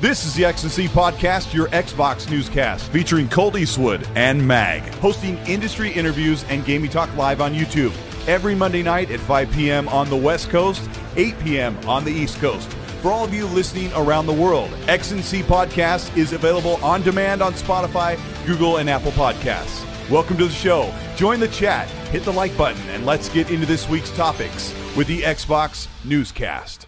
This is the XNC Podcast, your Xbox newscast, featuring Colt Eastwood and Mag, hosting industry interviews and gaming talk live on YouTube every Monday night at 5 p.m. on the West Coast, 8 p.m. on the East Coast. For all of you listening around the world, XNC Podcast is available on demand on Spotify, Google, and Apple Podcasts. Welcome to the show. Join the chat, hit the like button, and let's get into this week's topics with the Xbox Newscast.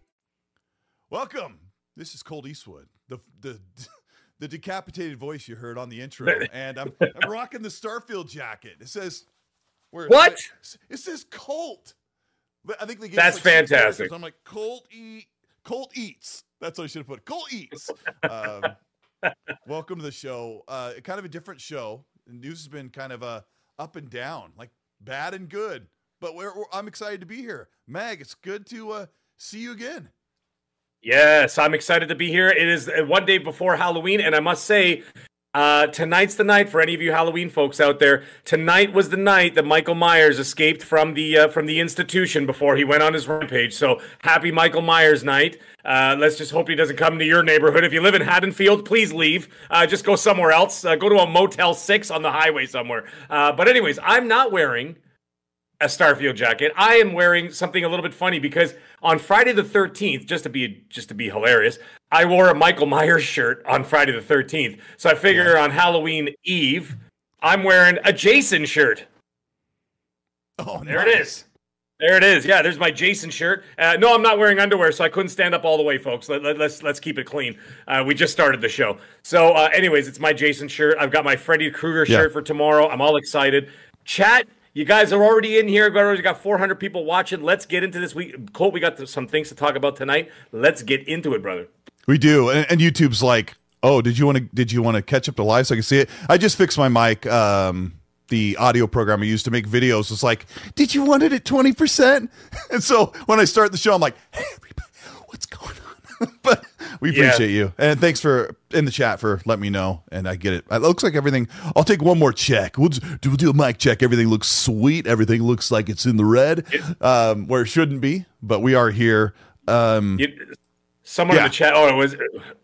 Welcome. This is Colt Eastwood, the the the decapitated voice you heard on the intro, and I'm I'm rocking the Starfield jacket. It says where what? It, it says Colt. I think they gave that's like fantastic. I'm like Colt eat Colt eats. That's what I should have put. Colt eats. um, welcome to the show. Uh, kind of a different show. The news has been kind of a uh, up and down, like bad and good. But we're, we're, I'm excited to be here, Mag. It's good to uh, see you again. Yes, I'm excited to be here. It is one day before Halloween, and I must say, uh, tonight's the night for any of you Halloween folks out there. Tonight was the night that Michael Myers escaped from the uh, from the institution before he went on his rampage. So happy Michael Myers night. Uh, let's just hope he doesn't come to your neighborhood. If you live in Haddonfield, please leave. Uh, just go somewhere else. Uh, go to a Motel Six on the highway somewhere. Uh, but anyways, I'm not wearing a Starfield jacket. I am wearing something a little bit funny because on Friday the 13th, just to be just to be hilarious, I wore a Michael Myers shirt on Friday the 13th. So I figure on Halloween Eve, I'm wearing a Jason shirt. Oh, there nice. it is. There it is. Yeah, there's my Jason shirt. Uh, no, I'm not wearing underwear, so I couldn't stand up all the way, folks. Let, us let's, let's keep it clean. Uh, we just started the show, so uh, anyways, it's my Jason shirt. I've got my Freddy Krueger yeah. shirt for tomorrow. I'm all excited. Chat you guys are already in here. We've already got 400 people watching. Let's get into this. We Colt, we got some things to talk about tonight. Let's get into it, brother. We do, and, and YouTube's like, oh, did you want to did you want to catch up to live so I can see it? I just fixed my mic. Um, the audio program I used to make videos was like, did you want it at 20%? And so when I start the show, I'm like, hey, everybody, what's going on? but we appreciate yeah. you. And thanks for in the chat for letting me know. And I get it. It looks like everything. I'll take one more check. We'll do, we'll do a mic check. Everything looks sweet. Everything looks like it's in the red, um, where it shouldn't be. But we are here. Um, someone yeah. in the chat. Oh, it was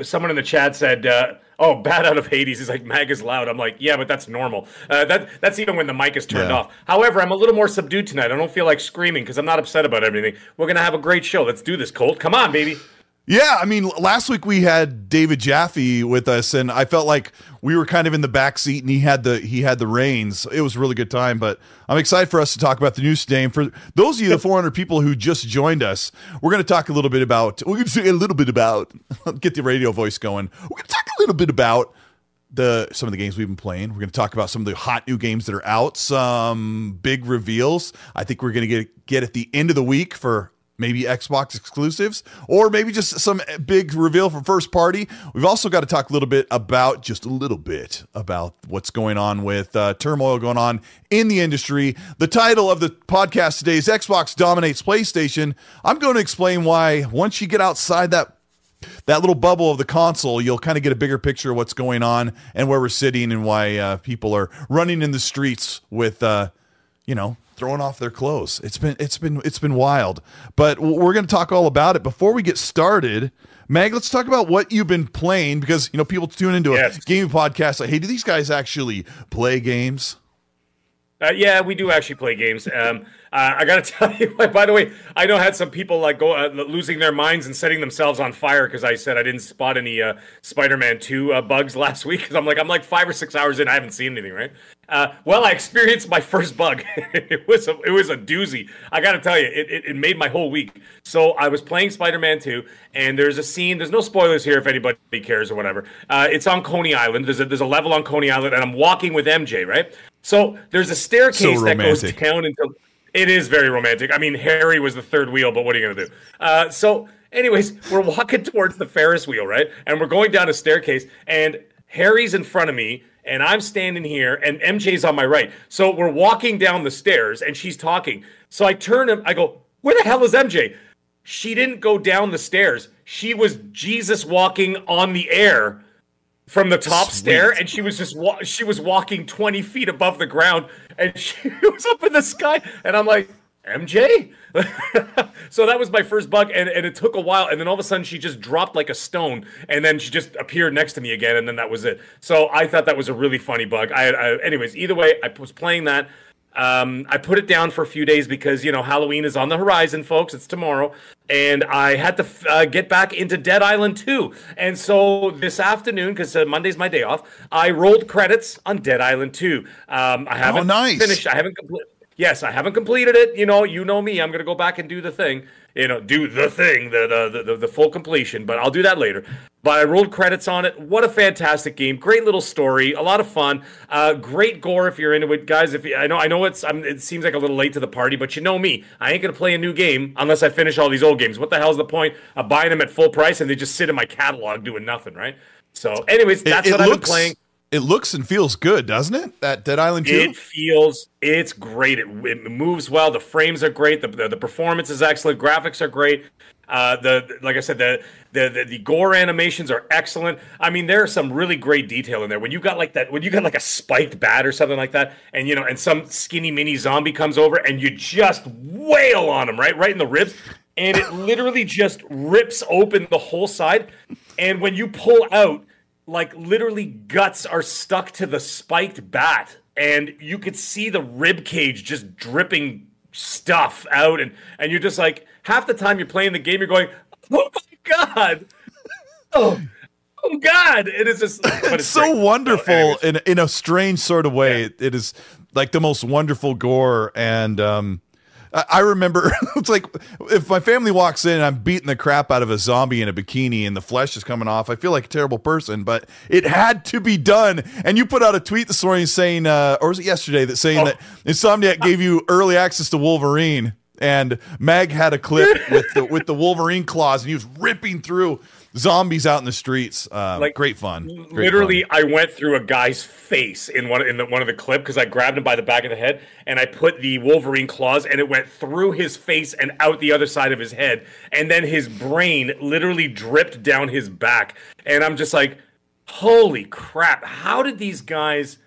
someone in the chat said. Uh, oh, bad out of Hades. He's like, mag is loud. I'm like, yeah, but that's normal. Uh, that that's even when the mic is turned yeah. off. However, I'm a little more subdued tonight. I don't feel like screaming because I'm not upset about everything. We're gonna have a great show. Let's do this, Colt. Come on, baby. Yeah, I mean, last week we had David Jaffe with us, and I felt like we were kind of in the back seat, and he had the he had the reins. It was a really good time, but I'm excited for us to talk about the news today. And for those of you, the 400 people who just joined us, we're going to talk a little bit about. We're going to say a little bit about. get the radio voice going. We're going to talk a little bit about the some of the games we've been playing. We're going to talk about some of the hot new games that are out. Some big reveals. I think we're going to get get at the end of the week for maybe Xbox exclusives, or maybe just some big reveal from first party. We've also got to talk a little bit about, just a little bit about what's going on with uh, turmoil going on in the industry. The title of the podcast today is Xbox Dominates PlayStation. I'm going to explain why once you get outside that that little bubble of the console, you'll kind of get a bigger picture of what's going on and where we're sitting and why uh, people are running in the streets with, uh, you know, throwing off their clothes. It's been it's been it's been wild. But we're going to talk all about it before we get started. Mag, let's talk about what you've been playing because you know people tune into yes. a gaming podcast like, hey, do these guys actually play games? Uh, yeah, we do actually play games. Um, uh, I got to tell you, by the way, I know I had some people like go uh, losing their minds and setting themselves on fire because I said I didn't spot any uh, Spider-Man Two uh, bugs last week. Because I'm like, I'm like five or six hours in, I haven't seen anything, right? Uh, well, I experienced my first bug. it was a, it was a doozy. I got to tell you, it, it, it, made my whole week. So I was playing Spider-Man 2, and there's a scene. There's no spoilers here if anybody cares or whatever. Uh, it's on Coney Island. There's a there's a level on Coney Island, and I'm walking with MJ, right? So there's a staircase so that goes down into. It is very romantic. I mean, Harry was the third wheel, but what are you gonna do? Uh, so Anyways, we're walking towards the Ferris wheel, right? And we're going down a staircase, and Harry's in front of me, and I'm standing here, and MJ's on my right. So we're walking down the stairs, and she's talking. So I turn and I go, Where the hell is MJ? She didn't go down the stairs. She was Jesus walking on the air from the top Sweet. stair, and she was just wa- she was walking twenty feet above the ground, and she was up in the sky, and I'm like, MJ. so that was my first bug, and, and it took a while, and then all of a sudden she just dropped like a stone, and then she just appeared next to me again, and then that was it. So I thought that was a really funny bug. I, I anyways, either way, I was playing that. Um, I put it down for a few days because you know Halloween is on the horizon, folks. It's tomorrow, and I had to uh, get back into Dead Island 2. And so this afternoon, because uh, Monday's my day off, I rolled credits on Dead Island 2. Um, I haven't nice. finished. I haven't completed. Yes, I haven't completed it. You know, you know me. I'm gonna go back and do the thing. You know, do the thing, the the the, the full completion. But I'll do that later. But I rolled credits on it. What a fantastic game! Great little story. A lot of fun. Uh, great gore if you're into it, guys. If you, I know, I know it's. I'm, it seems like a little late to the party, but you know me. I ain't gonna play a new game unless I finish all these old games. What the hell's the point of buying them at full price and they just sit in my catalog doing nothing, right? So, anyways, that's it, what it I've looks, been playing. It looks and feels good, doesn't it? That Dead Island 2? It feels it's great. It, it moves well. The frames are great. The, the, the performance is excellent. Graphics are great. Uh, the like I said, the, the the the gore animations are excellent. I mean, there are some really great detail in there. When you got like that, when you got like a spiked bat or something like that, and you know, and some skinny mini zombie comes over and you just wail on him, right, right in the ribs, and it literally just rips open the whole side. And when you pull out, like literally guts are stuck to the spiked bat and you could see the rib cage just dripping stuff out and and you're just like half the time you're playing the game you're going oh my god oh oh god it is just but it's so great. wonderful in in a strange sort of way. Yeah. It is like the most wonderful gore, and um, I, remember it's like if my family walks in and I'm beating the crap out of a zombie in a bikini and the flesh is coming off, I feel like a terrible person. But it had to be done. And you put out a tweet this morning saying, uh, or was it yesterday, that saying Oh. that Insomniac gave you early access to Wolverine. And Mag had a clip with the with the Wolverine claws, and he was ripping through zombies out in the streets. Uh, Like, great fun. Great Literally, fun. I went through a guy's face in one in the, one of the clip because I grabbed him by the back of the head and I put the Wolverine claws and it went through his face and out the other side of his head, and then his brain literally dripped down his back, and I'm just like, holy crap! How did these guys?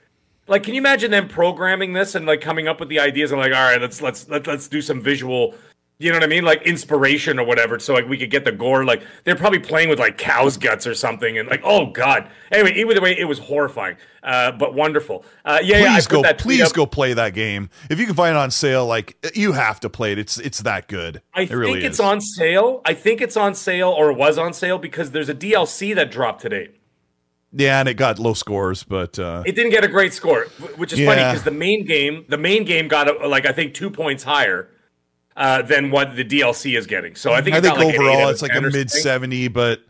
Like, can you imagine them programming this and like coming up with the ideas and like, all right, let's let's let's let's do some visual. You know what I mean? Like inspiration or whatever, so like we could get the gore. Like they're probably playing with like cow's guts or something, and like, oh god. Anyway, either way, it was horrifying, uh, but wonderful. Uh, yeah, yeah. Please put go that please up. go play that game if you can find it on sale like you have to play it it's it's that good I it think really it's is. on sale. I think it's on sale or it was on sale because there's a DLC that dropped today. yeah and it got low scores but uh It didn't get a great score, which is funny because the main game, the main game got uh, like I think two points higher uh, than what the DLC is getting. So I think i think like an eight out overall it's like a mid. 70 but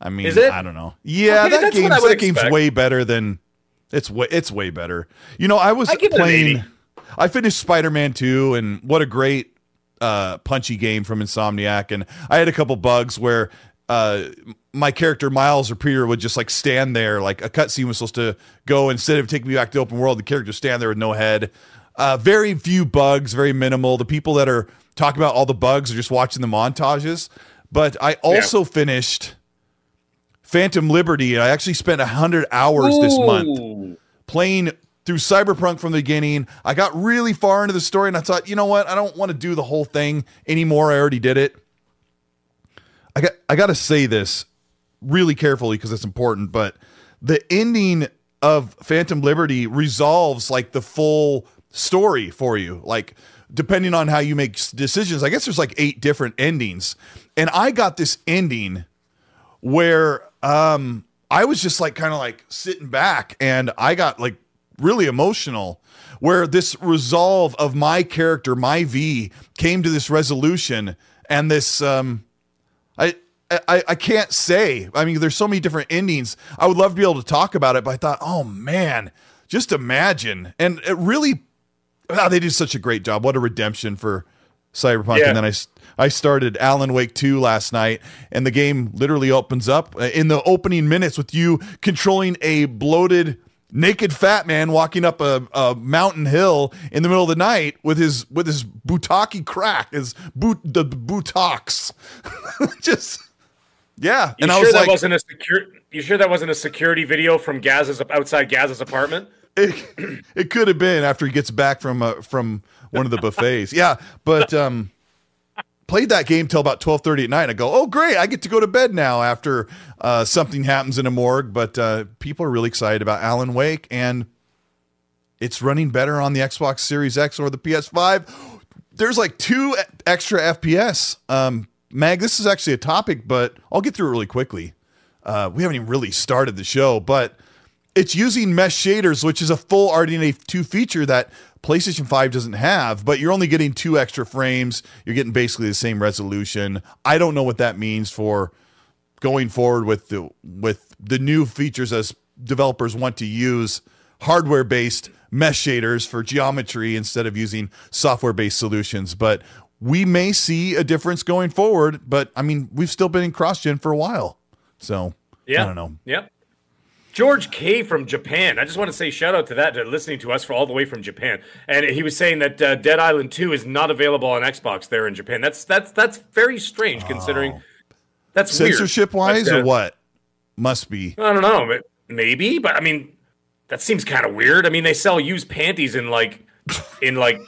i mean i don't know. Yeah Okay, that game's that game's way better than it's way it's way better. You know i was I give it an playing i finished spider-man 2 and what a great uh punchy game from insomniac and i had a couple bugs where uh my character miles or peter would just like stand there like a cutscene was supposed to go instead of taking me back to open world the character stand there with no head. Uh very few bugs very minimal. The people that are talking about all the bugs or just watching the montages but i also finished phantom liberty and i actually spent 100 hours this month playing through Cyberpunk from the beginning. I got really far into the story and I thought, you know what? I don't want to do the whole thing anymore. I already did it. I got I got to say this really carefully because it's important, but the ending of Phantom Liberty resolves like the full story for you. Like depending on how you make decisions, I guess there's like eight different endings. And I got this ending where um I was just like kind of like sitting back and I got like really emotional where this resolve of my character, my V came to this resolution and this um I I, I can't say. I mean, there's so many different endings. I would love to be able to talk about it, but I thought, oh man, just imagine. And it really, wow, they did such a great job. What a redemption for Cyberpunk, Yeah. and then I, I started Alan Wake 2 last night, and the game literally opens up uh, in the opening minutes with you controlling a bloated naked fat man walking up a, a mountain hill in the middle of the night with his with his butaki crack, his boot the butox. Just yeah, You and I sure was that like, wasn't a secure? You sure that wasn't a security video from Gaz's outside Gaz's apartment? It, it could have been after he gets back from uh, from one of the buffets. Yeah, but um, played that game till about twelve thirty at night. I go, oh great, I get to go to bed now after uh, something happens in a morgue. But uh, people are really excited about Alan Wake, and it's running better on the Xbox Series X or the PS5. There's like two extra FPS. Um, Mag, this is actually a topic, but I'll get through it really quickly. Uh, we haven't even really started the show, but it's using mesh shaders, which is a full RDNA 2 feature that PlayStation 5 doesn't have, but you're only getting two extra frames. You're getting basically the same resolution. I don't know what that means for going forward with the with the new features as developers want to use hardware based mesh shaders for geometry instead of using software based solutions. But we may see a difference going forward. But I mean, we've still been in cross gen for a while. So Yeah. I don't know. Yep. George K from Japan. I just want to say shout out to that, to listening to us for all the way from Japan. And he was saying that uh, Dead Island 2 is not available on Xbox there in Japan. That's that's that's very strange considering that's weird. Censorship wise But, uh, or what? Must be. I don't know, but maybe, but I mean that seems kind of weird. I mean, they sell used panties in like in like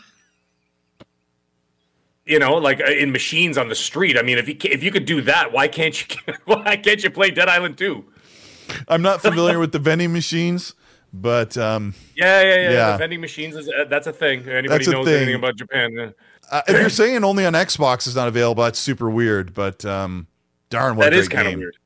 you know, like uh, in machines on the street. I mean, if you if you could do that, why can't you why can't you play Dead Island 2? I'm not familiar with the vending machines, but um, Yeah, yeah, yeah. Yeah. The vending machines is uh, that's a thing. Anybody That's knows thing. anything about Japan? uh, uh, if you're saying only on Xbox is not available, that's super weird. But um, darn, what That is kind of weird.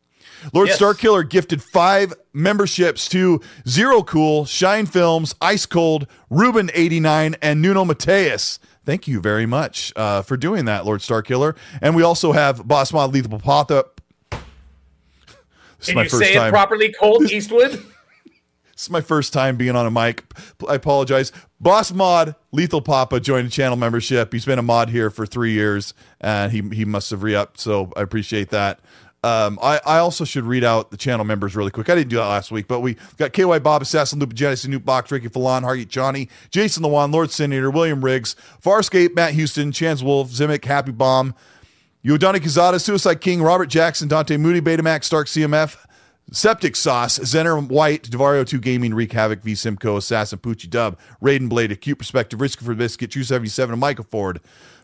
Lord Yes. Starkiller gifted five memberships to Zero Cool, Shine Films, Ice Cold, Ruben89, and Nuno Mateus. Thank you very much uh, for doing that, Lord Starkiller. And we also have Boss Mod Lethal Papa. This is Can my you first say time. it properly, Colt Eastwood? This is my first time being on a mic. I apologize. Boss Mod Lethal Papa joined a channel membership. He's been a mod here for three years, and he he must have re-upped. So I appreciate that. Um, I, I also should read out the channel members really quick. I didn't do that last week, but we got KY Bob, Assassin, Lupa Genesis, Newt Box, Ricky Falon, Hargit Johnny, Jason Lewan, Lord Senator, William Riggs, Farscape, Matt Houston, Chance Wolf, Zimic, Happy Bomb, Yodani Kazada, Suicide King, Robert Jackson, Dante Moody, Betamax, Stark CMF, Septic Sauce, Zener White, Devario 2 Gaming, Wreak Havoc, V Simcoe, Assassin, Poochie Dub, Raiden Blade, Acute Perspective, Risk for Biscuit, 277, and Michael Ford.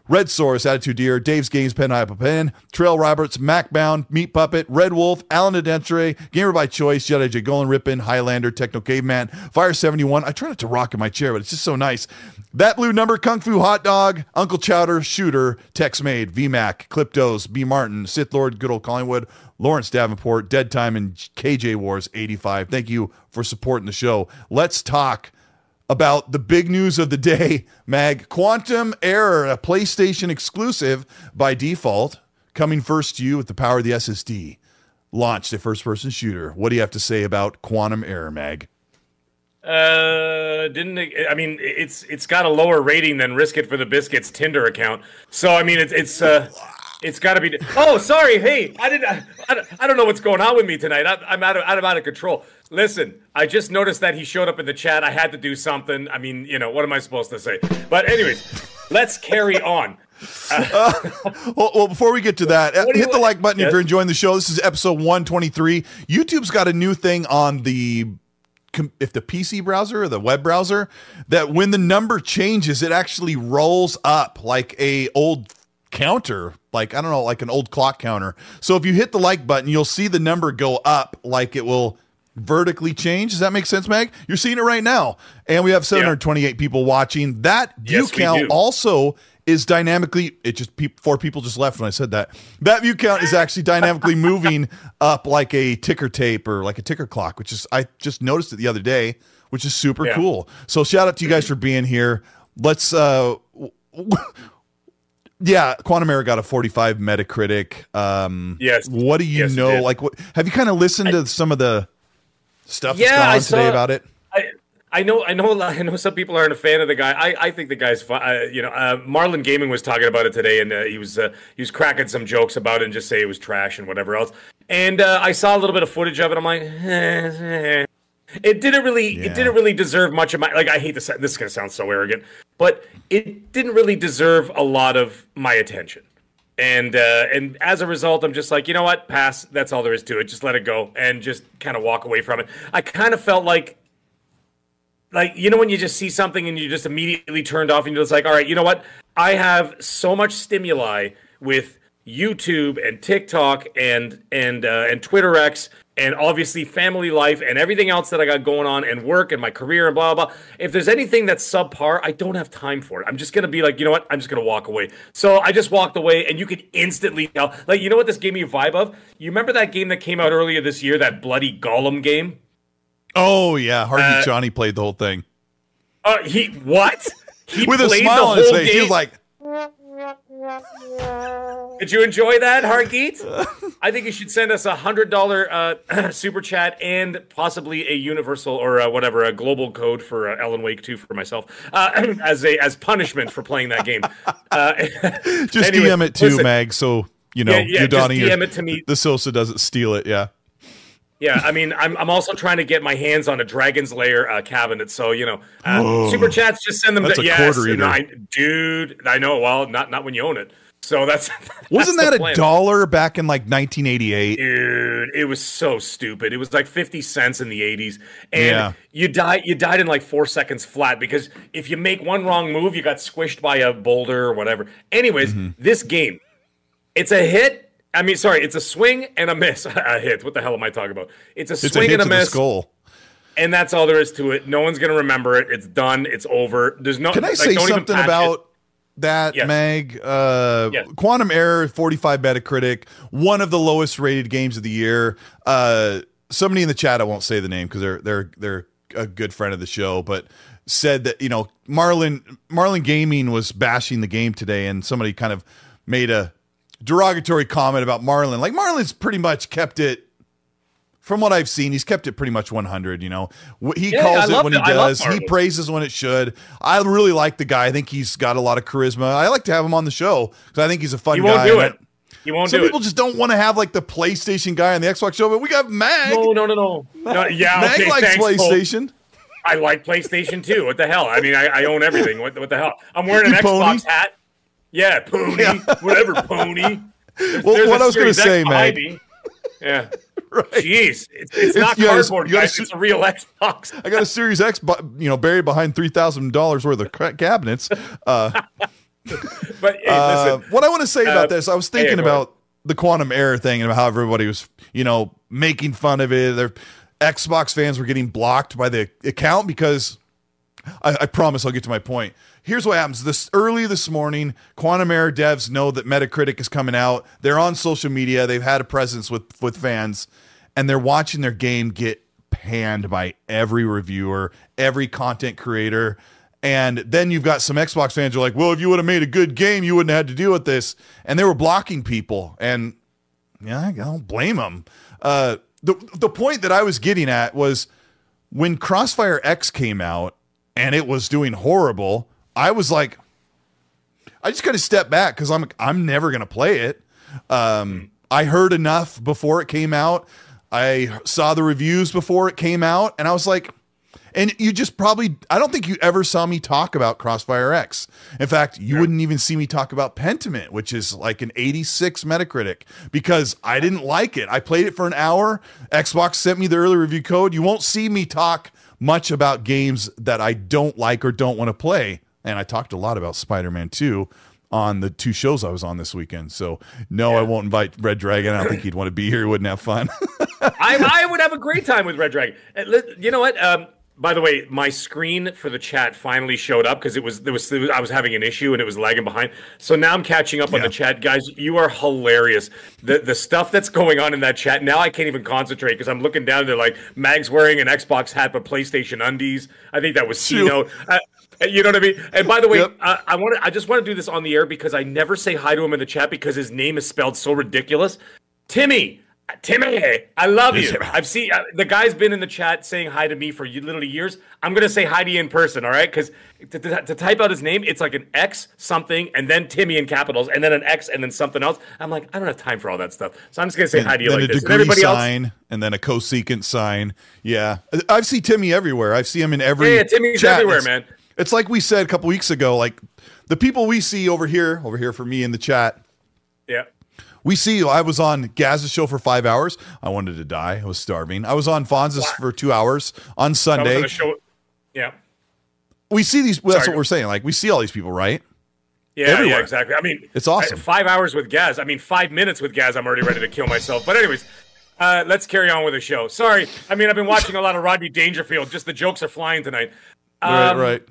Red Source, Attitude Deer, Dave's Games, Pen Apple Pen, Trail Roberts, Macbound, Meat Puppet, Red Wolf, Alan Adentre, Gamer by Choice, Jedi J. Golan Rippin, Highlander, Techno Caveman, Fire 71. I try not to rock in my chair, but it's just so nice. That Blue Number, Kung Fu Hot Dog, Uncle Chowder, Shooter, Tex Made, VMAC, Cliptos, B. Martin, Sith Lord, Good Old Collingwood, Lawrence Davenport, Dead Time, and KJ Wars 85. Thank you for supporting the show. Let's talk about the big news of the day, Mag. Quantum Error, a PlayStation exclusive by default, coming first to you with the power of the SSD. Launched a first person shooter. What do you have to say about Quantum Error, Mag? Uh, didn't I mean it's it's got a lower rating than Risk It for the Biscuits Tinder account. So I mean it's it's uh it's got to be. Oh, sorry. Hey, I didn't. I, I don't- know what's going on with me tonight. I, I'm out of I'm out of control. Listen, I just noticed that he showed up in the chat. I had to do something. I mean, you know, what am I supposed to say? But anyways, let's carry on. Well, well before we get to that, uh, What do you hit the want- like button if you're enjoying the show. This is episode 123. YouTube's got a new thing on the if the PC browser or the web browser that when the number changes, it actually rolls up like a old counter, like I don't know, like an old clock counter. So if you hit the like button, you'll see the number go up like it will vertically change. Does that make sense, Mag? You're seeing it right now. And we have 728 people watching. That view Yes, we count also is dynamically it just peop four people just left when I said that. That view count is actually dynamically moving up like a ticker tape or like a ticker clock, which is I just noticed it the other day, which is super Yeah. cool. So shout out to you guys for being here. Let's uh yeah, Quantum Error got a 45 Metacritic. Um Yes. What do you Yes, know? Like what have you kind of listened to some of the stuff Yeah, I that's gone on today saw- about it? I know, I know, I know. Some people aren't a fan of the guy. I, I think the guy's fun. Uh, you know, uh, Marlon Gaming was talking about it today, and uh, he was uh, he was cracking some jokes about it and just say it was trash and whatever else. And uh, I saw a little bit of footage of it. I'm like, eh, eh. it didn't really, Yeah. it didn't really deserve much of my. Like, I hate this. This is gonna sound so arrogant, but it didn't really deserve a lot of my attention. And uh, and as a result, I'm just like, you know what, pass. That's all there is to it. Just let it go and just kind of walk away from it. I kind of felt like like you know when you just see something and you just immediately turned off and you're just like all right you know what? I have so much stimuli with youtube and tiktok and and uh, and twitter x and obviously family life and everything else that i got going on and work and my career and blah blah blah. If there's anything that's subpar i don't have time for it. I'm just gonna be like you know what? I'm just gonna walk away. So i just walked away and you could instantly tell. Like you know what this gave me a vibe of? You remember that game that came out earlier this year that bloody golem game Oh yeah, Harvey Uh, Johnny played the whole thing uh, he what he with a smile on his face. He was like, Did you enjoy that, Hargeet? I think you should send us a hundred dollar uh, super chat and possibly a universal or uh, whatever a global code for uh, Alan Wake two for myself uh, as a as punishment for playing that game. Uh, just anyway, DM it to listen, Mag, so you know Yeah, yeah, your Donnie, DM it to me. The Sosa doesn't steal it. Yeah. Yeah, I mean, I'm I'm also trying to get my hands on a Dragon's Lair uh, cabinet, so you know, uh, super chats. Just send them. That's to, a yes, quarter and eater. I, dude. I know. Well, not not when you own it. So that's, that's Wasn't that a dollar back in like 1988? Dude, it was so stupid. It was like 50 cents in the 80s. And Yeah. you died you died in like 4 seconds flat because if you make one wrong move, you got squished by a boulder or whatever. Anyways, Mm-hmm. this game, it's a hit. I mean, sorry, it's a swing and a miss. a hit. What the hell am I talking about? It's a It's a swing hit and a miss. skull. And that's all there is to it. No one's going to remember it. It's done. It's over. There's no Can I like, say don't something patch it. about that, Yes. Mag? Uh, Yes. Quantum Error, 45 Metacritic, one of the lowest rated games of the year. Uh, somebody in the chat, I won't say the name because they're they're they're a good friend of the show, but said that you know Marlin Marlin Gaming was bashing the game today, and somebody kind of made a derogatory comment about Marlin. Like Marlin's pretty much kept it. From what I've seen, he's kept it pretty much 100. You know, he Yeah, I calls it when it. he does. He praises when it should. I really like the guy. I think he's got a lot of charisma. I like to have him on the show because I think he's a fun He guy. won't do it. He won't Some do people it. just don't want to have like the PlayStation guy on the Xbox show, but we got Mag. No, no, no, no. no yeah, Mag okay, likes thanks, Cole. PlayStation. I like PlayStation too. What the hell? I mean, I, I own everything. What, what the hell? I'm wearing an You Xbox pony? hat. Yeah, pony. Whatever, pony. There's- Well, there's what a I was gonna say, behind Mag. Yeah. Right. Jeez, it's, it's not cardboard, gotta guys. su- It's a real Xbox. I got a Series X, you know, buried behind three thousand dollars worth of cabinets. Uh, But hey, Uh, what I want to say about uh, this, I was thinking go about the quantum error thing and how everybody was, you know, making fun of it. Their Xbox fans were getting blocked by the account because I, I promise I'll get to my point. Here's what happens: this early this morning, quantum Error devs know that Metacritic is coming out. They're on social media. They've had a presence with with fans, and they're watching their game get panned by every reviewer, every content creator. And then you've got some Xbox fans who are like, well, if you would have made a good game, you wouldn't have had to deal with this. And they were blocking people. And yeah, I don't blame them. Uh, the, the point that I was getting at was when Crossfire X came out and it was doing horrible, I was like, I just got to step back because I'm I'm never gonna play it. Um, I heard enough before it came out. I saw the reviews before it came out, and I was like, and you just probably I don't think you ever saw me talk about Crossfire X. In fact, you wouldn't even see me talk about Pentiment, which is like an 86 Metacritic, because I didn't like it. I played it for an hour. Xbox sent me the early review code. You won't see me talk much about games that I don't like or don't want to play. And I talked a lot about Spider-Man 2 on the two shows I was on this weekend. So no, I won't invite Red Dragon. I don't think he'd want to be here. He wouldn't have fun. I, I would have a great time with Red Dragon. You know what? Um, by the way, my screen for the chat finally showed up because it was there was, was I was having an issue and it was lagging behind. So now I'm catching up on the chat, guys. You are hilarious. The the stuff that's going on in that chat now, I can't even concentrate because I'm looking down. They're like Mag's wearing an Xbox hat but PlayStation undies. I think that was note. Uh, you know what I mean? And by the way, Yep. uh, I want to. I just want to do this on the air because I never say hi to him in the chat because his name is spelled so ridiculous. Timmy, Timmy, I love you. I've seen uh, the guy's been in the chat saying hi to me for literally years. I'm gonna say hi to you in person, all right? Because to, to, to type out his name, it's like an X something and then Timmy in capitals and then an X and then something else. I'm like, I don't have time for all that stuff, so I'm just gonna say hi to you then like a this. And degree everybody else, and then a cosecant sign. Yeah, I've seen Timmy everywhere. I've seen him in every. Yeah, yeah, Timmy's chat. everywhere, It's- man. It's like we said a couple weeks ago. Like the people we see over here, over here for me in the chat. We see. I was on Gaz's show for five hours. I wanted to die. I was starving. I was on Fonz's for two hours on Sunday. show. Yeah. we see these. Well, that's Sorry. what we're saying. Like we see all these people, right? Yeah, Everywhere. yeah, exactly. I mean, It's awesome. I- five hours with Gaz. I mean, five minutes with Gaz. I'm already ready to kill myself. But anyways, uh, let's carry on with the show. Sorry. I mean, I've been watching a lot of Rodney Dangerfield. Just the jokes are flying tonight. right. Um, Right.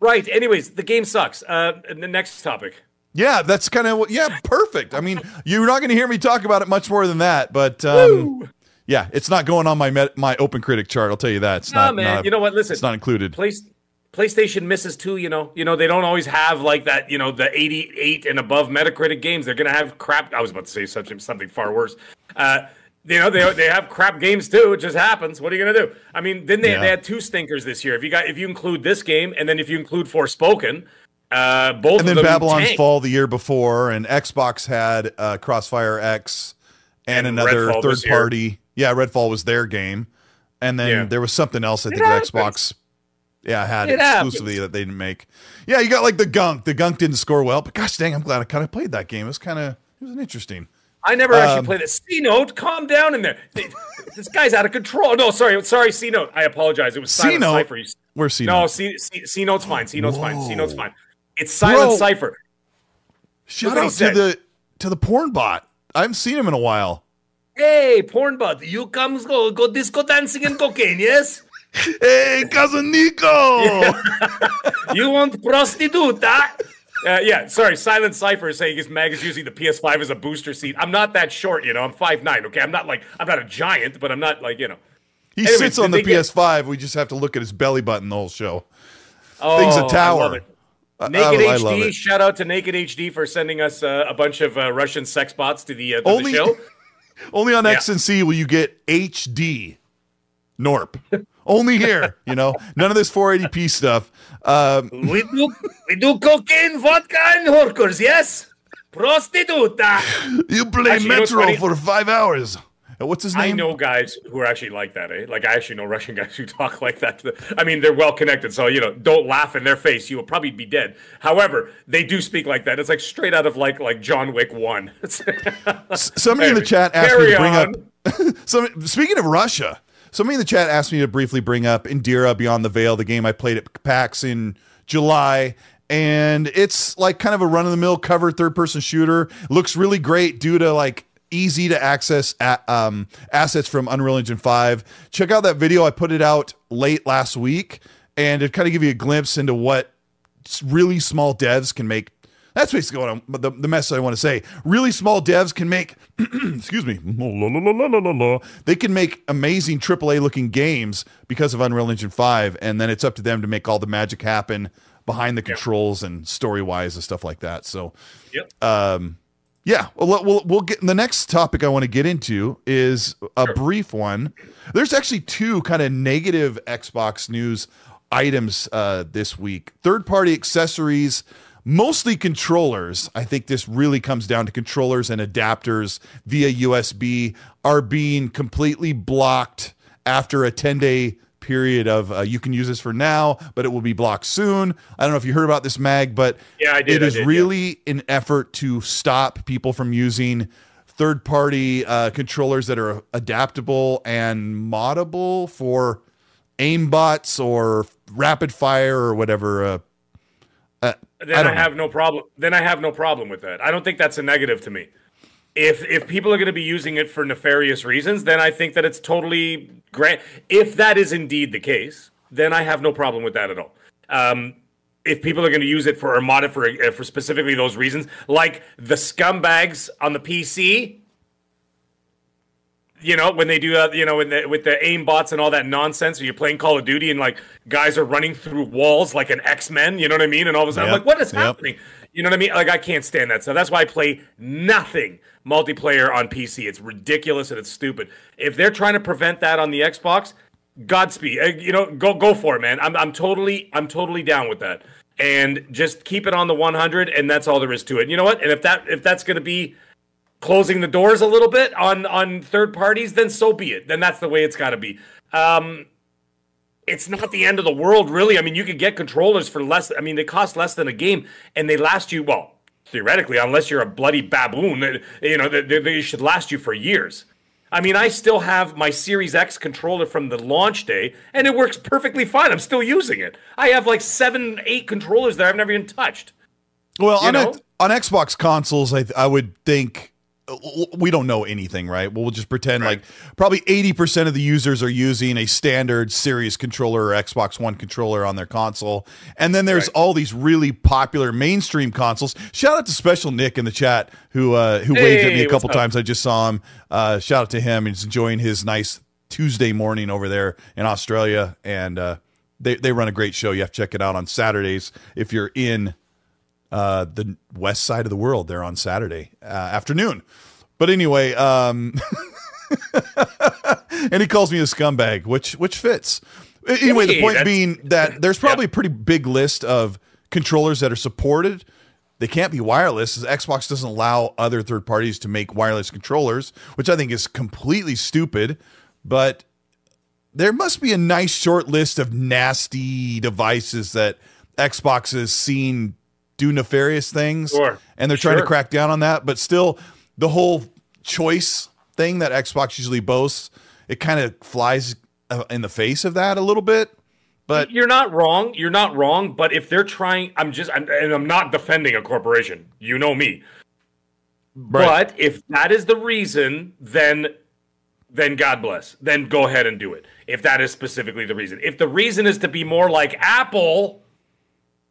Right. Anyways, the game sucks. Uh, the next topic. Yeah, that's kind of. Yeah, perfect. I mean, you're not going to hear me talk about it much more than that, but um, yeah, it's not going on my met, my Open Critic chart. I'll tell you that. It's Nah, not. man. not- you know what? Listen. it's not included. Place, PlayStation misses too. You know. You know they don't always have like that. You know the 88 and above Metacritic games. They're gonna have crap. I was about to say something something far worse. Uh, you know they they have crap games too. It just happens. What are you gonna do? I mean, then they Yeah. they had two stinkers this year. If you got if you include this game and then if you include Forspoken, uh, both and of then Babylon's tanked. Fall the year before, and Xbox had uh, Crossfire X and, And another Redfall third party. Yeah, Redfall was their game, and then Yeah. there was something else. I think happens. Xbox. Yeah, had It exclusively that they didn't make. Yeah, you got like the Gunk. The Gunk didn't score well, but gosh dang, I'm glad I kind of played that game. It was kind of it was interesting. I never actually Um, played it. C note, calm down in there. This guy's out of control. No, sorry, sorry. C note. I apologize. It was? Cipher. You- Where's C No, Note? C, C, C note's fine. C note's fine. C note's fine. It's Silent Bro. Cipher. Shout Look what he out to said. the to the porn bot. I haven't seen him in a while. Hey, porn bud, you come go go disco dancing and cocaine, yes? Hey, cousin Nico. You want prostituta? Uh, yeah, sorry. Silent Cipher is saying his mag is using the PS5 as a booster seat. I'm not that short, you know. I'm 5'9", okay? I'm not like I'm not a giant, but I'm not like you know. He Anyways, sits on the PS5. We just have to look at his belly button the whole show. Oh, Thing's a I love tower. Naked I, I HD, shout out to Naked HD for sending us uh, a bunch of uh, Russian sex bots to the, uh, to Only- the show. Only on Yeah. X and C will you get HD Norp. Only here, you know, none of this 480p stuff. Um, we do we do cocaine, vodka, and hookers, yes? Prostituta. you play Actually, you know Metro for five hours. Uh, What's his name? I know guys who are actually like that, eh? Like I actually know Russian guys who talk like that. I mean, they're well connected, so you know, don't laugh in their face. You will probably be dead. However, they do speak like that. It's like straight out of like like John Wick One. Somebody in the chat asked me to bring on. up. Some, speaking of Russia, somebody in the chat asked me to briefly bring up Indira Beyond the Veil, the game I played at PAX in July. And it's like kind of a run of the mill cover third person shooter. Looks really great due to like easy to access a um, assets from Unreal Engine 5. Check out that video. I put it out late last week and it kind of give you a glimpse into what really small devs can make. That's basically what I'm, the, the message I want to say. Really small devs can make, excuse me, they can make amazing AAA looking games because of Unreal Engine 5. And then it's up to them to make all the magic happen behind the controls and story wise and stuff like that. So, yep. Yeah, well, we'll we'll get the next topic I want to get into is a brief one. There's actually two kind of negative Xbox news items uh, this week. Third party accessories, mostly controllers. I think this really comes down to controllers and adapters via USB are being completely blocked after a 10 day period of uh, you can use this for now, but it will be blocked soon. I don't know if you heard about this mag, but Yeah, I did, it I is did, yeah. really an effort to stop people from using third party uh, controllers that are adaptable and moddable for aimbots or rapid fire or whatever. Uh, uh, then I, know. have no problem. Then I have no problem with that. I don't think that's a negative to me. If if people are going to be using it for nefarious reasons, then I think that it's totally great. If that is indeed the case, then I have no problem with that at all. Um, if people are going to use it for it for uh, for specifically those reasons, like the scumbags on the PC, you know, when they do that, you know, with the, with the aim bots and all that nonsense, or you're playing Call of Duty and like guys are running through walls like an X Men, you know what I mean? And all of a sudden, I'm like, what is yep. happening? You know what I mean? Like I can't stand that stuff. That's why I play nothing multiplayer on PC. It's ridiculous and it's stupid. If they're trying to prevent that on the Xbox, Godspeed. Uh, you know, go go for it, man. I'm I'm totally I'm totally down with that. And just keep it on the 100, and that's all there is to it. You know what? And if that if that's going to be closing the doors a little bit on on third parties, then so be it. Then that's the way it's got to be. Um, it's not the end of the world, really. I mean, you could get controllers for less. I mean, they cost less than a game, and they last you well theoretically, unless you're a bloody baboon. You know, they, they should last you for years. I mean, I still have my Series X controller from the launch day, and it works perfectly fine. I'm still using it. I have like seven, eight controllers that I've never even touched. Well, on, a, on Xbox consoles, I, I would think we don't know anything, right? We'll just pretend right. like probably 80% of the users are using a standard Series controller or Xbox One controller on their console. And then there's right. all these really popular mainstream consoles. Shout out to Special Nick in the chat who uh, who hey, waved at me a couple times. I just saw him. Uh, shout out to him. He's enjoying his nice Tuesday morning over there in Australia. And uh, they, they run a great show. You have to check it out on Saturdays if you're in uh, the west side of the world there on Saturday uh, afternoon. But anyway, um, and he calls me a scumbag, which which fits. Anyway, the point being that there's probably a pretty big list of controllers that are supported. They can't be wireless. Xbox doesn't allow other third parties to make wireless controllers, which I think is completely stupid. But there must be a nice short list of nasty devices that Xbox has seen do nefarious things, sure. and they're trying sure. to crack down on that. But still, the whole choice thing that Xbox usually boasts, it kind of flies uh, in the face of that a little bit. But you're not wrong. You're not wrong. But if they're trying, I'm just, I'm, and I'm not defending a corporation. You know me. Right. But if that is the reason, then then God bless. Then go ahead and do it. If that is specifically the reason. If the reason is to be more like Apple,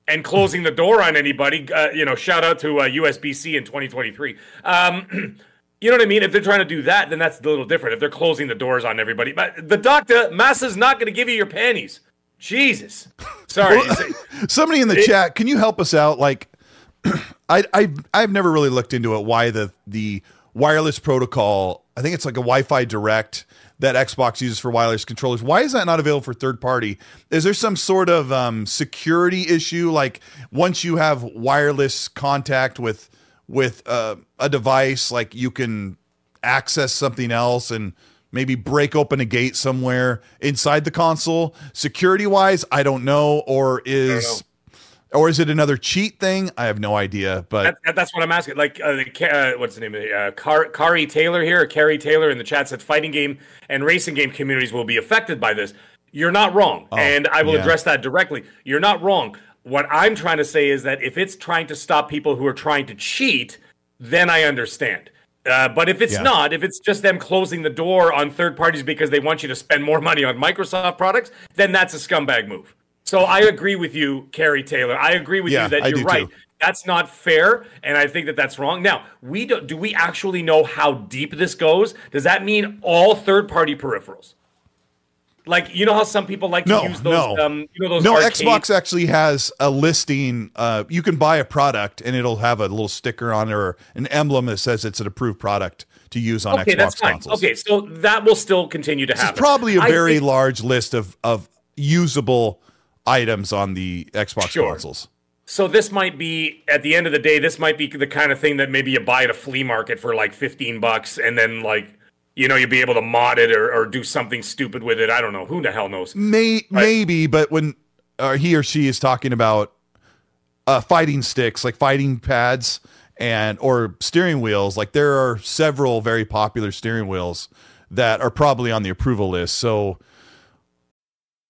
and closing the door on anybody. Uh, you know, shout out to uh, USB-C in 2023. Um, you know what I mean? If they're trying to do that, then that's a little different. If they're closing the doors on everybody, but the doctor, Massa's not going to give you your panties. Jesus, sorry. Well, somebody in the it, chat, can you help us out? Like, I I I've never really looked into it. Why the the wireless protocol? I think it's like a Wi-Fi Direct that Xbox uses for wireless controllers. Why is that not available for third party? Is there some sort of um, security issue? Like once you have wireless contact with with uh, a device, like you can access something else and maybe break open a gate somewhere inside the console. Security wise, I don't know. Or is or is it another cheat thing? I have no idea, but that, that's what I'm asking. Like, uh, uh, what's the name of it? Uh, Car- Kari Taylor here, Carrie Taylor in the chat said fighting game and racing game communities will be affected by this. You're not wrong, oh, and I will yeah. address that directly. You're not wrong. What I'm trying to say is that if it's trying to stop people who are trying to cheat, then I understand. Uh, but if it's yeah. not, if it's just them closing the door on third parties because they want you to spend more money on Microsoft products, then that's a scumbag move. So I agree with you, Carrie Taylor. I agree with yeah, you that you're right. Too. That's not fair, and I think that that's wrong. Now, we do, do we actually know how deep this goes? Does that mean all third-party peripherals? Like you know how some people like no, to use those, no. um, you know those. No, arcade- Xbox actually has a listing. Uh, you can buy a product, and it'll have a little sticker on it or an emblem that says it's an approved product to use on okay, Xbox that's fine. consoles. Okay, so that will still continue to happen. It's probably a very think- large list of of usable items on the Xbox sure. consoles. So this might be at the end of the day, this might be the kind of thing that maybe you buy at a flea market for like fifteen bucks, and then like you know you'll be able to mod it or, or do something stupid with it. I don't know. Who the hell knows? May, maybe, but when uh, he or she is talking about uh, fighting sticks, like fighting pads and or steering wheels, like there are several very popular steering wheels that are probably on the approval list. So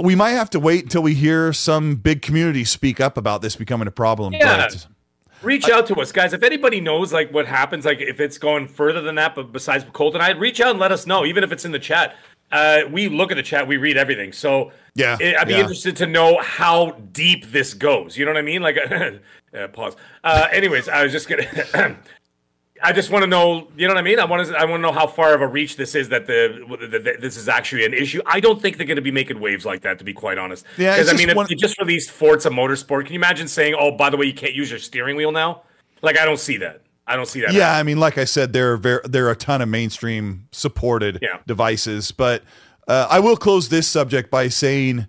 we might have to wait until we hear some big community speak up about this becoming a problem. Yeah. But reach out to us, guys. If anybody knows like what happens, like if it's going further than that, but besides Colt and I, reach out and let us know, even if it's in the chat. Uh, we look at the chat, we read everything. So Yeah, it- I'd be yeah. interested to know how deep this goes. You know what I mean? Like, uh, pause. Uh, anyways, I was just gonna. I just want to know, you know what I mean? I want to, I want to know how far of a reach this is that the, the, the this is actually an issue. I don't think they're going to be making waves like that, to be quite honest. Yeah, because I mean, just if one- they just released Forza Motorsport, can you imagine saying, "Oh, by the way, you can't use your steering wheel now"? Like, I don't see that. I don't see that. Yeah, I mean, like I said, there are ver- there are a ton of mainstream supported Yeah. devices, but uh, I will close this subject by saying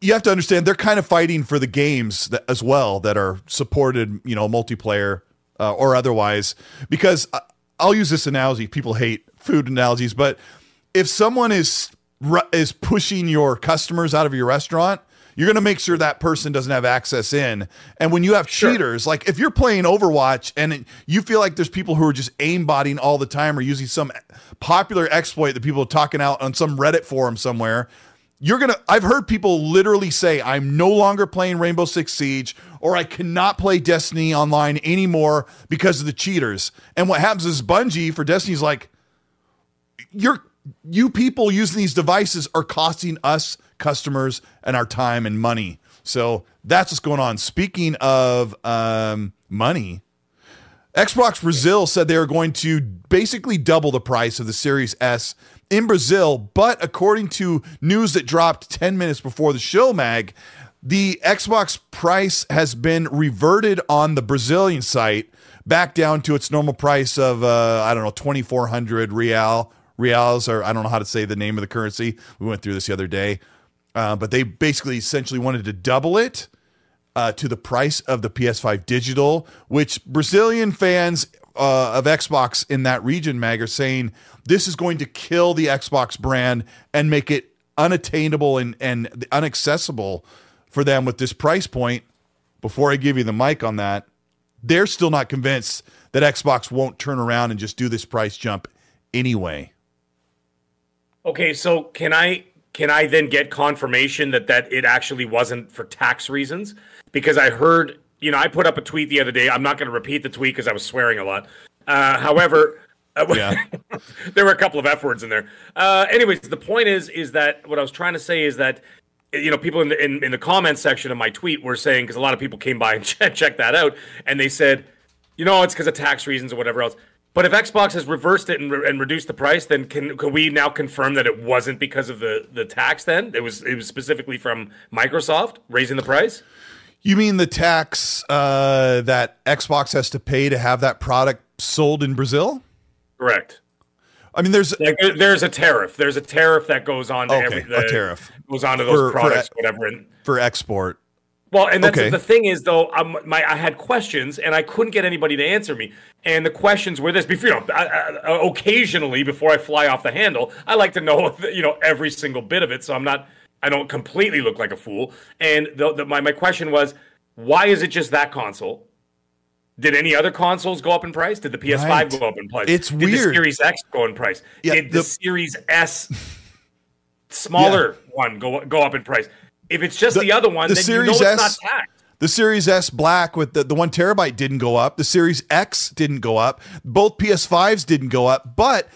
you have to understand they're kind of fighting for the games that, as well that are supported, you know, multiplayer uh, or otherwise. Because I, I'll use this analogy. People hate food analogies, but if someone is is pushing your customers out of your restaurant. You're going to make sure that person doesn't have access in. And when you have cheaters, like if you're playing Overwatch and you feel like there's people who are just aimbotting all the time or using some popular exploit that people are talking out on some Reddit forum somewhere, you're gonna i've heard people literally say i'm no longer playing rainbow six siege or i cannot play destiny online anymore because of the cheaters. And what happens is bungie for destiny's like you're you people using these devices are costing us customers and our time and money. So that's what's going on. Speaking of um, money Xbox Brazil said they are going to basically double the price of the Series S in Brazil, but according to news that dropped 10 minutes before the show mag, the Xbox price has been reverted on the Brazilian site back down to its normal price of uh, I don't know 2400 real reals or I don't know how to say the name of the currency. We went through this the other day. Uh, but they basically essentially wanted to double it uh, to the price of the PS5 digital, which Brazilian fans uh, of Xbox in that region, Mag, are saying this is going to kill the Xbox brand and make it unattainable and, and unaccessible for them with this price point. Before I give you the mic on that, they're still not convinced that Xbox won't turn around and just do this price jump anyway. Okay, so can I can I then get confirmation that that it actually wasn't for tax reasons? Because I heard, you know, I put up a tweet the other day. I'm not going to repeat the tweet because I was swearing a lot. Uh, however, uh, Yeah. there were a couple of f words in there. Uh, anyways, the point is, is that what I was trying to say is that you know people in the in, in the comments section of my tweet were saying because a lot of people came by and check, checked that out, and they said, you know, it's because of tax reasons or whatever else. But if Xbox has reversed it and, re- and reduced the price, then can, can we now confirm that it wasn't because of the, the tax? Then it was it was specifically from Microsoft raising the price. You mean the tax uh, that Xbox has to pay to have that product sold in Brazil? Correct. I mean, there's there- there's a tariff. There's a tariff that goes on to Okay, every a the- tariff. goes on to those For- for products, e- whatever. And for export. Well, and that's Okay. the thing is though, um, my I had questions and I couldn't get anybody to answer me. And the questions were this: before, you know, I, I, occasionally before I fly off the handle, I like to know, you know, every single bit of it, so I'm not, I don't completely look like a fool. And the, the, my my question was, why is it just that console? Did any other consoles go up in price? Did the PS5 Right. go up in price? It's Did weird. the Series X go in price? Yeah, Did the, the- Series S smaller one go go up in price? If it's just The- the, other one, the then Series you know it's S- not taxed. The Series S Black with the, the one terabyte didn't go up. The Series X didn't go up. Both PS5s didn't go up, but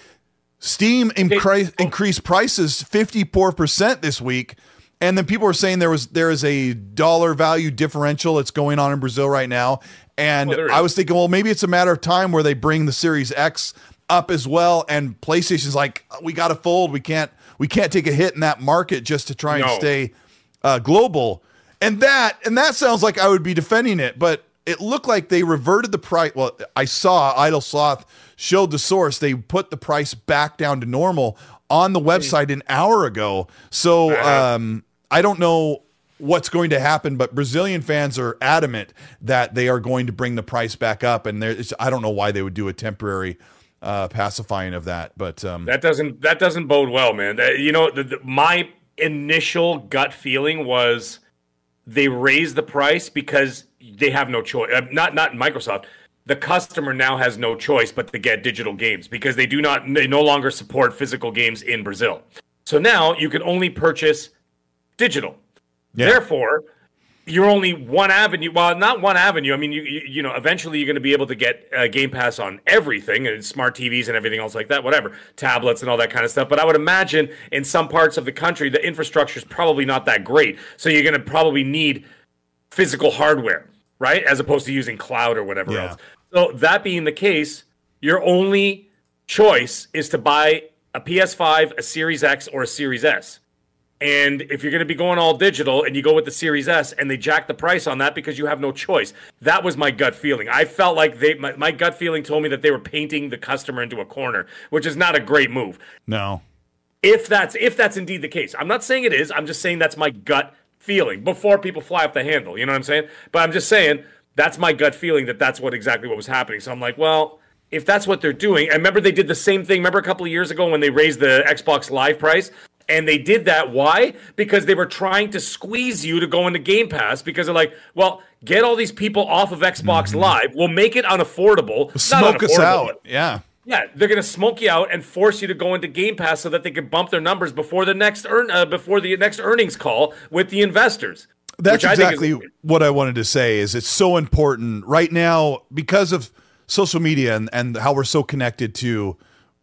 Steam incre- increased prices 54% this week. And then people were saying there was there is a dollar value differential that's going on in Brazil right now. And Well, I was thinking, well, maybe it's a matter of time where they bring the Series X up as well. And PlayStation's like, we got to fold. We can't we can't take a hit in that market just to try and stay uh, global. And that and that sounds like I would be defending it, but it looked like they reverted the price. Well, I saw Idle Sloth showed the source. They put the price back down to normal on the website an hour ago. So um, I don't know what's going to happen, but Brazilian fans are adamant that they are going to bring the price back up, and there, I don't know why they would do a temporary uh, pacifying of that, but um, That doesn't that doesn't bode well, man. That- you know, the, the, my initial gut feeling was they raise the price because they have no choice. Uh, not not Microsoft. The customer now has no choice but to get digital games because they do not they no longer support physical games in Brazil. So now you can only purchase digital. Yeah. Therefore, you're only one avenue. Well, not one avenue. I mean, you you, you know, eventually you're going to be able to get uh, Game Pass on everything and smart TVs and everything else like that, whatever, tablets and all that kind of stuff. But I would imagine in some parts of the country, the infrastructure is probably not that great. So you're going to probably need physical hardware, right, as opposed to using cloud or whatever Yeah. else. So that being the case, your only choice is to buy a PS5, a Series X, or a Series S. And if you're going to be going all digital and you go with the Series S and they jack the price on that because you have no choice, that was my gut feeling. I felt like they, my, my gut feeling told me that they were painting the customer into a corner, which is not a great move. No. If that's if that's indeed the case, I'm not saying it is. I'm just saying that's my gut feeling before people fly off the handle. You know what I'm saying? But I'm just saying that's my gut feeling that that's what exactly what was happening. So I'm like, well, if that's what they're doing, I remember they did the same thing. Remember a couple of years ago when they raised the Xbox Live price. And they did that. Why? Because they were trying to squeeze you to go into Game Pass because they're like, well, get all these people off of Xbox Live. We'll make it unaffordable. Smoke us out. Yeah. yeah, they're gonna smoke you out and force you to go into Game Pass so that they can bump their numbers before the next earn uh, before the next earnings call with the investors. That's which I is- exactly what I wanted to say is it's so important right now because of social media and, and how we're so connected to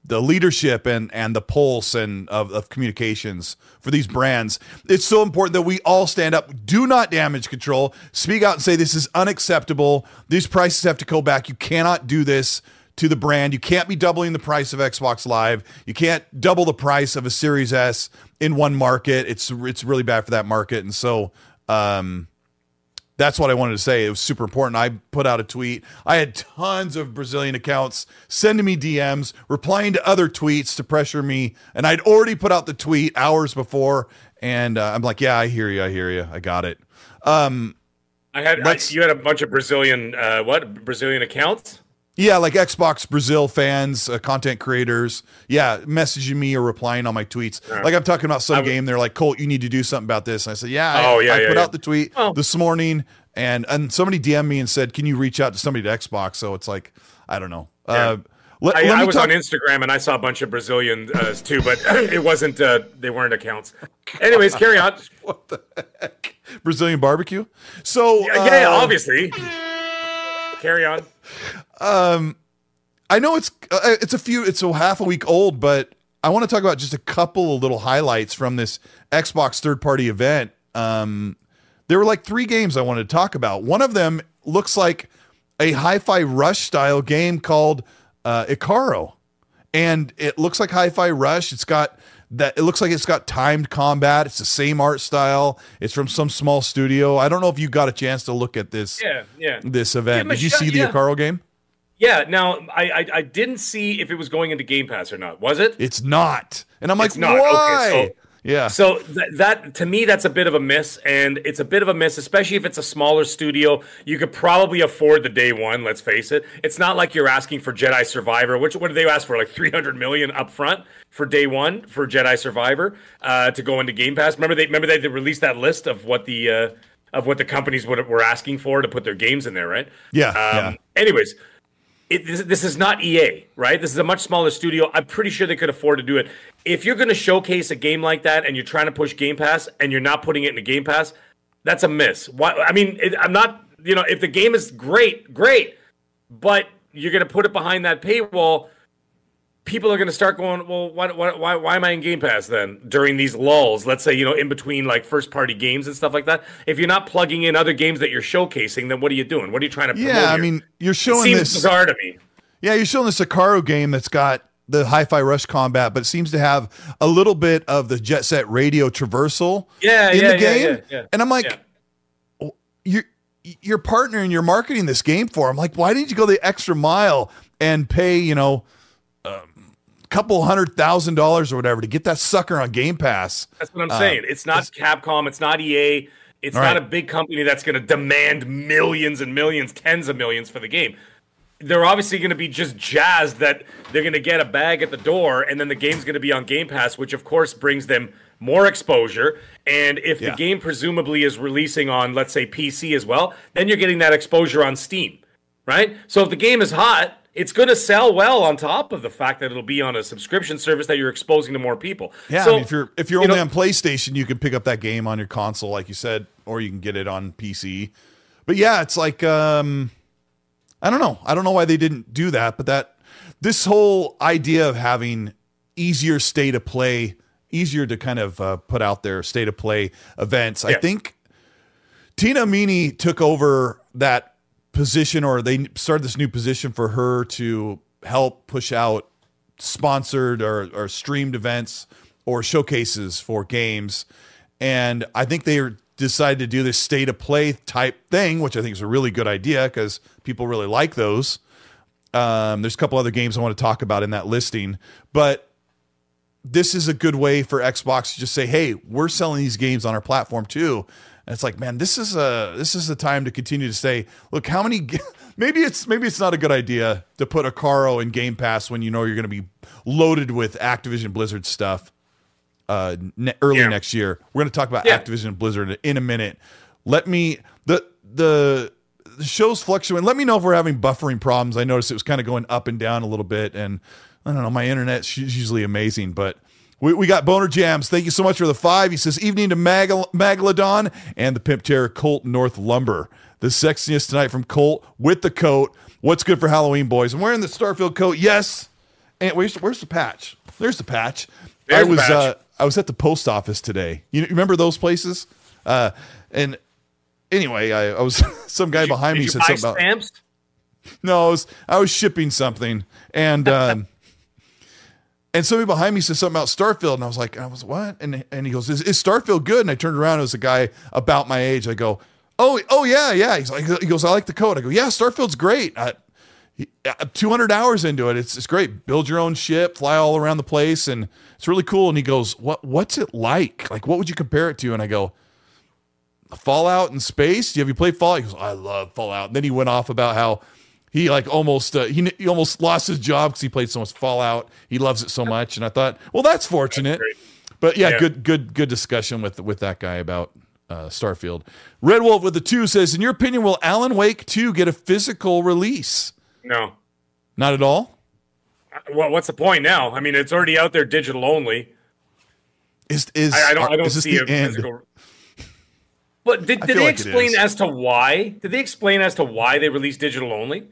the leadership and and the pulse and of, of communications for these brands. It's so important that we all stand up, do not damage control, speak out and say this is unacceptable. These prices have to go back. You cannot do this to the brand. You can't be doubling the price of Xbox Live. You can't double the price of a Series S in one market. It's it's really bad for that market. And so um that's what I wanted to say. It was super important. I put out a tweet. I had tons of Brazilian accounts sending me DMs, replying to other tweets to pressure me. And I'd already put out the tweet hours before. And uh, I'm like, yeah, I hear you. I hear you. I got it. Um, I had I, you had a bunch of Brazilian uh, what Brazilian accounts. Yeah, like Xbox Brazil fans, uh, content creators. Yeah, messaging me or replying on my tweets. Like I'm talking about some I w- game. They're like, Colt, you need to do something about this. And I said, yeah, I, Oh, yeah, I yeah, put yeah. out the tweet Oh. this morning. And, and somebody DM'd me and said, can you reach out to somebody at Xbox? So it's like, I don't know. Uh, let, I, let I was talk- on Instagram and I saw a bunch of Brazilian uh, too, but it wasn't. Uh, they weren't accounts. Anyways, carry on. what the heck? Brazilian barbecue. So Yeah, yeah, uh, obviously. Carry on. I know it's uh, it's a few it's a half a week old, but I want to talk about just a couple of little highlights from this Xbox third party event. Um, there were like three games I wanted to talk about. One of them looks like a Hi-Fi Rush style game called uh, Icaro, and it looks like Hi-Fi Rush. It's got that. It looks like it's got timed combat. It's the same art style. It's from some small studio. I don't know if you got a chance to look at this Yeah, yeah. this event. Did you shot, see the yeah. Icaro game? Yeah. Now, I, I I didn't see if it was going into Game Pass or not. Was it? It's not. And I'm like, It's not. Okay, why? so- yeah. So th- that to me, that's a bit of a miss, and it's a bit of a miss, especially if it's a smaller studio. You could probably afford the day one. Let's face it. It's not like you're asking for Jedi Survivor. Which what did they ask for? Like 300 million up front for day one for Jedi Survivor uh, to go into Game Pass. Remember they remember they, they released that list of what the uh, of what the companies would, were asking for to put their games in there, right? Yeah, Um, yeah. Anyways, it, this, this is not EA, right? This is a much smaller studio. I'm pretty sure they could afford to do it. If you're going to showcase a game like that and you're trying to push Game Pass and you're not putting it in a Game Pass, that's a miss. Why? I mean, it, I'm not. You know, if the game is great, great, but you're going to put it behind that paywall. People are going to start going, well, why, why, why, why am I in Game Pass then during these lulls? Let's say, you know, in between like first party games and stuff like that. If you're not plugging in other games that you're showcasing, then what are you doing? What are you trying to promote? yeah, I here? mean, you're it showing seems this. bizarre to me. Yeah, you're showing this Icaro game that's got the hi-fi rush combat, but it seems to have a little bit of the jet set radio traversal Yeah, in yeah, the game. yeah, yeah. And I'm like, Yeah. Oh, you're you're partnering, you're marketing this game for. I'm like, why didn't you go the extra mile and pay, you know, a couple hundred thousand dollars or whatever to get that sucker on Game Pass? That's what I'm uh, saying. It's not Capcom. It's not EA. It's not right. a big company that's going to demand millions and millions, tens of millions for the game. They're obviously going to be just jazzed that they're going to get a bag at the door, and then the game's going to be on Game Pass, which of course brings them more exposure. And if Yeah. the game presumably is releasing on, let's say, PC as well, then you're getting that exposure on Steam, right? So if the game is hot it's going to sell well on top of the fact that it'll be on a subscription service that you're exposing to more people. Yeah, so, I mean, if you're if you're you only know- on PlayStation, you can pick up that game on your console, like you said, or you can get it on PC. But yeah, it's like um, I don't know. I don't know why they didn't do that, but that this whole idea of having easier state of play, easier to kind of uh, put out their state of play events. I think Tina Meany took over that position, or they started this new position for her to help push out sponsored or, or streamed events or showcases for games. And I think they decided to do this state of play type thing, which I think is a really good idea because people really like those. Um, there's a couple other games I want to talk about in that listing, but this is a good way for Xbox to just say, "Hey, we're selling these games on our platform too." And it's like, man, this is a this is the time to continue to say, "Look, how many?" Maybe it's maybe it's not a good idea to put Icaro in Game Pass when you know you're going to be loaded with Activision Blizzard stuff uh, ne- early Yeah. next year. We're going to talk about Yeah. Activision Blizzard in a minute. Let me the the the show's fluctuating. Let me know if we're having buffering problems. I noticed it was kind of going up and down a little bit, and I don't know. My internet internet's usually amazing, but we, we got Boner Jams. Thank you so much for the five. He says evening to Magal- and the Pimp Terror Colt North Lumber. The sexiness tonight from Colt with the coat. What's good for Halloween, boys? I'm wearing the Starfield coat. Yes. And where's where's the patch? There's the patch. There's I was patch. uh I was at the post office today. You remember those places? Uh and anyway, I, I was some guy behind me said something about stamps? no, I was, I was shipping something, and um, and somebody behind me said something about Starfield, and I was like, I was what? And and he goes, is, is Starfield good? And I turned around, it was a guy about my age. I go, oh, oh yeah, yeah. He's like, he goes, I like the code. I go, yeah, Starfield's great. I, uh, 200 hours into it. It's it's great. Build your own ship, fly all around the place, and it's really cool. And he goes, what what's it like? Like, what would you compare it to? And I go, Fallout in space. Have you played Fallout? He goes, I love Fallout. And then he went off about how he like almost uh, he he almost lost his job because he played so much Fallout. He loves it so much, and I thought, well, that's fortunate. great. but yeah, Yeah. good good good discussion with with that guy about uh, Starfield. Red Wolf with the two says, in your opinion, will Alan Wake two get a physical release? No. Not at all. Well, what's the point now? I mean, it's already out there, digital only. Is is I, I don't. I don't is see the a end? physical. But did, did they like explain as to why? Did they explain as to why they released digital only?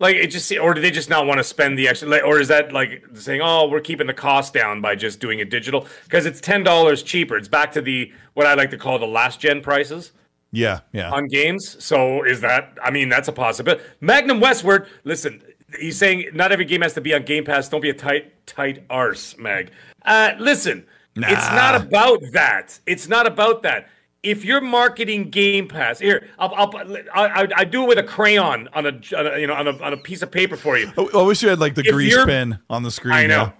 Like it just, or do they just not want to spend the extra? Or is that like saying, "Oh, we're keeping the cost down by just doing it digital"? Because it's ten dollars cheaper. It's back to the what I like to call the last gen prices Yeah, yeah. on games. So is that? I mean, that's a possibility. Magnum Westward. Listen, he's saying not every game has to be on Game Pass. Don't be a tight, tight arse, Mag. Uh, listen, it's not about that. It's not about that. If you're marketing Game Pass, here I'll, I'll I, I, do it with a crayon on a, on a you know on a, on a piece of paper for you. I, wish you had like the If grease pen on the screen. I know. now.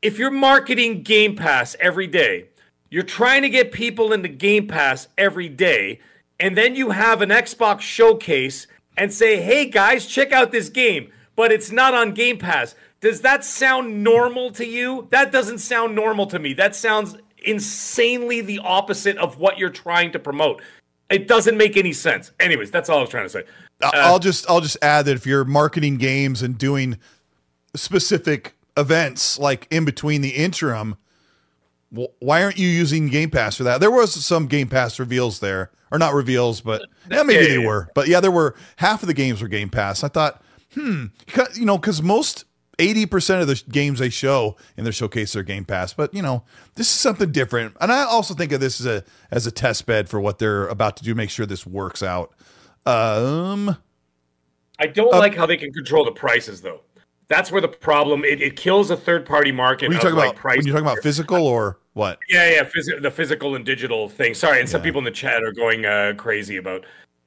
If you're marketing Game Pass every day, you're trying to get people into Game Pass every day, and then you have an Xbox showcase and say, hey guys, check out this game, but it's not on Game Pass. Does that sound normal to you? That doesn't sound normal to me. That sounds insanely the opposite of what you're trying to promote. It doesn't make any sense. Anyways, that's all I was trying to say. I- I'll just I'll just add that if you're marketing games and doing specific events like in between the interim, why aren't you using Game Pass for that? There was some Game Pass reveals there, or not reveals, but yeah, maybe Yeah, they yeah, were. But yeah, there were half of the games were Game Pass. I thought, hmm, you know, because most. 80% of the games they show in their showcase are Game Pass, but you know, this is something different. And I also think of this as a as a test bed for what they're about to do, make sure this works out. Um I don't like how they can control the prices, though. That's where the problem. It, it kills a third party market. When you talking like, about price you talking about physical or what? Yeah, yeah, phys- the physical and digital thing. Sorry, and some people in the chat are going uh, crazy about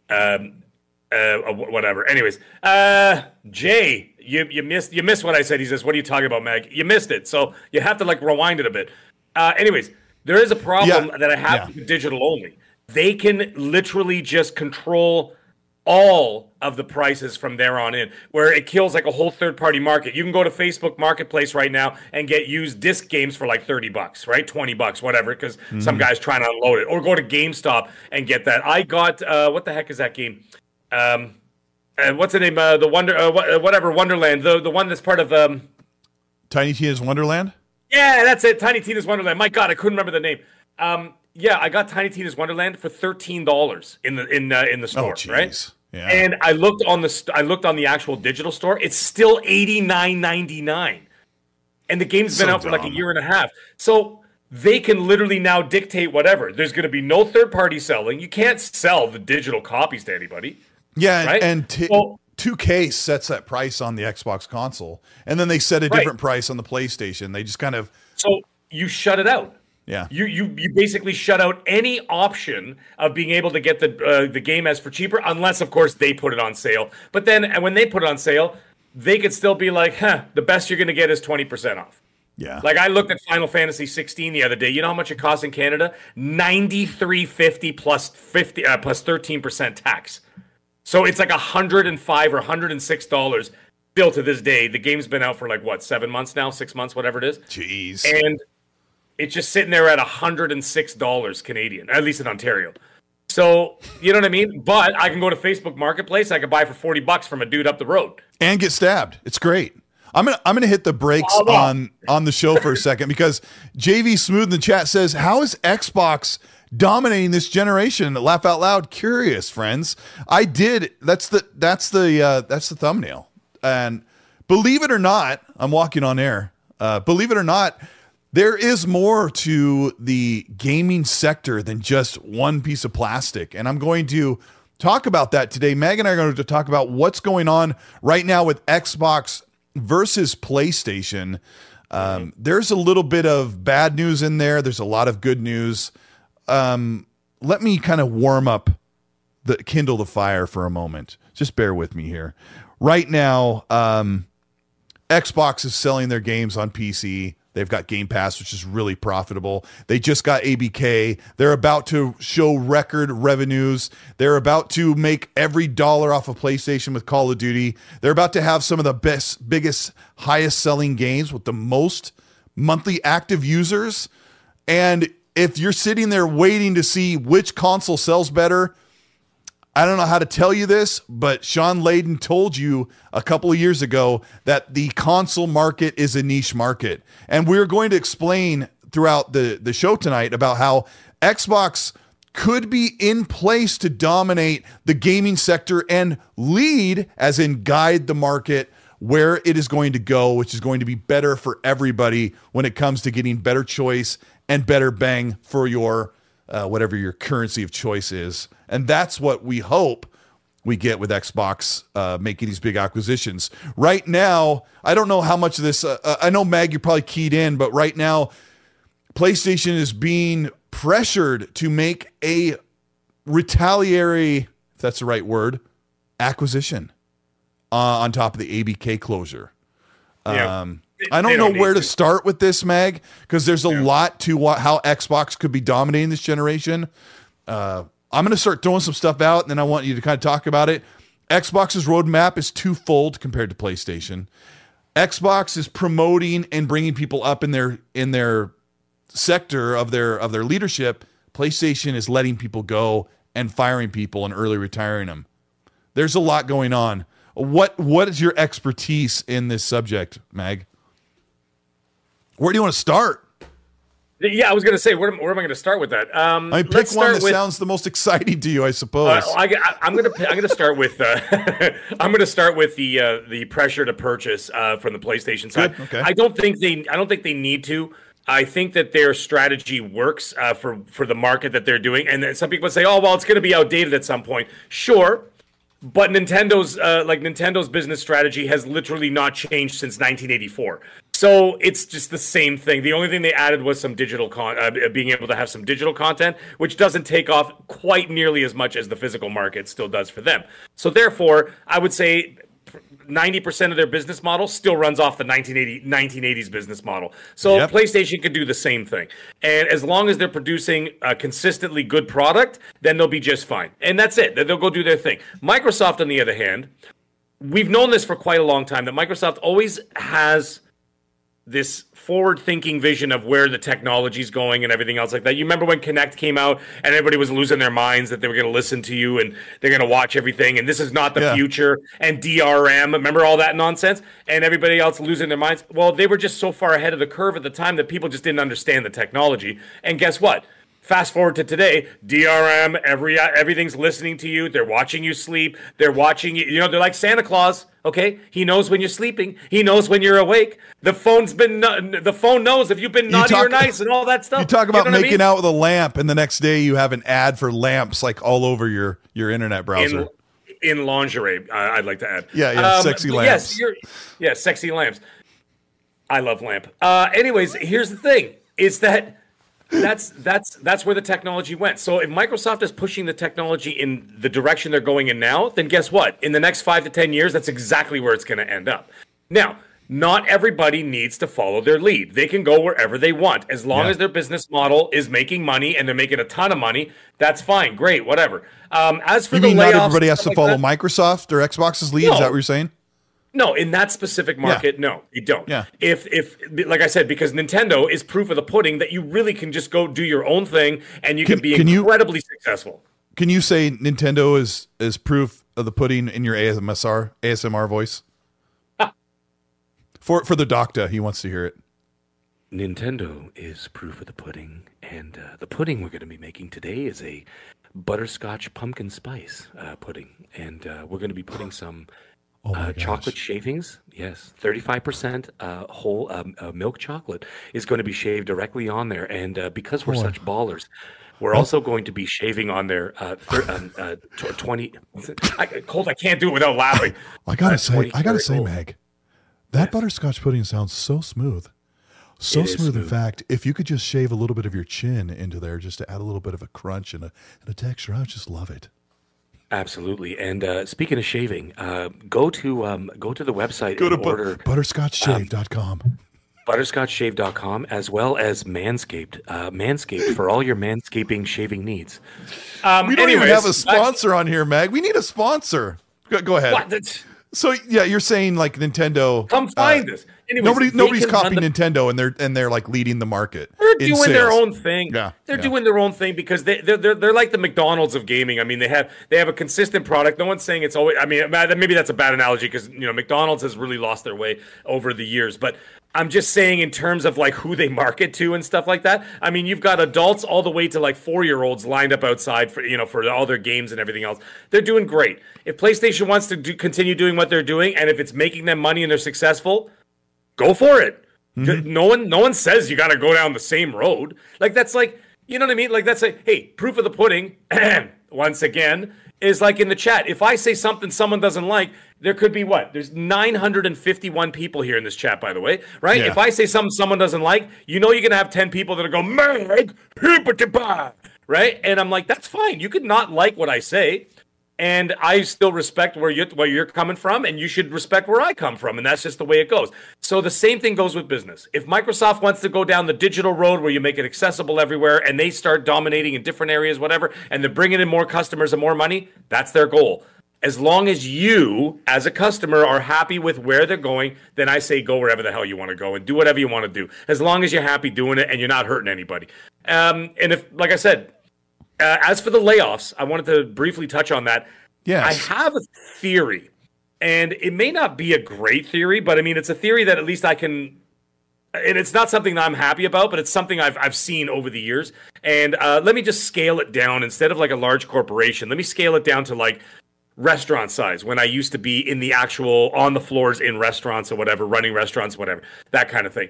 um, uh, whatever. Anyways, uh, Jay, you you missed you missed what I said. He says, "What are you talking about, Meg? You missed it." So you have to like rewind it a bit. Uh, anyways, there is a problem Yeah, that I have yeah. with digital only. They can literally just control all of the prices from there on in, where it kills like a whole third party market. You can go to Facebook Marketplace right now and get used disc games for like 30 bucks, right? 20 bucks, whatever, because some guy's trying to unload it. Or go to GameStop and get that. I got, uh, what the heck is that game? Um, uh, what's the name? Uh, the Wonder, uh, uh, whatever Wonderland, the the one that's part of. Um, Tiny Tina's Wonderland. yeah, that's it. Tiny Tina's Wonderland. My God, I couldn't remember the name. Um, yeah, I got Tiny Tina's Wonderland for thirteen dollars in the in uh, in the Oh, store, right? Yeah. And I looked on the st- I looked on the actual digital store. It's still eighty nine ninety nine, and the game's been So out for like a year and a half. So they can literally now dictate whatever. There's going to be no third party selling. You can't sell the digital copies to anybody. Yeah, and- Right? and t- Well- 2K sets that price on the Xbox console, and then they set a Right. different price on the PlayStation. They just kind of, So you shut it out. yeah, You you you basically shut out any option of being able to get the uh, the game as for cheaper, unless of course they put it on sale. But then when they put it on sale, they could still be like, "Huh, the best you're going to get is twenty percent off." yeah. Like I looked at Final Fantasy 16 the other day. You know how much it costs in Canada? Ninety three fifty plus fifty uh, plus thirteen percent tax. So it's like hundred and five or hundred and six dollars. Still to this day, the game's been out for like what seven months now, six months, whatever it is Jeez. and it's just sitting there at hundred and six dollars Canadian, at least in Ontario. So you know what I mean. But I can go to Facebook Marketplace. I can buy for forty bucks from a dude up the road. and get stabbed. It's great. I'm gonna I'm gonna hit the brakes on on the show for a second because JV Smooth in the chat says, "How is Xbox dominating this generation?" Laugh out loud. Curious, friends. I did. That's the that's the uh, that's the thumbnail. And believe it or not, I'm walking on air. Uh, believe it or not, there is more to the gaming sector than just one piece of plastic, and I'm going to talk about that today. Meg and I are going to talk about what's going on right now with Xbox versus PlayStation. Um, there's a little bit of bad news in there. There's a lot of good news. Um, let me kind of warm up the kindle the fire for a moment. Just bear with me here. Right now, um, Xbox is selling their games on PC. They've got Game Pass, which is really profitable. They just got ABK. They're about to show record revenues. They're about to make every dollar off of PlayStation with Call of Duty. They're about to have some of the best, biggest, highest selling games with the most monthly active users. And if you're sitting there waiting to see which console sells better, I don't know how to tell you this, but Shawn Layden told you a couple of years ago that the console market is a niche market. And we're going to explain throughout the, the show tonight about how Xbox could be in place to dominate the gaming sector and lead, as in guide the market where it is going to go, which is going to be better for everybody when it comes to getting better choice and better bang for your uh, whatever your currency of choice is. And that's what we hope we get with Xbox uh, making these big acquisitions. Right now, I don't know how much of this, uh, uh, I know, Mag, you're probably keyed in, but right now, PlayStation is being pressured to make a retaliatory, if that's the right word, acquisition uh, on top of the ABK closure. Yeah. Um, I don't they know where to start with this, Mag, because there's a Yeah. lot to what, how Xbox could be dominating this generation. Uh, I'm going to start throwing some stuff out, and then I want you to kind of talk about it. Xbox's roadmap is twofold compared to PlayStation. Xbox is promoting and bringing people up in their in their sector of their of their leadership. PlayStation is letting people go and firing people and early retiring them. There's a lot going on. What what is your expertise in this subject, Mag? Where do you want to start? Yeah, I was going to say, where, am- where am I going to start with that? Um, I mean, pick one that with. sounds the most exciting to you, I suppose. Uh, I, am gonna I'm gonna start with uh, I'm gonna start with the uh, the pressure to purchase uh, from the PlayStation side. Good, okay. I don't think they I don't think they need to. I think that their strategy works uh, for for the market that they're doing. And then some people say, oh well, it's going to be outdated at some point. Sure, but Nintendo's uh, like Nintendo's business strategy has literally not changed since 1984. So it's just the same thing. The only thing they added was some digital con, uh, being able to have some digital content, which doesn't take off quite nearly as much as the physical market still does for them. So therefore, I would say 90% of their business model still runs off the 1980, 1980s business model. So Yep. PlayStation could do the same thing. And as long as they're producing a consistently good product, then they'll be just fine. And that's it. They'll go do their thing. Microsoft, on the other hand, we've known this for quite a long time that Microsoft always has this forward thinking vision of where the technology's going and everything else like that. You remember when Kinect came out and everybody was losing their minds that they were going to listen to you and they're going to watch everything and this is not the Yeah. future and DRM. Remember all that nonsense and everybody else losing their minds? Well, they were just so far ahead of the curve at the time that people just didn't understand the technology. And guess what? Fast forward to today, DRM, every everything's listening to you. They're watching you sleep. They're watching you. You know, they're like Santa Claus. Okay, he knows when you're sleeping. He knows when you're awake. The phone's been the phone knows if you've been naughty or talk- nice and all that stuff. You talk about know what I making mean? out with a lamp, and the next day you have an ad for lamps like all over your your internet browser. in in lingerie. I I'd like to add. Um, Yeah, yeah, sexy lamps. Yes, you're, yeah, sexy lamps. I love lamp. Uh, anyways, here's the thing: is that that's that's that's where the technology went. So if Microsoft is pushing the technology in the direction they're going in now, then guess what? In the next five to ten years, that's exactly where it's going to end up. Now. Not everybody needs to follow their lead. They can go wherever they want. As long Yeah. as their business model is making money and they're making a ton of money, that's fine. Great, whatever. Um, as for You the mean not layoffs, everybody has to like follow that- Microsoft or Xbox's lead? Is that what you're saying? No, in that specific market, no, you don't. Yeah. If if like I said, because Nintendo is proof of the pudding that you really can just go do your own thing and you can, Can- be can you- incredibly successful. Can you say Nintendo is is proof of the pudding in your ASMR ASMR voice? For for the doctor, he wants to hear it. Nintendo is proof of the pudding, and uh, the pudding we're going to be making today is a butterscotch pumpkin spice uh, pudding, and uh, we're going to be putting some Oh uh, chocolate shavings. Yes, thirty-five percent uh, whole um, uh, milk chocolate is going to be shaved directly on there, and uh, because we're Boy. such ballers. We're also going to be shaving on there uh, thir- um, uh, tw- 20. I, Colt, I can't do it without laughing. I gotta say, I gotta say, old. Meg, that butterscotch pudding sounds so smooth, so is smooth. In fact, if you could just shave a little bit of your chin into there, just to add a little bit of a crunch and a and a texture, I would just love it. Absolutely. And uh, speaking of shaving, uh, go to um, go to the website Go to and bu- order butterscotchshave.com. butterscotchshave.com as well as Manscaped. Uh, Manscaped for all your manscaping shaving needs. Um, we don't even have a sponsor on here, Meg. We need a sponsor. Go, go ahead. What? So yeah, you're saying like Nintendo. Come uh, find us. Anyways, nobody, nobody's copying the- Nintendo, and they're and they're like leading the market. They're in doing their own thing. Yeah, they're yeah. doing their own thing because they they're, they're they're like the McDonald's of gaming. I mean, they have they have a consistent product. No one's saying it's always. I mean, maybe that's a bad analogy because you know McDonald's has really lost their way over the years. But I'm just saying in terms of like who they market to and stuff like that. I mean, you've got adults all the way to like four year olds lined up outside for you know for all their games and everything else. They're doing great. If PlayStation wants to do, continue doing what they're doing, and if it's making them money and they're successful, go for it. Mm-hmm. No one, no one says you got to go down the same road. Like that's like, you know what I mean? Like that's like, hey, proof of the pudding. once again, is like in the chat. If I say something someone doesn't like, there could be what? There's 951 people here in this chat, by the way, right? Yeah. If I say something someone doesn't like, you know you're gonna have 10 people that are go Meg, right? And I'm like, that's fine. You could not like what I say and I still respect where you where you're coming from, and you should respect where I come from, and that's just the way it goes. So the same thing goes with business. If Microsoft wants to go down the digital road where you make it accessible everywhere, and they start dominating in different areas, whatever, and they're bringing in more customers and more money, that's their goal. As long as you, as a customer, are happy with where they're going, then I say go wherever the hell you want to go and do whatever you want to do. As long as you're happy doing it and you're not hurting anybody. Um, and if, like I said, uh, as for the layoffs, I wanted to briefly touch on that. Yes. I have a theory, and it may not be a great theory, but I mean, it's a theory that at least I can. And it's not something that I'm happy about, but it's something I've I've seen over the years. And uh, let me just scale it down instead of like a large corporation. Let me scale it down to like restaurant size when I used to be in the actual on the floors in restaurants or whatever, running restaurants, whatever, that kind of thing.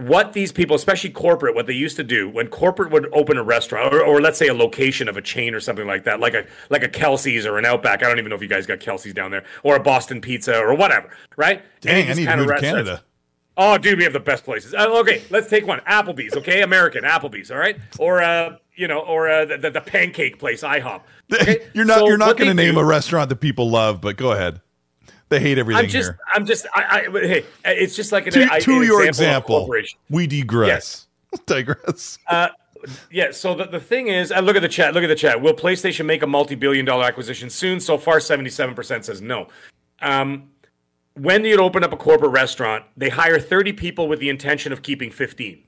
What these people, especially corporate, what they used to do when corporate would open a restaurant or, or let's say a location of a chain or something like that, like a like a Kelsey's or an Outback. I don't even know if you guys got Kelsey's down there or a Boston Pizza or whatever, right? Dang, Any I need to kind of move to Canada. Oh, dude, we have the best places. Uh, okay, let's take one. Applebee's, okay, American Applebee's, all right, or uh, you know, or uh, the, the, the pancake place, IHOP. Okay? you're not So you're not going to name do- a restaurant that people love, but go ahead. They hate everything I'm just, here. I'm just, I, I, but hey, it's just like an, To, I- to an your of example, we digress. digress. Uh, Yeah. So the, the thing is, and look at the chat. Look at the chat. Will PlayStation make a multi-billion-dollar acquisition soon? So far, seventy-seven percent says no. Um, when you'd open up a corporate restaurant, they hire 30 people with the intention of keeping 15.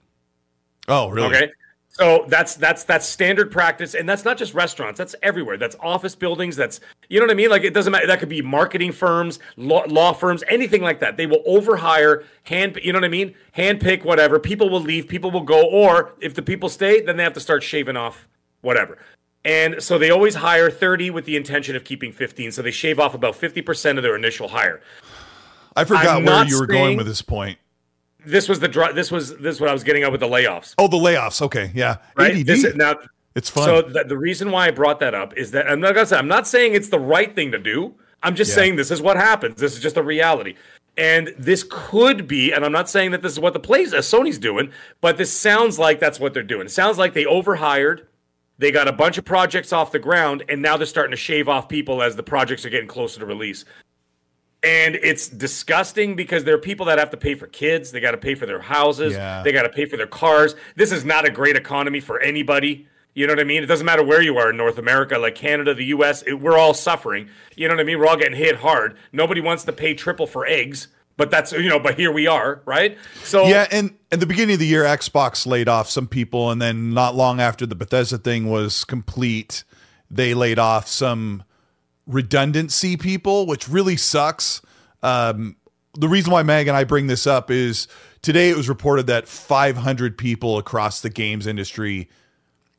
Oh, really? Okay. So that's that's that's standard practice, and that's not just restaurants. That's everywhere. That's office buildings. That's you know what I mean. Like it doesn't matter. That could be marketing firms, law, law firms, anything like that. They will overhire, hand. You know what I mean? Hand pick whatever. People will leave. People will go. Or if the people stay, then they have to start shaving off whatever. And so they always hire 30 with the intention of keeping 15. So they shave off about 50% of their initial hire. I forgot I'm where you were going with this point. This was the dr- this was this is what I was getting at with the layoffs. Oh, the layoffs. Okay, yeah. Right? ADD. This is, now it's fun. So the, the reason why I brought that up is that I'm not gonna say I'm not saying it's the right thing to do. I'm just Yeah. saying this is what happens. This is just a reality. And this could be, and I'm not saying that this is what the plays uh, Sony's doing, but this sounds like that's what they're doing. It sounds like they overhired, they got a bunch of projects off the ground, and now they're starting to shave off people as the projects are getting closer to release. And it's disgusting because there are people that have to pay for kids. They got to pay for their houses. Yeah. They got to pay for their cars. This is not a great economy for anybody. You know what I mean? It doesn't matter where you are in North America, like Canada, the US, it, we're all suffering. You know what I mean? We're all getting hit hard. Nobody wants to pay triple for eggs, but that's, you know, but here we are, right? So, yeah, and at the beginning of the year, Xbox laid off some people, and then not long after the Bethesda thing was complete, they laid off some redundancy people, which really sucks. Um, the reason why Meg and I bring this up is today it was reported that 500 people across the games industry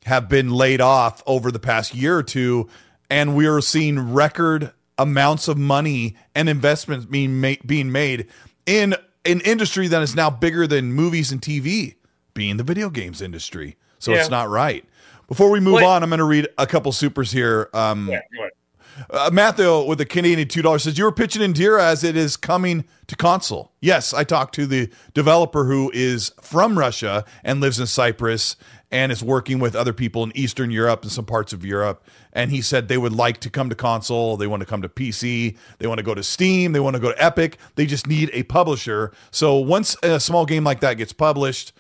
have been laid off over the past year or two, and we are seeing record amounts of money and investments being ma- being made in an industry that is now bigger than movies and TV, being the video games industry. So Yeah. it's not right. Before we move on, I'm going to read a couple supers here. Um, yeah, go ahead. Uh, Matthew with the Canadian two dollars says you were pitching Indira as it is coming to console. Yes, I talked to the developer who is from Russia and lives in Cyprus and is working with other people in Eastern Europe and some parts of Europe. And he said they would like to come to console. They want to come to PC. They want to go to Steam. They want to go to Epic. They just need a publisher. So once a small game like that gets published,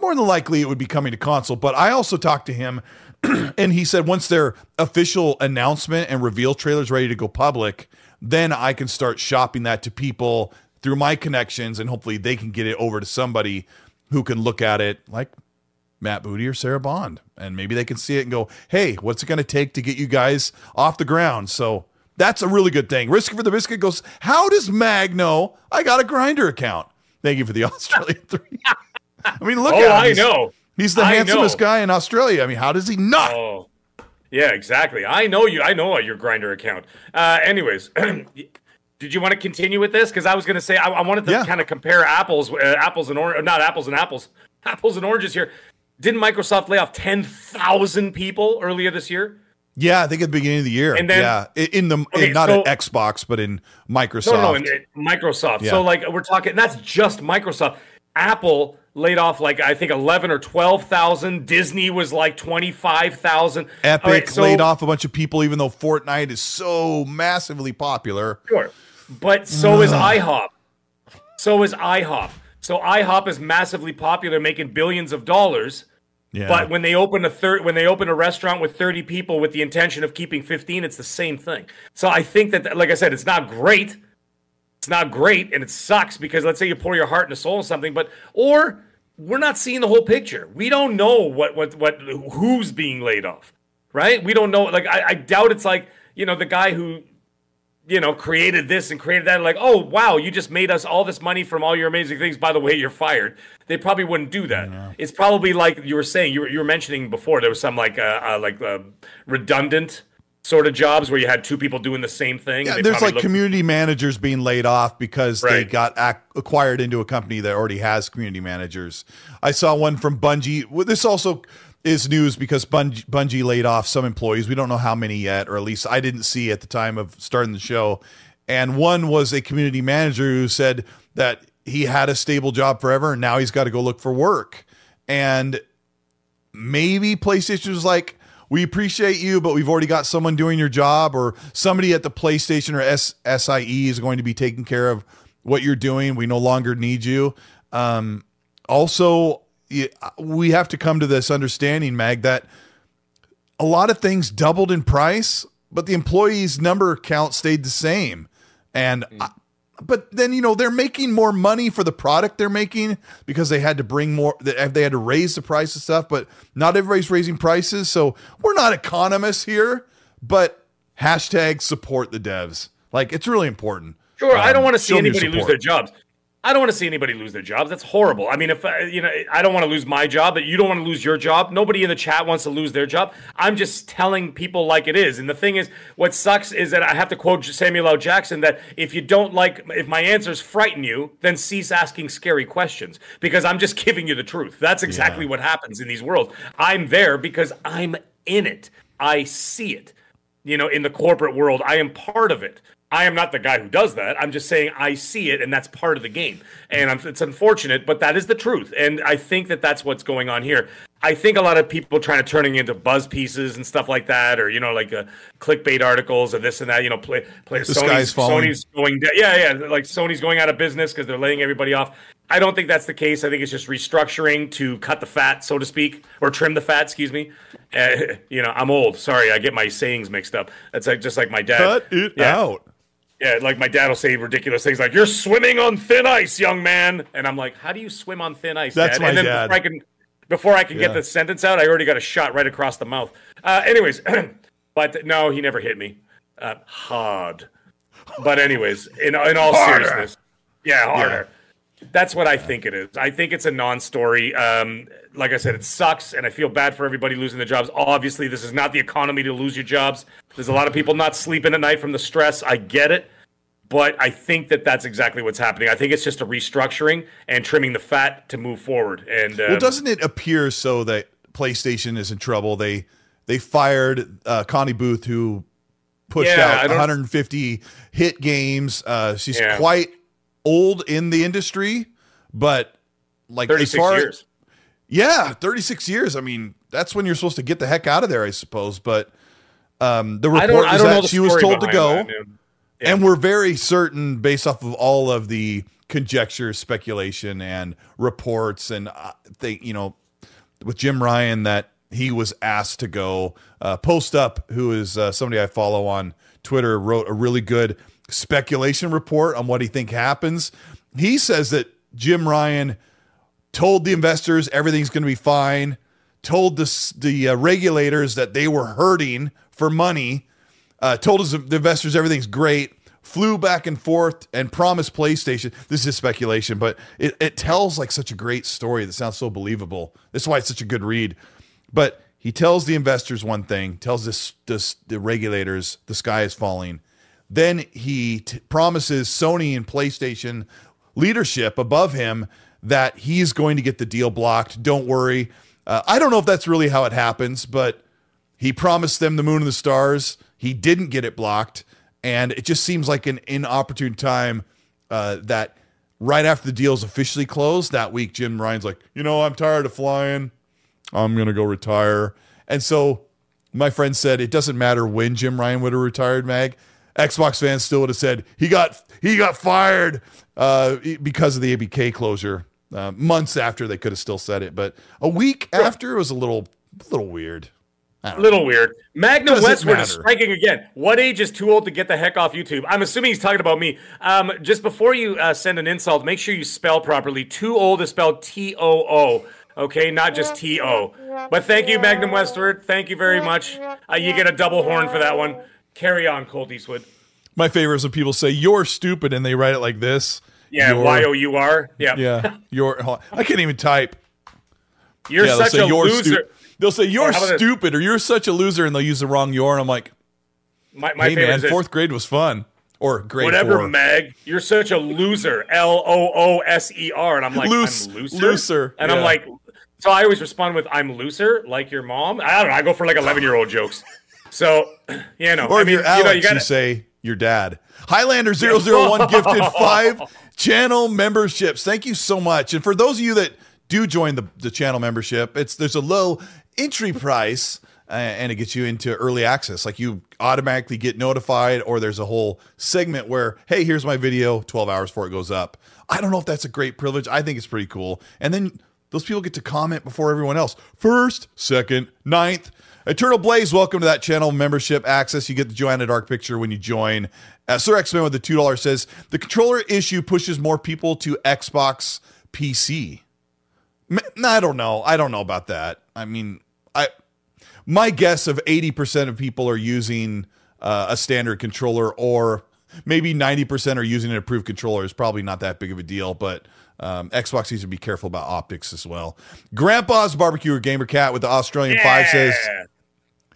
more than likely it would be coming to console. But I also talked to him, and he said once their official announcement and reveal trailer is ready to go public, then I can start shopping that to people through my connections, and hopefully they can get it over to somebody who can look at it like Matt Booty or Sarah Bond, and maybe they can see it and go, "Hey, what's it going to take to get you guys off the ground?" So. That's a really good thing. Risk for the Biscuit goes, How does Mag know I got a Grindr account? Thank you for the Australian three. I mean, look Oh, at him. I know. He's the I handsomest know. guy in Australia. I mean, how does he not? Oh, yeah, exactly. I know you. I know your Grindr account. Uh, anyways, did you want to continue with this? Because I was going to say I, I wanted to Yeah. kind of compare apples, uh, apples and oranges, not apples and apples, apples and oranges here. Didn't Microsoft lay off ten thousand people earlier this year? Yeah, I think at the beginning of the year. And then- yeah, in the Okay, in, not so- at Xbox, but in Microsoft. No, no, in, in Microsoft. Yeah. So like we're talking, that's just Microsoft. Apple laid off like I think eleven or twelve thousand. Disney was like twenty five thousand. Epic laid off a bunch of people, even though Fortnite is so massively popular. Sure. But so is IHOP. So is IHOP. So IHOP is massively popular, making billions of dollars. Yeah, But when they open a third, when they open a restaurant with thirty people with the intention of keeping fifteen, it's the same thing. So I think that, like I said, it's not great. It's not great, and it sucks because let's say you pour your heart and soul in something, but or we're not seeing the whole picture. We don't know what what what who's being laid off, right? We don't know. Like I, I doubt it's like you know the guy who you know, created this and created that. Like, oh wow, you just made us all this money from all your amazing things. By the way, you're fired. They probably wouldn't do that. It's probably like you were saying. You were, you were mentioning before. There was some like uh, uh like uh, redundant sort of jobs where you had two people doing the same thing. yeah there's like looked- community managers being laid off because they got ac- acquired into a company that already has community managers. I saw one from Bungie. Well, this also is news because Bungie, Bungie laid off some employees. We don't know how many yet, or at least I didn't see at the time of starting the show. And one was a community manager who said that he had a stable job forever and now he's got to go look for work. And maybe PlayStation was like, we appreciate you, but we've already got someone doing your job, or somebody at the PlayStation or S- SIE is going to be taking care of what you're doing. We no longer need you. Um, also, we have to come to this understanding, Mag, that a lot of things doubled in price, but the employees' number count stayed the same. And I, but then you know they're making more money for the product they're making because they had to bring more they they had to raise the price of stuff but not everybody's raising prices so we're not economists here but hashtag support the devs. Like it's really important. Sure, I don't Um, want to see show me your anybody lose their jobs. I don't want to see anybody lose their jobs. That's horrible. I mean, if uh, you know, I don't want to lose my job, but you don't want to lose your job. Nobody in the chat wants to lose their job. I'm just telling people like it is. And the thing is, what sucks is that I have to quote Samuel L. Jackson that if you don't like, if my answers frighten you, then cease asking scary questions because I'm just giving you the truth. That's exactly Yeah. what happens in these worlds. I'm there because I'm in it. I see it you know, in the corporate world. I am part of it. I am not the guy who does that. I'm just saying I see it, and that's part of the game. And I'm, it's unfortunate, but that is the truth. And I think that that's what's going on here. I think a lot of people trying to turning into buzz pieces and stuff like that, or you know, like uh, clickbait articles or this and that. You know, play play The Sony's. Sony's going down. Yeah, yeah, like Sony's going out of business because they're laying everybody off. I don't think that's the case. I think it's just restructuring to cut the fat, so to speak, or trim the fat. Excuse me. Uh, you know, I'm old. Sorry, I get my sayings mixed up. That's like just like my dad. cut it Yeah. out Yeah, like my dad will say ridiculous things like "You're swimming on thin ice, young man," and I'm like, "How do you swim on thin ice?" That's dad? my and then dad. before I can, before I can Yeah. get the sentence out, I already got a shot right across the mouth. Uh, anyways, but no, he never hit me uh, hard. But anyways, in in all Harder. seriousness, yeah, harder. That's what I think it is. I think it's a non-story. Um, like I said, it sucks, and I feel bad for everybody losing their jobs. Obviously, this is not the economy to lose your jobs. There's a lot of people not sleeping at night from the stress. I get it, but I think that that's exactly what's happening. I think it's just a restructuring and trimming the fat to move forward. And um, Well, doesn't it appear so that PlayStation is in trouble? They they fired uh, Connie Booth, who pushed Yeah, out 150 hit games. Uh, she's Yeah. quite old in the industry, but like as far years. yeah, 36 years. I mean, that's when you're supposed to get the heck out of there, I suppose. But um, the I report don't. I don't that she was told to go. that. And we're very certain, based off of all of the conjecture, speculation, and reports, and uh, they, you know, with Jim Ryan, that he was asked to go. Uh, Post Up, who is uh, somebody I follow on Twitter, wrote a really good speculation report on what he think happens. He says that Jim Ryan told the investors everything's going to be fine, told the the uh, regulators that they were hurting for money, uh, told the investors everything's great, flew back and forth and promised PlayStation. This is speculation, but it, it tells like such a great story that sounds so believable. That's why it's such a good read. But he tells the investors one thing, tells this, this the regulators the sky is falling. Then he t- promises Sony and PlayStation leadership above him that he's going to get the deal blocked. Don't worry. Uh, I don't know if that's really how it happens, but he promised them the moon and the stars. He didn't get it blocked. And it just seems like an inopportune time uh, that right after the deal's officially closed that week, Jim Ryan's like, you know, I'm tired of flying. I'm going to go retire. And so my friend said it doesn't matter when Jim Ryan would have retired, Mag. Xbox fans still would have said he got he got fired uh, because of the ABK closure. Uh, months after they could have still said it, but a week after it was a little a little weird. I don't know. Little weird. Magnum Doesn't Westward is striking again. What age is too old to get the heck off YouTube? I'm assuming he's talking about me. Um, just before you uh, send an insult, make sure you spell properly. Too old is spelled T O O. Okay, not just T O. But thank you, Magnum Westward. Thank you very much. Uh, you get a double horn for that one. Carry on, Colt Eastwood. My favorite is when people say you're stupid and they write it like this. Yeah, You're- Y O U R. Yeah. Yeah, you're. I can't even type. You're yeah, they'll such say a you're loser. stu- They'll say you're how about this? stupid or you're such a loser, and they'll use the wrong "your." And I'm like, My, my hey man, fourth grade was fun, or grade Whatever, four. Meg. You're such a loser. L O O S E R. And I'm like, Loose- I'm looser. looser, And yeah. I'm like, so I always respond with, I'm looser, like your mom. I don't know. I go for like 11 year old jokes. So, you know, Or I if mean, you're Alex, you know, you, you gotta, say your dad. Highlander 001 gifted five channel memberships. Thank you so much. And for those of you that do join the, the channel membership, it's there's a low entry price uh, and it gets you into early access. Like you automatically get notified, or there's a whole segment where, hey, here's my video 12 hours before it goes up. I don't know if that's a great privilege. I think it's pretty cool. And then those people get to comment before everyone else. First, second, ninth. Eternal Blaze, welcome to that channel membership access. You get the Joanna Dark picture when you join. Uh, Sir X Men with the two dollars says the controller issue pushes more people to Xbox PC. I don't know. I don't know about that. I mean, I my guess of eighty percent of people are using uh, a standard controller, or maybe ninety percent are using an approved controller. Is probably not that big of a deal, but. Um, Xbox needs to be careful about optics as well. Grandpa's barbecue or gamer cat with the Australian five says,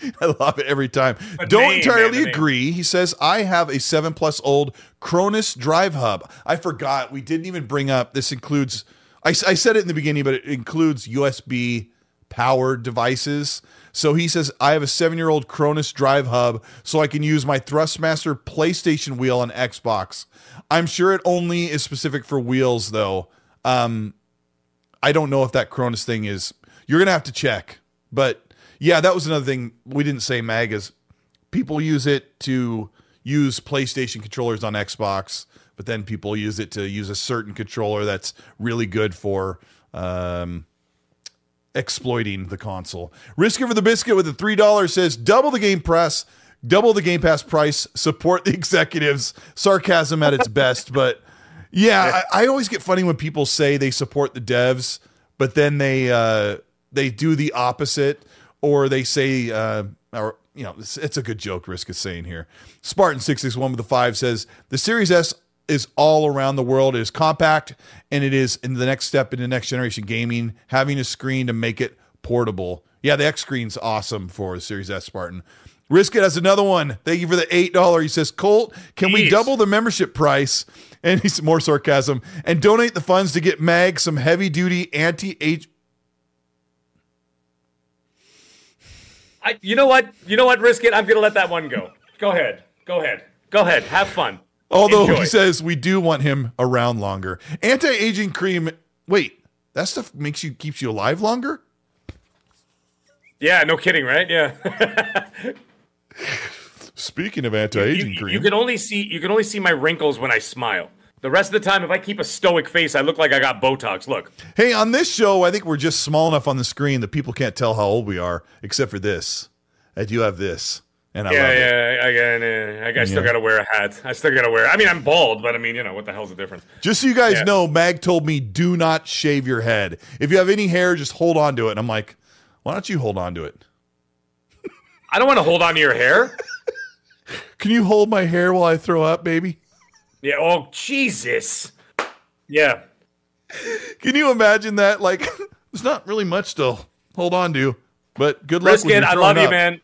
I love it every time. Don't name, entirely man, the name. agree. He says, I have a seven plus old Cronus Drive Hub. I forgot. We didn't even bring up this includes, I, I said it in the beginning, but it includes USB powered devices. So he says, I have a seven year old Cronus Drive Hub so I can use my Thrustmaster PlayStation wheel on Xbox. I'm sure it only is specific for wheels, though. Um, I don't know if that Cronus thing is. You're gonna have to check. But yeah, that was another thing we didn't say. Mag is people use it to use PlayStation controllers on Xbox, but then people use it to use a certain controller that's really good for um, exploiting the console. Risk over the biscuit with the three dollars says double the game press, double the Game Pass price, support the executives. Sarcasm at its best, but yeah, I, I always get funny when people say they support the devs, but then they uh, they do the opposite, or they say, uh, or you know, it's, it's a good joke. Risk is saying here. Spartan six six one with the five says the Series S is all around the world. It is compact, and it is in the next step into next generation gaming, having a screen to make it portable. Yeah, the X screen's awesome for the Series S Spartan. Risk it has another one. Thank you for the eight dollar. He says, Colt, can we double the membership price? And he's more sarcasm and donate the funds to get Mag some heavy duty anti age. I, you know what? You know what? Risk it. I'm gonna let that one go. Go ahead. Go ahead. Go ahead. Have fun. Although Enjoy. he says we do want him around longer. Anti aging cream. Wait, that stuff makes you keeps you alive longer. Yeah. No kidding. Right? Yeah. Speaking of anti aging you, cream, you can only see you can only see my wrinkles when I smile. The rest of the time, if I keep a stoic face, I look like I got Botox. Look. Hey, on this show, I think we're just small enough on the screen that people can't tell how old we are, except for this. I do have this, and I Yeah, love it. yeah. I, I, I, I still Yeah. gotta wear a hat. I still gotta wear. I mean, I'm bald, but I mean, you know, what the hell's the difference? Just so you guys Yeah. know, Mag told me do not shave your head. If you have any hair, just hold on to it. And I'm like, why don't you hold on to it? I don't want to hold on to your hair. Can you hold my hair while I throw up, baby? Yeah. Oh, Jesus. Yeah. Can you imagine that? Like, there's not really much to hold on to, but good luck. I love you, man.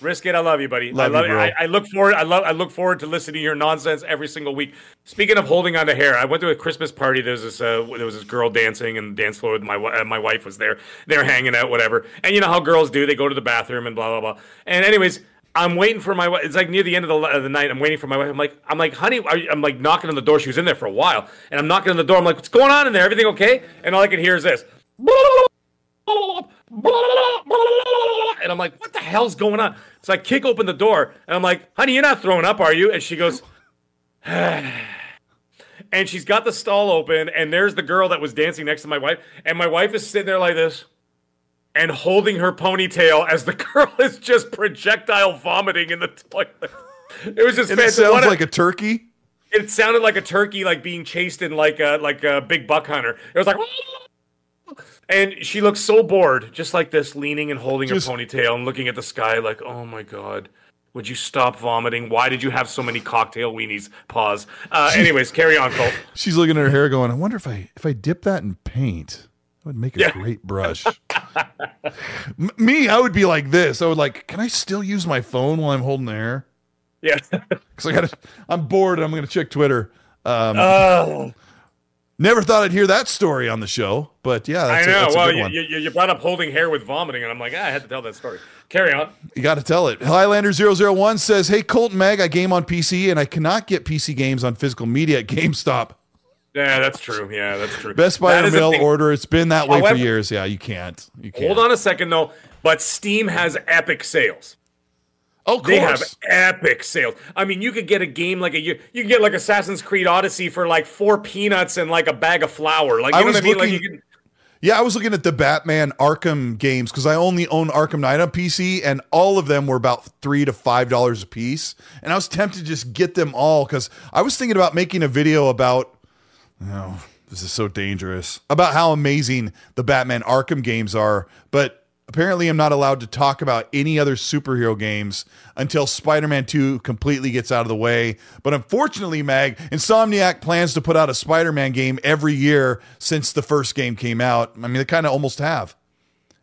Risk it. I love you, buddy. Love I love you. I, I look forward. I love. I look forward to listening to your nonsense every single week. Speaking of holding on to hair, I went to a Christmas party. There was this. Uh, there was this girl dancing and the dance floor. With my uh, my wife was there. They were hanging out, whatever. And you know how girls do. They go to the bathroom and blah blah blah. And anyways. I'm waiting for my wife. It's like near the end of the, of the night. I'm waiting for my wife. I'm like, I'm like, honey, I'm like knocking on the door. She was in there for a while, and I'm knocking on the door. I'm like, what's going on in there? Everything okay? And all I can hear is this. And I'm like, what the hell's going on? So I kick open the door and I'm like, honey, you're not throwing up, are you? And she goes, and she's got the stall open and there's the girl that was dancing next to my wife. And my wife is sitting there like this and holding her ponytail as the girl is just projectile vomiting in the toilet. It was just And it fantastic. sounds like a turkey. it sounded like a turkey like being chased in like a like a big buck hunter. It was like and she looks so bored, just like this, leaning and holding Just- her ponytail and looking at the sky like, "Oh my god, would you stop vomiting? Why did you have so many cocktail weenies?" Pause. Uh, anyways, carry on, Colt. She's looking at her hair, going, "I wonder if I if I dip that in paint, it would make a Yeah. great brush." M- Me, I would be like this. I would like, can I still use my phone while I'm holding the hair? Yeah. Because I got. I'm bored. And I'm going to check Twitter. Um, Oh, never thought I'd hear that story on the show, but yeah, I that's a, know. a well, good you, you, you brought up holding hair with vomiting, and I'm like, ah, I had to tell that story. Carry on. You got to tell it. Highlander001 says, Hey, Colt and Mag, I game on PC and I cannot get PC games on physical media at GameStop. Yeah, that's true. Yeah, that's true. Best Buy or mail order. It's been that way However- for years. Yeah, you can't. You can't. Hold on a second though. But Steam has epic sales. Oh, They have epic sales. I mean, you could get a game like a you, you can get like Assassin's Creed Odyssey for like four peanuts and like a bag of flour. Like you I know was what I mean? Like looking- you can, Yeah, I was looking at the Batman Arkham games because I only own Arkham Knight on PC, and all of them were about three to five dollars a piece. And I was tempted to just get them all because I was thinking about making a video about. Oh, this is so dangerous. About how amazing the Batman Arkham games are, but apparently I'm not allowed to talk about any other superhero games until Spider-Man 2 completely gets out of the way. But unfortunately, Mag, Insomniac plans to put out a Spider-Man game every year since the first game came out. I mean, they kind of almost have.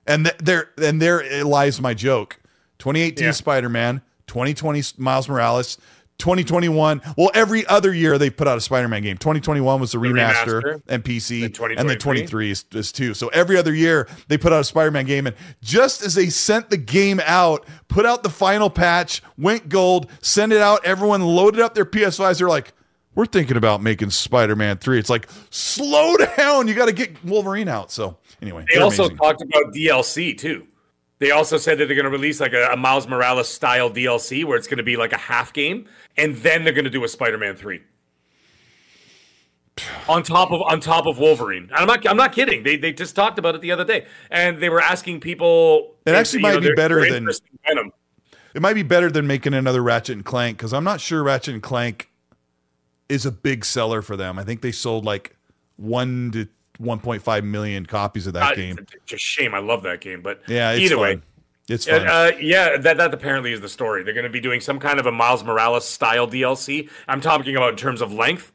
And th- there and there lies my joke. 2018 Yeah. Spider-Man, 2020 Miles Morales, 2021. Well, every other year they put out a Spider-Man game. 2021 was the, remaster, remaster. and PC, And and then 23 is, is too. So every other year they put out a Spider-Man game, and just as they sent the game out, put out the final patch, went gold, sent it out, everyone loaded up their PS5s. They're like, "We're thinking about making Spider-Man 3." It's like, slow down, you got to get Wolverine out. So anyway, They also amazing. talked about DLC too. They also said that they're going to release like a, a Miles Morales style DLC where it's going to be like a half game, and then they're going to do a Spider-Man three on top of on top of Wolverine. And I'm not I'm not kidding. They they just talked about it the other day, and they were asking people. It actually might know, be better than- Venom. It might be better than making another Ratchet and Clank because I'm not sure Ratchet and Clank is a big seller for them. I think they sold like one to 1.5 million copies of that Uh, game. It's a shame. I love that game, but Yeah, it's either fun. way. it's Uh, fun. uh, yeah, that that apparently is the story. They're going to be doing some kind of a Miles Morales style DLC. I'm talking about in terms of length,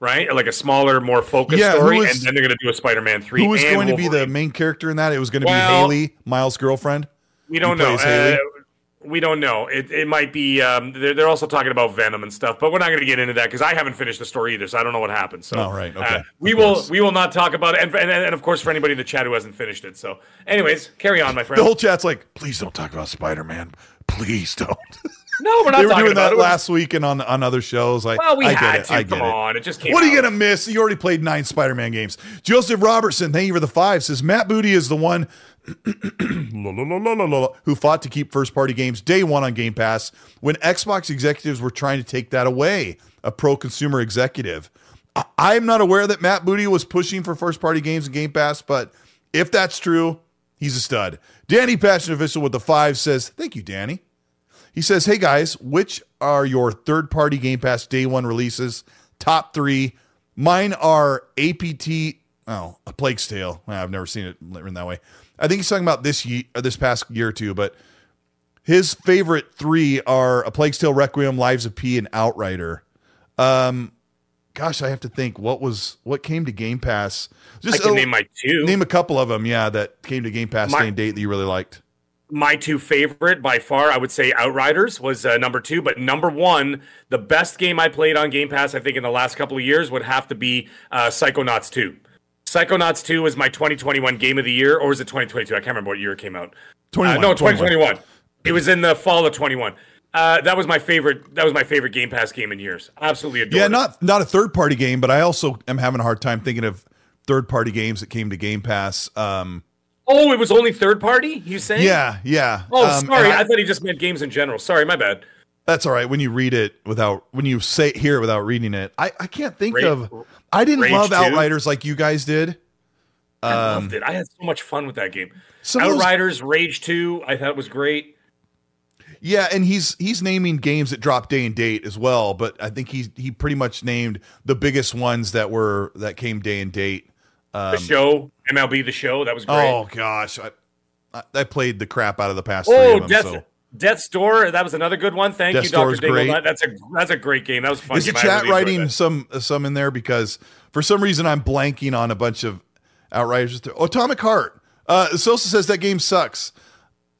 right? Like a smaller, more focused Yeah, story, is- and then they're going to do a Spider-Man three. Who was going to be the main character in that? It was going to Well- be Haley, Miles' girlfriend. We don't know. Uh, we don't know. It, it might be. Um, they're, they're also talking about Venom and stuff, but we're not going to get into that because I haven't finished the story either, so I don't know what happened. So, Oh, right. Okay. uh, we will. We will not talk about it, and, and and of course for anybody in the chat who hasn't finished it. So, anyways, carry on, my friend. The whole chat's like, please don't talk about Spider Man. Please don't. no, we're not they were talking doing about that last week and on on other shows. Like, Well, we I had get it. to. I get Come it. on, it just came. What are you gonna miss? You already played nine Spider-Man games. Joseph Robertson, thank you for the five. Says Matt Booty is the one who fought to keep first-party games day one on Game Pass when Xbox executives were trying to take that away. A pro-consumer executive. I- I'm not aware that Matt Booty was pushing for first-party games in Game Pass, but if that's true, he's a stud. Danny Passion Official with the five says, "Thank you, Danny." He says, Hey guys, which are your third party Game Pass day one releases? Top three. Mine are APT. Oh, A Plague's Tale. I've never seen it written that way. I think he's talking about this year, this past year or two, but his favorite three are A Plague's Tale, Requiem, Lies of P, and Outrider. Um, gosh, I have to think what was what came to Game Pass. I Just can uh, name my two. name a couple of them, yeah, that came to Game Pass My- day and date that you really liked. My two favorite by far, I would say Outriders was uh, number two, but number one, the best game I played on Game Pass, I think in the last couple of years, would have to be uh, Psychonauts 2. Psychonauts 2 was my 2021 game of the year, or was it 2022? I can't remember what year it came out. 21, Uh, no, 21. 2021. It was in the fall of 21. Uh, that was my favorite. That was my favorite Game Pass game in years. Absolutely adored Yeah, it. not not a third party game, but I also am having a hard time thinking of third party games that came to Game Pass. Um, Oh, it was only third party. You saying? yeah, yeah. Oh, Um, sorry. I, I- thought he just meant games in general. Sorry, my bad. that's all right. When you read it without, when you say hear it without reading it, I I can't think Rage- of. I didn't Rage love 2? Outriders like you guys did. I loved it. I had so much fun with that game. Um, of those- Outriders, Rage 2, I thought was great. Yeah, and he's he's naming games that drop day and date as well. But I think he he pretty much named the biggest ones that were that came day and date. The show, MLB The Show, that was great. Um, Oh gosh, I I- I played the crap out of the past Oh, three of them. Death, so. Death's Door, that was another good one. Thank Death's you, is Dingle. That's a that's a great game. That was fun. Is the chat really writing some some in there because for some reason I'm blanking on a bunch of outriders. Oh, Atomic Heart. Uh, Sosa says that game sucks.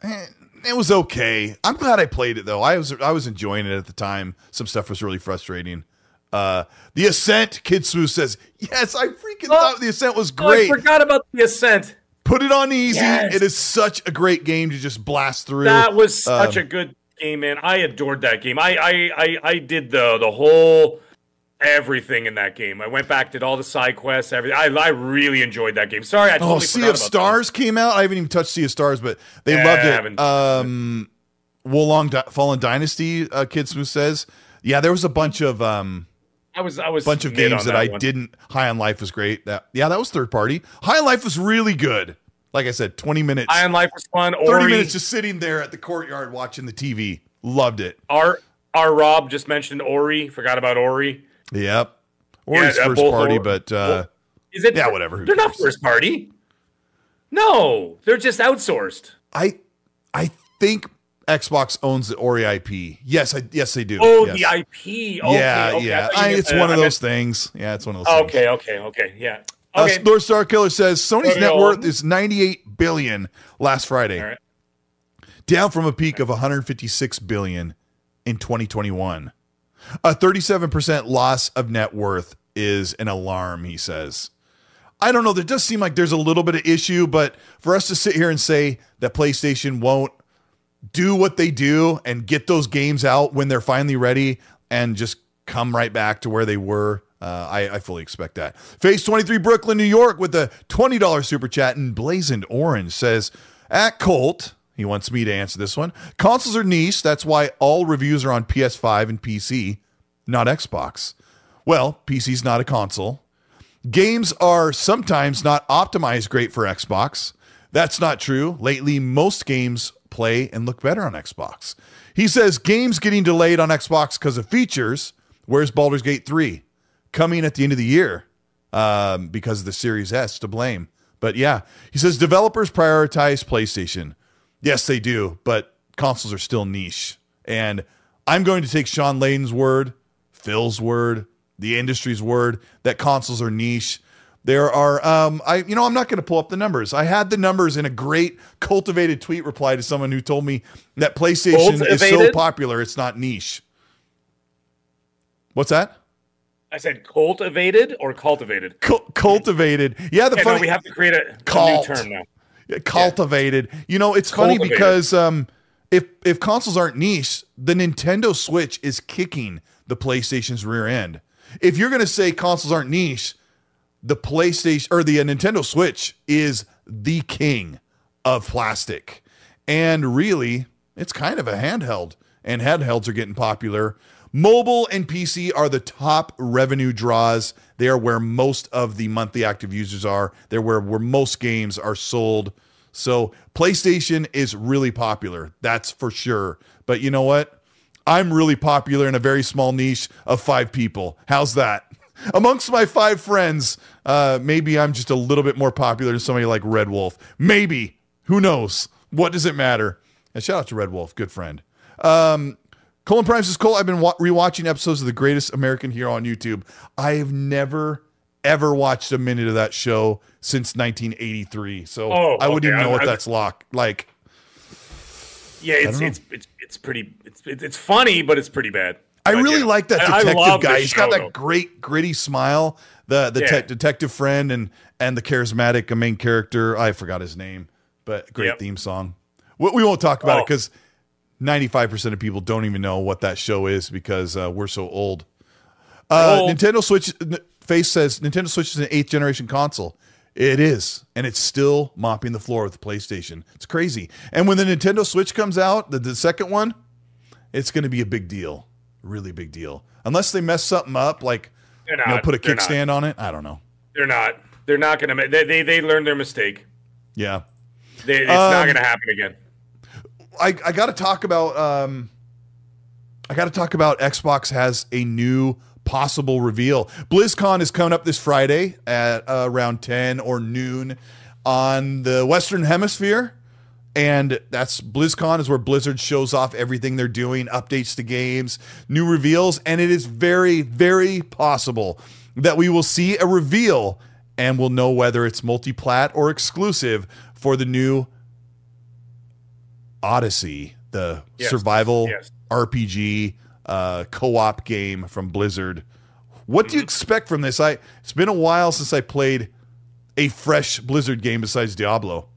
Eh, It was okay. I'm glad I played it though. I was I was enjoying it at the time. Some stuff was really frustrating. Uh, the Ascent. Kid Smooth says yes. I freaking thought the Ascent was Oh, I great. forgot about the Ascent. Put it on easy. Yes. It is such a great game to just blast through. That was such Um, a good game, man. I adored that game. I I I, I did the the whole everything in that game. I went back, did all the side quests, everything. I I really enjoyed that game. Sorry, I totally Oh, Sea of about that. Stars came out. I haven't even touched Sea of Stars, but they Yeah, loved it. Um, Wo Long Di- Fallen Dynasty, uh, Kid Smooth says. Yeah, there was a bunch of um, I was I was a bunch of games on that, I one. didn't. High on Life was great. That yeah, that was third party. High on Life was really good. Like I said, twenty minutes, High on Life was fun. thirty minutes just sitting there at the courtyard watching the TV. Loved it. our our Rob just mentioned Ori. Forgot about Ori. Yep. Or his uh, first both party, Or- but uh, Is it? Yeah, whatever, who They're not first party. No, they're just outsourced. I I think Xbox owns the Ori IP. Yes, I yes they do. Oh, Yes. the IP. Okay, yeah, okay. yeah. I thought you I, meant- it's uh, one of those things. Yeah, it's one of those. things. Okay, okay, okay. Yeah. Uh, North Star Killer says Sony's net worth is 98 billion last Friday, right. down from a peak of 156 billion in 2021. A 37% loss of net worth is an alarm, he says. I don't know. There does seem like there's a little bit of issue, but for us to sit here and say that PlayStation won't do what they do and get those games out when they're finally ready and just come right back to where they were. Uh, I, I fully expect that. Phase 23 Brooklyn, New York with a $20 super chat and blazoned orange says, at Colt, he wants me to answer this one. Consoles are niche. That's why all reviews are on PS5 and PC, not Xbox. Well, PC's not a console. Games are sometimes not optimized great for Xbox. That's not true. Lately, most games play and look better on Xbox. He says games getting delayed on Xbox because of features. Where's Baldur's Gate 3? Coming at the end of the year um, because of the Series S to blame. But yeah, he says developers prioritize PlayStation. Yes, they do, but consoles are still niche. And I'm going to take Shawn Layden's word, Phil's word, the industry's word that consoles are niche. There are, um, I, you know, I'm not going to pull up the numbers. I had the numbers in a great cultivated tweet reply to someone who told me that PlayStation is so popular it's not niche. What's that? I said cultivated or cultivated. Cul- cultivated. Yeah, the Yeah, funny no, we have to create a, a new term now. Yeah, cultivated. You know, it's funny because um, if if consoles aren't niche, the Nintendo Switch is kicking the PlayStation's rear end. If you're going to say consoles aren't niche, the PlayStation or the uh, Nintendo Switch is the king of plastic. And really, it's kind of a handheld, and handhelds are getting popular. Mobile and PC are the top revenue draws. They are where most of the monthly active users are. They're where, where most games are sold. So PlayStation is really popular. That's for sure. But you know what? I'm really popular in a very small niche of five people. How's that? Amongst my five friends, uh, maybe I'm just a little bit more popular than somebody like Red Wolf. Maybe. Who knows? What does it matter? And shout out to Red Wolf, good friend. Um, Colin Prime says, Cole, I've been wa- rewatching episodes of The Greatest American Hero on YouTube. I have never, ever watched a minute of that show since 1983. So Oh, I wouldn't okay. even know I'm- what I'm- that's lock, like. Yeah, it's it's, it's it's pretty it's it's it's funny, but it's pretty bad. I But, really yeah. like that detective guy. He's got that great gritty smile. The the Yeah. tech detective friend and and the charismatic main character. I forgot his name, but great Yep. theme song. We, we won't talk about it Oh. because ninety five percent of people don't even know what that show is because uh, we're so old. Uh, Old. Nintendo Switch N- Face says Nintendo Switch is an eighth generation console. It is, and it's still mopping the floor with the PlayStation. It's crazy. And when the Nintendo Switch comes out, the, the second one, it's going to be a big deal, really big deal. Unless they mess something up, like They're you know, not. put a kickstand on it. I don't know. They're not. They're not gonna. They they, they learned their mistake. Yeah, They, it's Um, not gonna happen again. I I got to talk about um, I got to talk about Xbox has a new possible reveal. BlizzCon is coming up this Friday at uh, around ten or noon on the Western Hemisphere. And that's BlizzCon is where Blizzard shows off everything they're doing, updates to games, new reveals, and it is very, very possible that we will see a reveal and we'll know whether it's multi-plat or exclusive for the new Odyssey, the Yes. survival Yes. RPG uh, co-op game from Blizzard. What Mm-hmm. do you expect from this? I it's been a while since I played a fresh Blizzard game besides Diablo.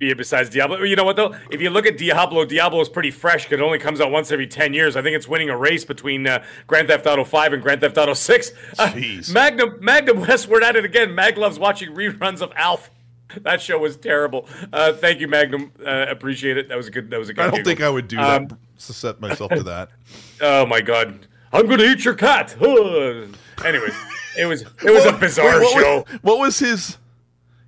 Yeah, besides Diablo, you know what though? If you look at Diablo, Diablo is pretty fresh because it only comes out once every ten years. I think it's winning a race between uh, Grand Theft Auto Five and Grand Theft Auto Six. Uh, Jeez. Magnum, Magnum West, we're at it again. Mag loves watching reruns of Alf. That show was terrible. Uh, thank you, Magnum. Uh, appreciate it. That was a good. That was a good. I don't giggle. think I would do Um, that to set myself to that. Oh my god. I'm going to eat your cat. Anyways, it was it was a bizarre Wait, what show. Was, what was his?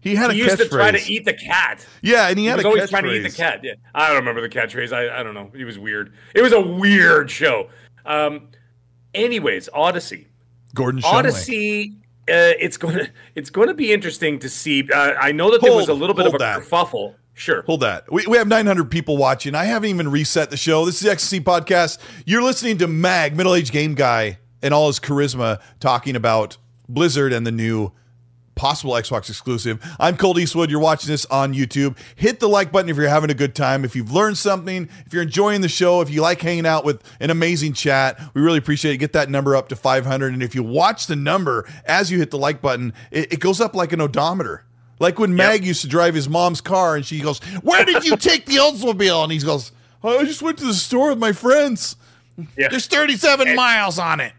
He had He a used to try to eat the cat. Yeah, and he He had was a always trying to eat the cat. Yeah, I don't remember the catchphrase. I, I don't know. It was weird. It was a weird show. Um, anyways, Odyssey. Gordon Shumway. Odyssey. Uh, it's going to it's going to be interesting to see. Uh, I know that there was a little bit of a that. kerfuffle. Sure. Hold that. We, we have 900 people watching. I haven't even reset the show. This is the XNC Podcast. You're listening to Mag, middle aged game guy, and all his charisma talking about Blizzard and the new possible Xbox exclusive. I'm Colt Eastwood. You're watching this on YouTube. Hit the like button if you're having a good time. If you've learned something, if you're enjoying the show, if you like hanging out with an amazing chat, we really appreciate it. Get that number up to 500. And if you watch the number as you hit the like button, it, it goes up like an odometer. Like when Mag used to drive his mom's car and she goes, Where did you take the Oldsmobile? And he goes, "Oh, I just went to the store with my friends. Yeah. There's 37 miles on it.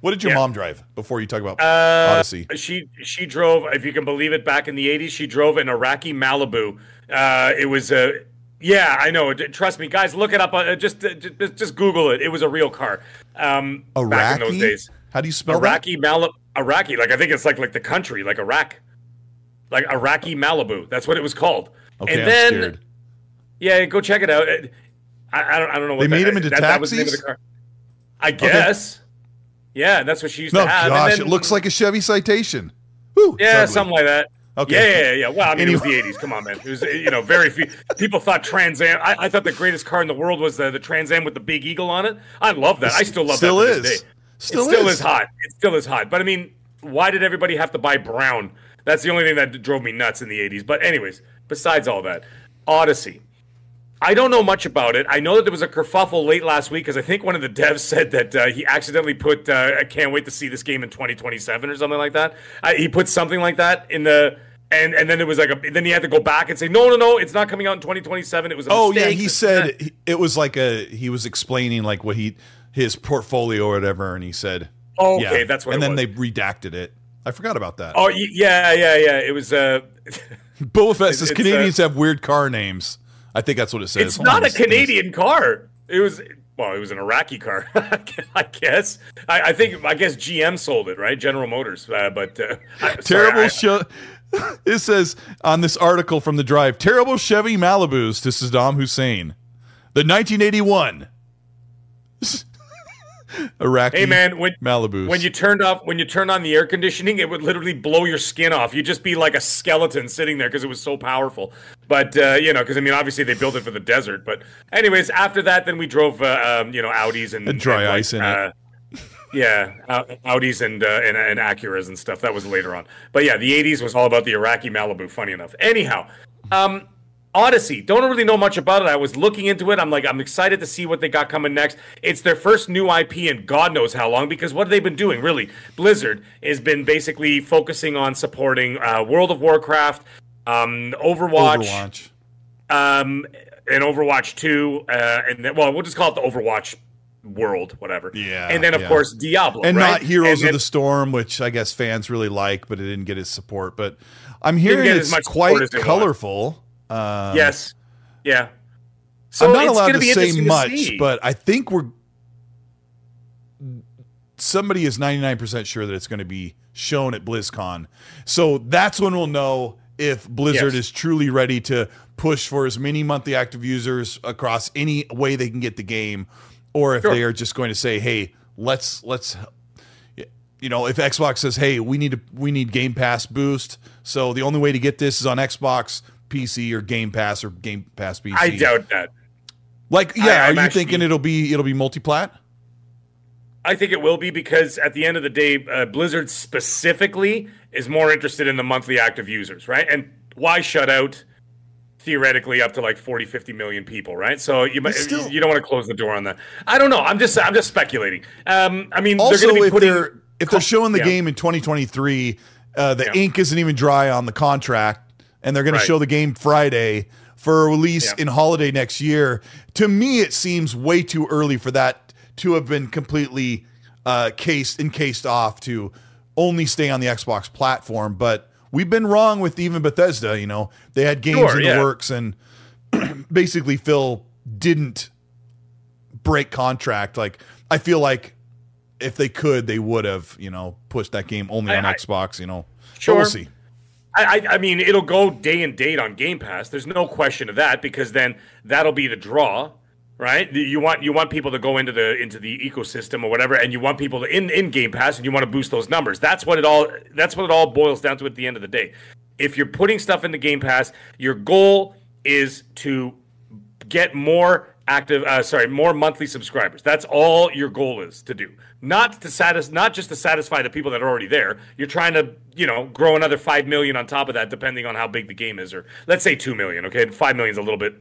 What did your Yeah. mom drive before you talk about Uh, Odyssey? She she drove, if you can believe it, back in the '80s, she drove an Iraqi Malibu. Uh, it was a yeah, I know. Trust me, guys, look it up. Uh, just, uh, just just Google it. It was a real car. Um, Iraqi? back in those days. How do you spell that? Iraqi Malibu. Iraqi, like I think it's like like the country, like Iraq, like Iraqi Malibu. That's what it was called. Okay, and I'm then scared. yeah, go check it out. I, I don't I don't know what They made that- them into that, that was the name of taxis? the car. I guess. Yeah, that's what she used to oh, have. And gosh, then- it looks like a Chevy Citation. Whew, yeah, something like that. Okay. Yeah, yeah, yeah, yeah. Well, I mean, Anyway. it was the '80s. Come on, man. It was, you know, very few people thought Trans Am. I, I thought the greatest car in the world was the, the Trans Am with the big eagle on it. I love that. I still love Still that. to is. this day. Still it still is. is. hot. It still is hot. But I mean, why did everybody have to buy brown? That's the only thing that drove me nuts in the '80s. But anyways, besides all that, Odyssey. I don't know much about it. I know that there was a kerfuffle late last week because I think one of the devs said that uh, he accidentally put uh, "I can't wait to see this game in 2027" or something like that. Uh, he put something like that in the and and then it was like a then he had to go back and say no no no it's not coming out in 2027. It was a Oh yeah, he said it was like a he was explaining like what he his portfolio or whatever, and he said, Oh, okay, yeah. that's what And then was. they redacted it. I forgot about that. Oh yeah yeah yeah. It was uh. Boba Fett says uh, Canadians have weird car names. I think that's what it says. It's not a Canadian car. It was well, it was an Iraqi car, I guess. I, I think I guess GM sold it, right? General Motors, uh, but uh, I- sorry, Terrible I- show. it says on this article from the drive terrible Chevy Malibus to Saddam Hussein. The 1981 Iraqi Hey man, when Malibus. when you turned off when you turned on the air conditioning, it would literally blow your skin off. You'd just be like a skeleton sitting there because it was so powerful. But uh, you know, because I mean, obviously they built it for the desert. But anyways, after that, then we drove uh, um, you know Audis and, And dry and, like, ice in it. uh, Yeah, Au- Audis and, uh, and and Acuras and stuff. That was later on. But yeah, the '80s was all about the Iraqi Malibu. Funny enough. Anyhow, um, Odyssey. Don't really know much about it. I was looking into it. I'm like, I'm excited to see what they got coming next. It's their first new IP in God knows how long because what have they been doing? Really, Blizzard has been basically focusing on supporting uh, World of Warcraft, um, Overwatch, Overwatch. um, and Overwatch Two, uh, and then, well, we'll just call it the Overwatch world, whatever. Yeah, and then of yeah. course Diablo, and right? not Heroes And of the Storm, which I guess fans really like, but it didn't get its support. But I'm hearing it's much quite as they want. colorful. Um, Yes, yeah. So I'm not it's allowed be say interesting to much, but I think we're somebody is 99% sure that it's going to be shown at BlizzCon. So that's when we'll know if Blizzard Yes. is truly ready to push for as many monthly active users across any way they can get the game or if Sure. they are just going to say, "Hey, let's let's you know, if Xbox says, "Hey, we need to we need Game Pass boost." So the only way to get this is on Xbox, PC or Game Pass or Game Pass PC. I doubt that. Like, yeah, I- are you actually- thinking it'll be it'll be multiplat? I think it will be because at the end of the day, uh, Blizzard specifically is more interested in the monthly active users, right? And why shut out theoretically up to like 40, 50 million people, right? So you still- you don't want to close the door on that. I don't know. I'm just I'm just speculating. Um, I mean, Also, they're to be if putting they're if they're showing the Yeah. game in 2023, uh, the Yeah. ink isn't even dry on the contract, and they're going to show the game Friday for a release Yeah. in holiday next year. To me, it seems way too early for that to have been completely uh, cased encased off to only stay on the Xbox platform. But we've been wrong with even Bethesda. You know, they had games Sure, in the works, and basically Phil didn't break contract. Like I feel like if they could, they would have, you know, pushed that game only on I- Xbox. You know, Sure. we'll see. I, I, mean, it'll go day and date on Game Pass. There's no question of that because then that'll be the draw, right? You want you want people to go into the into the ecosystem or whatever, and you want people to in in Game Pass, and you want to boost those numbers. That's what it all that's what it all boils down to at the end of the day. If you're putting stuff into Game Pass, your goal is to get more active uh, sorry more monthly subscribers that's all your goal is to do not to satis- not just to satisfy the people that are already there. You're trying to you know grow another 5 million on top of that depending on how big the game is or let's say 2 million okay? 5 million is a little bit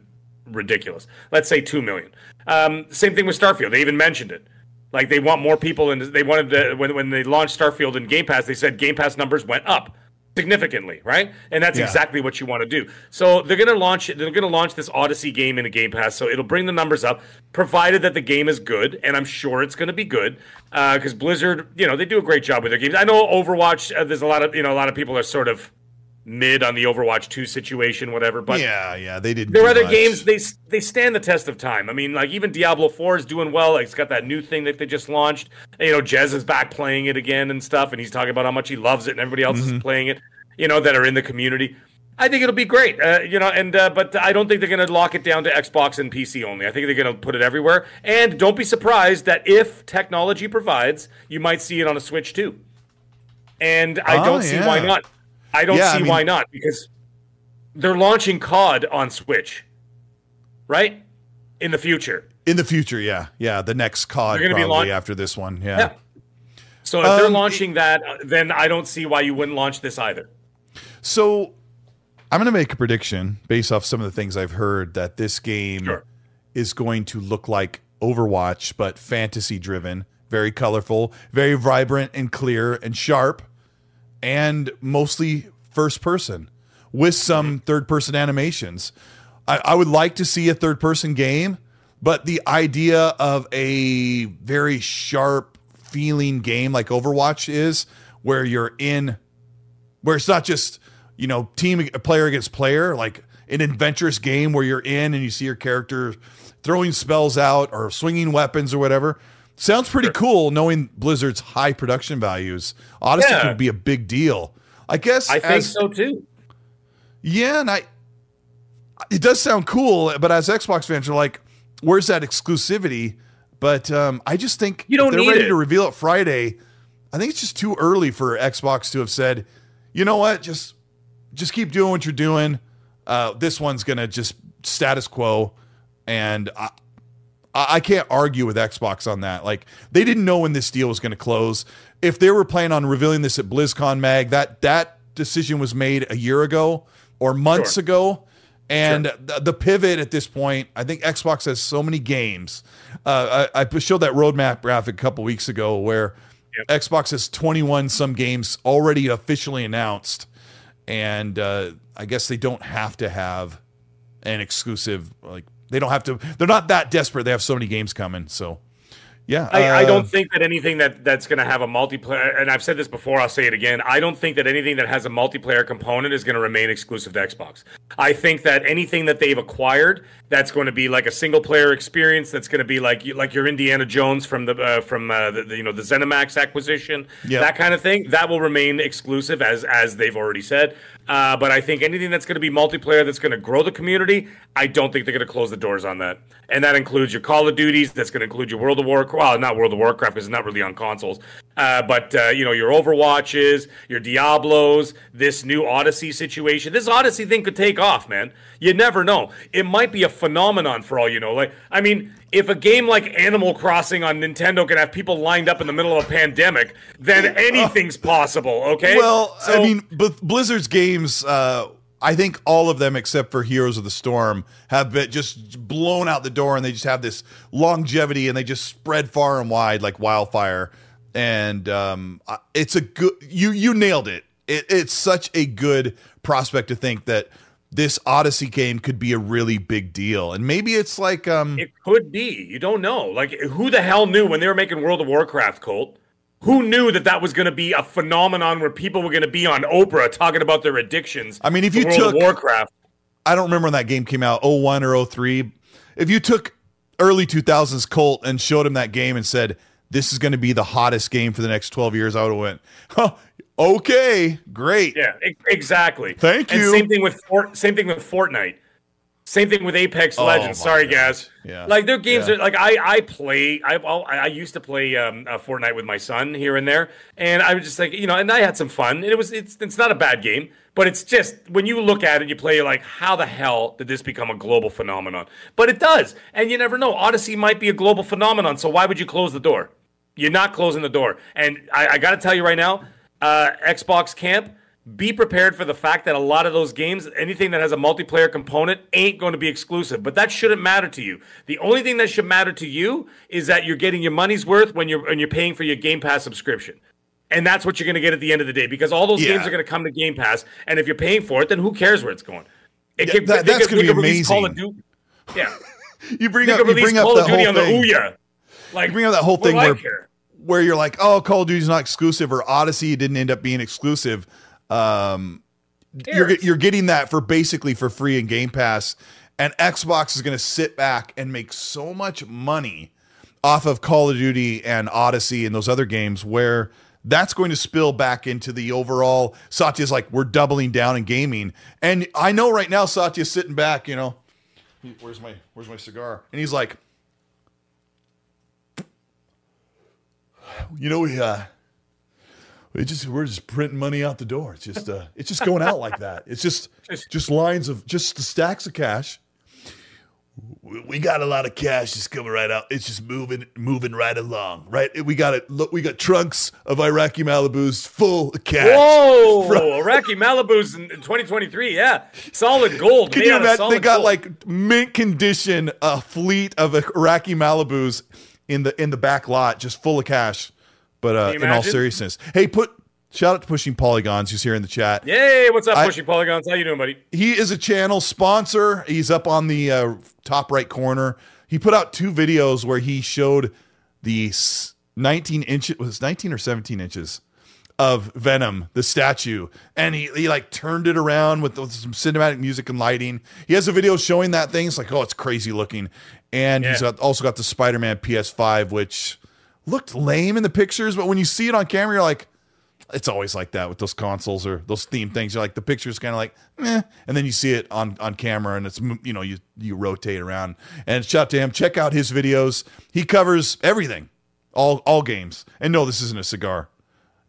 ridiculous. Let's say 2 million. Um, same thing with starfield. They even mentioned it. Like they want more people and they wanted to when, when they launched starfield in game pass they said game pass numbers went up significantly, right? And that's Yeah. exactly what you want to do. So they're going to launch they're going to launch this Odyssey game in a Game Pass, so it'll bring the numbers up, provided that the game is good, and I'm sure it's going to be good, because Blizzard, you know, they do a great job with their games. I know Overwatch, uh, there's a lot of you know a lot of people are sort of mid on the Overwatch two situation, whatever, but. yeah, yeah, they did. There are other games they they stand the test of time. I mean, like even Diablo Four is doing well. Like it's got that new thing that they just launched. And, you know, Jez is back playing it again and stuff, and he's talking about how much he loves it, and everybody else is playing it. You know, that are in the community. I think it'll be great. Uh, you know, and uh, but I don't think they're going to lock it down to Xbox and PC only. I think they're going to put it everywhere. And don't be surprised that if technology provides, you might see it on a Switch too. And I Oh, don't see why not. I don't Yeah, I see mean- why not because they're launching COD on Switch, right? In the future. in the future. Yeah, yeah, the next COD probably launch- after this one. Yeah. Yeah. So if they're Um, launching that, then I don't see why you wouldn't launch this either. So I'm going to make a prediction based off some of the things I've heard that this game Sure. is going to look like Overwatch, but fantasy driven, very colorful, very vibrant and clear and sharp, and mostly first person with some third person animations. I, I would like to see a third person game, but the idea of a very sharp feeling game like Overwatch is, where you're in where it's not just you know team player against player like an adventurous game where you're in and you see your character throwing spells out or swinging weapons or whatever sounds pretty cool knowing blizzard's high production values. Odyssey Yeah. could be a big deal. I guess I think as- so too. yeah and i it does sound cool but as xbox fans are like where's that exclusivity? But um i just think You don't if they're ready it. to reveal it friday i think it's just too early for xbox to have said you know what? Just just keep doing what you're doing. Uh this one's gonna just status quo. And i I I can't argue with Xbox on that. Like they didn't know when this deal was going to close. If they were planning on revealing this at BlizzCon Mag, that that decision was made a year ago or months Sure. ago. And the, the pivot at this point, I think Xbox has so many games. Uh, I, I showed that roadmap graphic a couple weeks ago where Xbox has 21 some games already officially announced, and uh, I guess they don't have to have an exclusive. Like they don't have to. They're not that desperate. They have so many games coming. So yeah, I, I uh, don't think that anything that that's going to have a multiplayer, and I've said this before, I'll say it again. I don't think that anything that has a multiplayer component is going to remain exclusive to Xbox. I think that anything that they've acquired that's going to be like a single player experience, that's going to be like like your Indiana Jones from the uh, from uh, the, the, you know the ZeniMax acquisition, Yep. that kind of thing, that will remain exclusive as as they've already said. Uh, but I think anything that's going to be multiplayer that's going to grow the community, I don't think they're going to close the doors on that. And that includes your Call of Duties. That's going to include your World of Warcraft. Well, not World of Warcraft because it's not really on consoles. Uh, but uh, you know your Overwatches, your Diablos, this new Odyssey situation. This Odyssey thing could take off, man. You never know. It might be a phenomenon for all you know. Like, I mean, if a game like Animal Crossing on Nintendo can have people lined up in the middle of a pandemic, then anything's possible. Okay. Well, I mean, but Blizzard's games, uh, I think all of them except for Heroes of the Storm have been just blown out the door, and they just have this longevity, and they just spread far and wide like wildfire. And um, it's a good. You you nailed it. it. It's such a good prospect to think that this Odyssey game could be a really big deal, and maybe it's like um, It could be. You don't know. Like, who the hell knew when they were making World of Warcraft, Colt? Who knew that that was going to be a phenomenon where people were going to be on Oprah talking about their addictions? I mean, if you World took- Warcraft, I don't remember when that game came out, 01 or 03. If you took early 2000s Colt and showed him that game and said, this is going to be the hottest game for the next 12 years, I would have went, huh, okay, great. Yeah, exactly. Thank and you. same thing with Fort, same thing with Fortnite. Same thing with Apex Oh Legends. my Sorry, gosh. guys. Yeah. Like their games Yeah. are like I I play I I I used to play um, uh, Fortnite with my son here and there, and I was just like you know, and I had some fun. And it was it's it's not a bad game, but it's just when you look at it, you play you're like, how the hell did this become a global phenomenon? But it does, and you never know. Odyssey might be a global phenomenon, so why would you close the door? You're not closing the door. And I, I got to tell you right now, uh, Xbox camp, be prepared for the fact that a lot of those games, anything that has a multiplayer component, ain't going to be exclusive. But that shouldn't matter to you. The only thing that should matter to you is that you're getting your money's worth when you're when you're paying for your Game Pass subscription. And that's what you're going to get at the end of the day because all those Yeah. games are going to come to Game Pass. And if you're paying for it, then who cares where it's going? It Yeah, could- that- that's be could Call of amazing. Duty. Yeah. You bring They up, you bring up Call the of Duty whole on the thing. Like, You bring up that whole thing where? Where you're like, oh, Call of Duty's not exclusive, or Odyssey didn't end up being exclusive. Um, you're you're getting that for basically for free in Game Pass, and Xbox is going to sit back and make so much money off of Call of Duty and Odyssey and those other games where that's going to spill back into the overall Satya's like we're doubling down in gaming. And I know right now Satya's sitting back, you know, where's my where's my cigar? And he's like you know we uh we just we're just printing money out the door. It's just uh it's just going out like that. It's just just lines of just the stacks of cash. We- We got a lot of cash just coming right out. It's just moving moving right along. Right? We got it. Look, we got trunks of Iraqi Malibus full of cash. Whoa, From- Iraqi Malibus in, in 2023. Yeah, solid gold. Can you imagine? They got gold. like mint condition a fleet of Iraqi Malibus in the in the back lot, just full of cash. But uh, in all seriousness, hey, put shout out to Pushing Polygons who's here in the chat. Yay! What's up, I- Pushing Polygons? How you doing, buddy? He is a channel sponsor. He's up on the uh, top right corner. He put out two videos where he showed the s- 19 inches was 19 or 17 inches of Venom, the statue, and he, he like turned it around with, with some cinematic music and lighting. He has a video showing that thing. It's like, oh, it's crazy looking. And he's Yeah. got, also got the Spider-Man PS5, which looked lame in the pictures, but when you see it on camera, you're like, it's always like that with those consoles or those theme things. You're like the picture's kind of like, meh, and then you see it on on camera, and it's you know you you rotate around. And shout out to him. Check out his videos. He covers everything, all all games. And no, this isn't a cigar.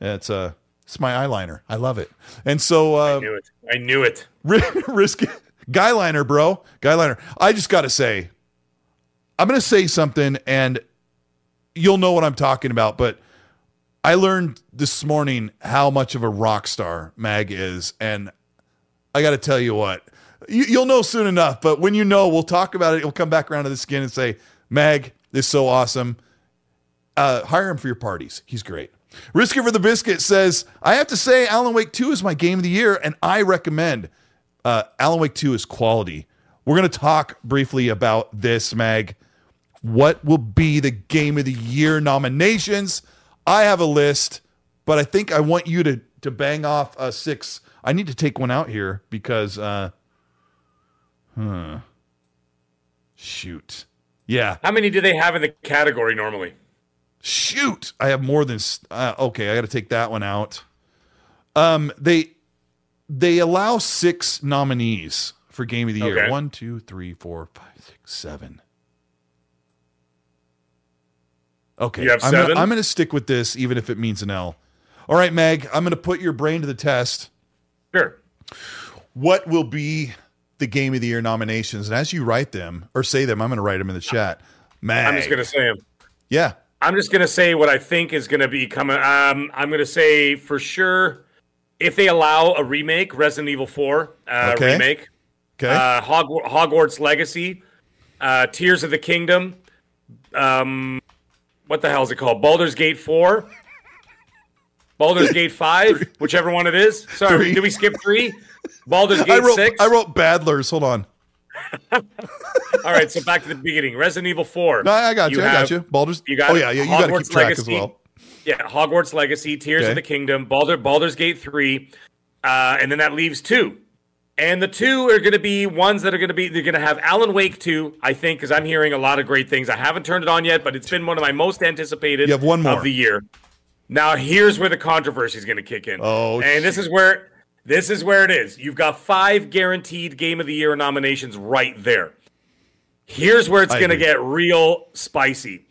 It's uh it's my eyeliner. I love it. And so uh, I knew it. I knew it. risk guy liner, bro. Guy liner. I just got to say, I'm going to say something, and you'll know what I'm talking about. But I learned this morning how much of a rock star Mag is, and I got to tell you what. You, you'll know soon enough, but when you know, we'll talk about it. You'll come back around to this again and say, Mag is so awesome. Uh, hire him for your parties. He's great. Risker for the Biscuit says, I have to say, Alan Wake 2 is my game of the year, and I recommend uh, Alan Wake 2 is quality. We're going to talk briefly about this, Mag. What will be the game of the year nominations? I have a list, but I think I want you to to bang off uh, six. I need to take one out here because, uh, hmm, shoot, yeah, How many do they have in the category normally? Shoot i have more than uh, okay i gotta take that one out. Um they they allow six nominees for game of the year. Okay. one two three four five six seven. Okay You have I'm, gonna. I'm gonna stick with this even if it means an l. All right Mag i'm gonna put your brain to the test. Sure. what will be the game of the year nominations? And as you write them or say them i'm gonna write them in the chat. Mag I'm just gonna say them. yeah I'm just gonna say what I think is gonna be coming. Um, I'm gonna say for sure if they allow a remake, Resident Evil 4 uh, Okay. remake, okay uh, Hog- Hogwarts Legacy, uh, Tears of the Kingdom, um, what the hell is it called? Baldur's Gate 4, Baldur's Gate 5, whichever one it is. Sorry, Three. did we skip three? Baldur's I Gate wrote, 6. I wrote badlers hold on All right, so back to the beginning. Resident Evil 4. No, I got you. I got you. Baldur's. you got oh yeah, yeah. You got to keep track Legacy. as well. Yeah, Hogwarts Legacy, Tears Okay. of the Kingdom, Baldur, Baldur's Gate 3, uh, and then that leaves two. And the two are going to be ones that are going to be, they're going to have Alan Wake 2, I think, because I'm hearing a lot of great things. I haven't turned it on yet, but it's been one of my most anticipated You have one more. of the year. Now, here's where the controversy is going to kick in. Oh, and this is where this is where it is. You've got five guaranteed Game of the Year nominations right there. Here's where it's going to get real spicy.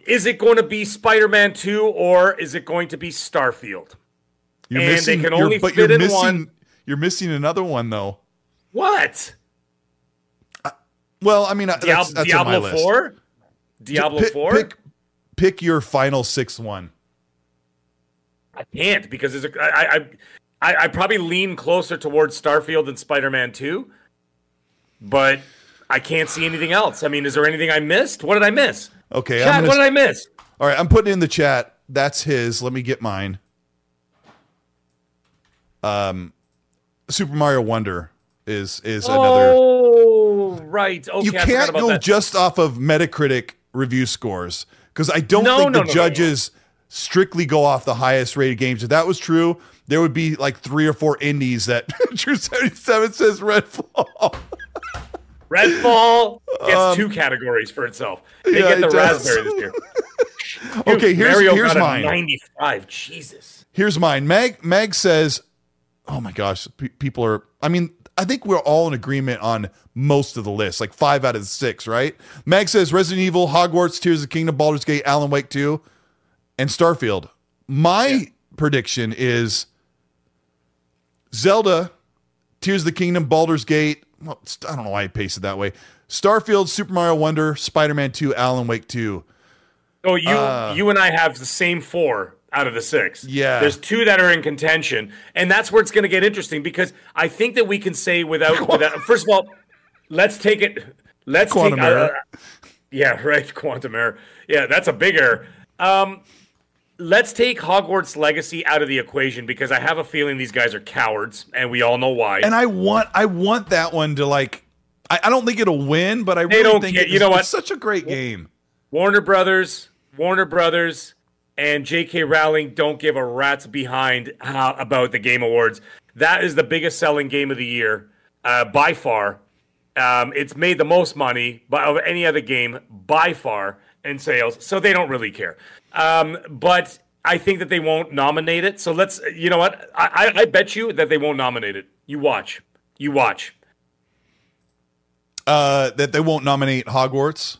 Is it going to be Spider-Man 2 or is it going to be Starfield? You're And they missing, can you're- only but fit you're in missing, one. You're missing another one though. What? Well, I mean, uh, that's, Diab- that's on my Diablo list. 4? Diablo Pick- 4? Pick, pick your final sixth one. I can't because there's a, I, I, I, I probably lean closer towards Starfield than Spider-Man 2, but I can't see anything else. I mean, is there anything I missed? What did I miss? Okay, gonna, what did I miss? all right. I'm putting in the chat. That's his. Let me get mine. Um, Super Mario Wonder is is another. Oh, right. Okay, you can't go that. just off of Metacritic review scores because I don't No, think no, the no. judges strictly go off the highest rated games. If that was true, there would be like three or four indies that True Seventy Seven says Redfall. Redfall gets two categories for itself. They Um, yeah, get the raspberry this year. okay, here's Mario here's mine. 95. Jesus. Here's mine. Mag Mag says, "Oh my gosh, pe- people are. I mean, I think we're all in agreement on most of the list, like five out of the six, right?" Mag says Resident Evil, Hogwarts, Tears of the Kingdom, Baldur's Gate, Alan Wake 2, and Starfield. My prediction is Zelda, Tears of the Kingdom, Baldur's Gate. Well, I don't know why I pasted that way. Starfield, Super Mario Wonder, Spider-Man 2, Alan Wake 2. Oh, you Uh. you and I have the same four out of the six. Yeah. There's two that are in contention, and that's where it's going to get interesting because I think that we can say without, without first of all, let's take it. Let's Quantum take. error. yeah, right. Quantum error. Yeah, that's a big error. Um, let's take Hogwarts Legacy out of the equation because I have a feeling these guys are cowards, and we all know why. and I want I want that one to like. I, I don't think it'll win, but I really don't think You know what? it's such a great game. Warner Brothers, Warner Brothers, and J.K. Rowling don't give a rat's behind how, about the Game Awards. That is the biggest selling game of the year uh, by far. Um, it's made the most money by, of any other game by far in sales, so they don't really care. Um, but I think that they won't nominate it. So let's, you know what? I, I, I bet you that they won't nominate it. You watch. You watch. Uh, that they won't nominate Hogwarts.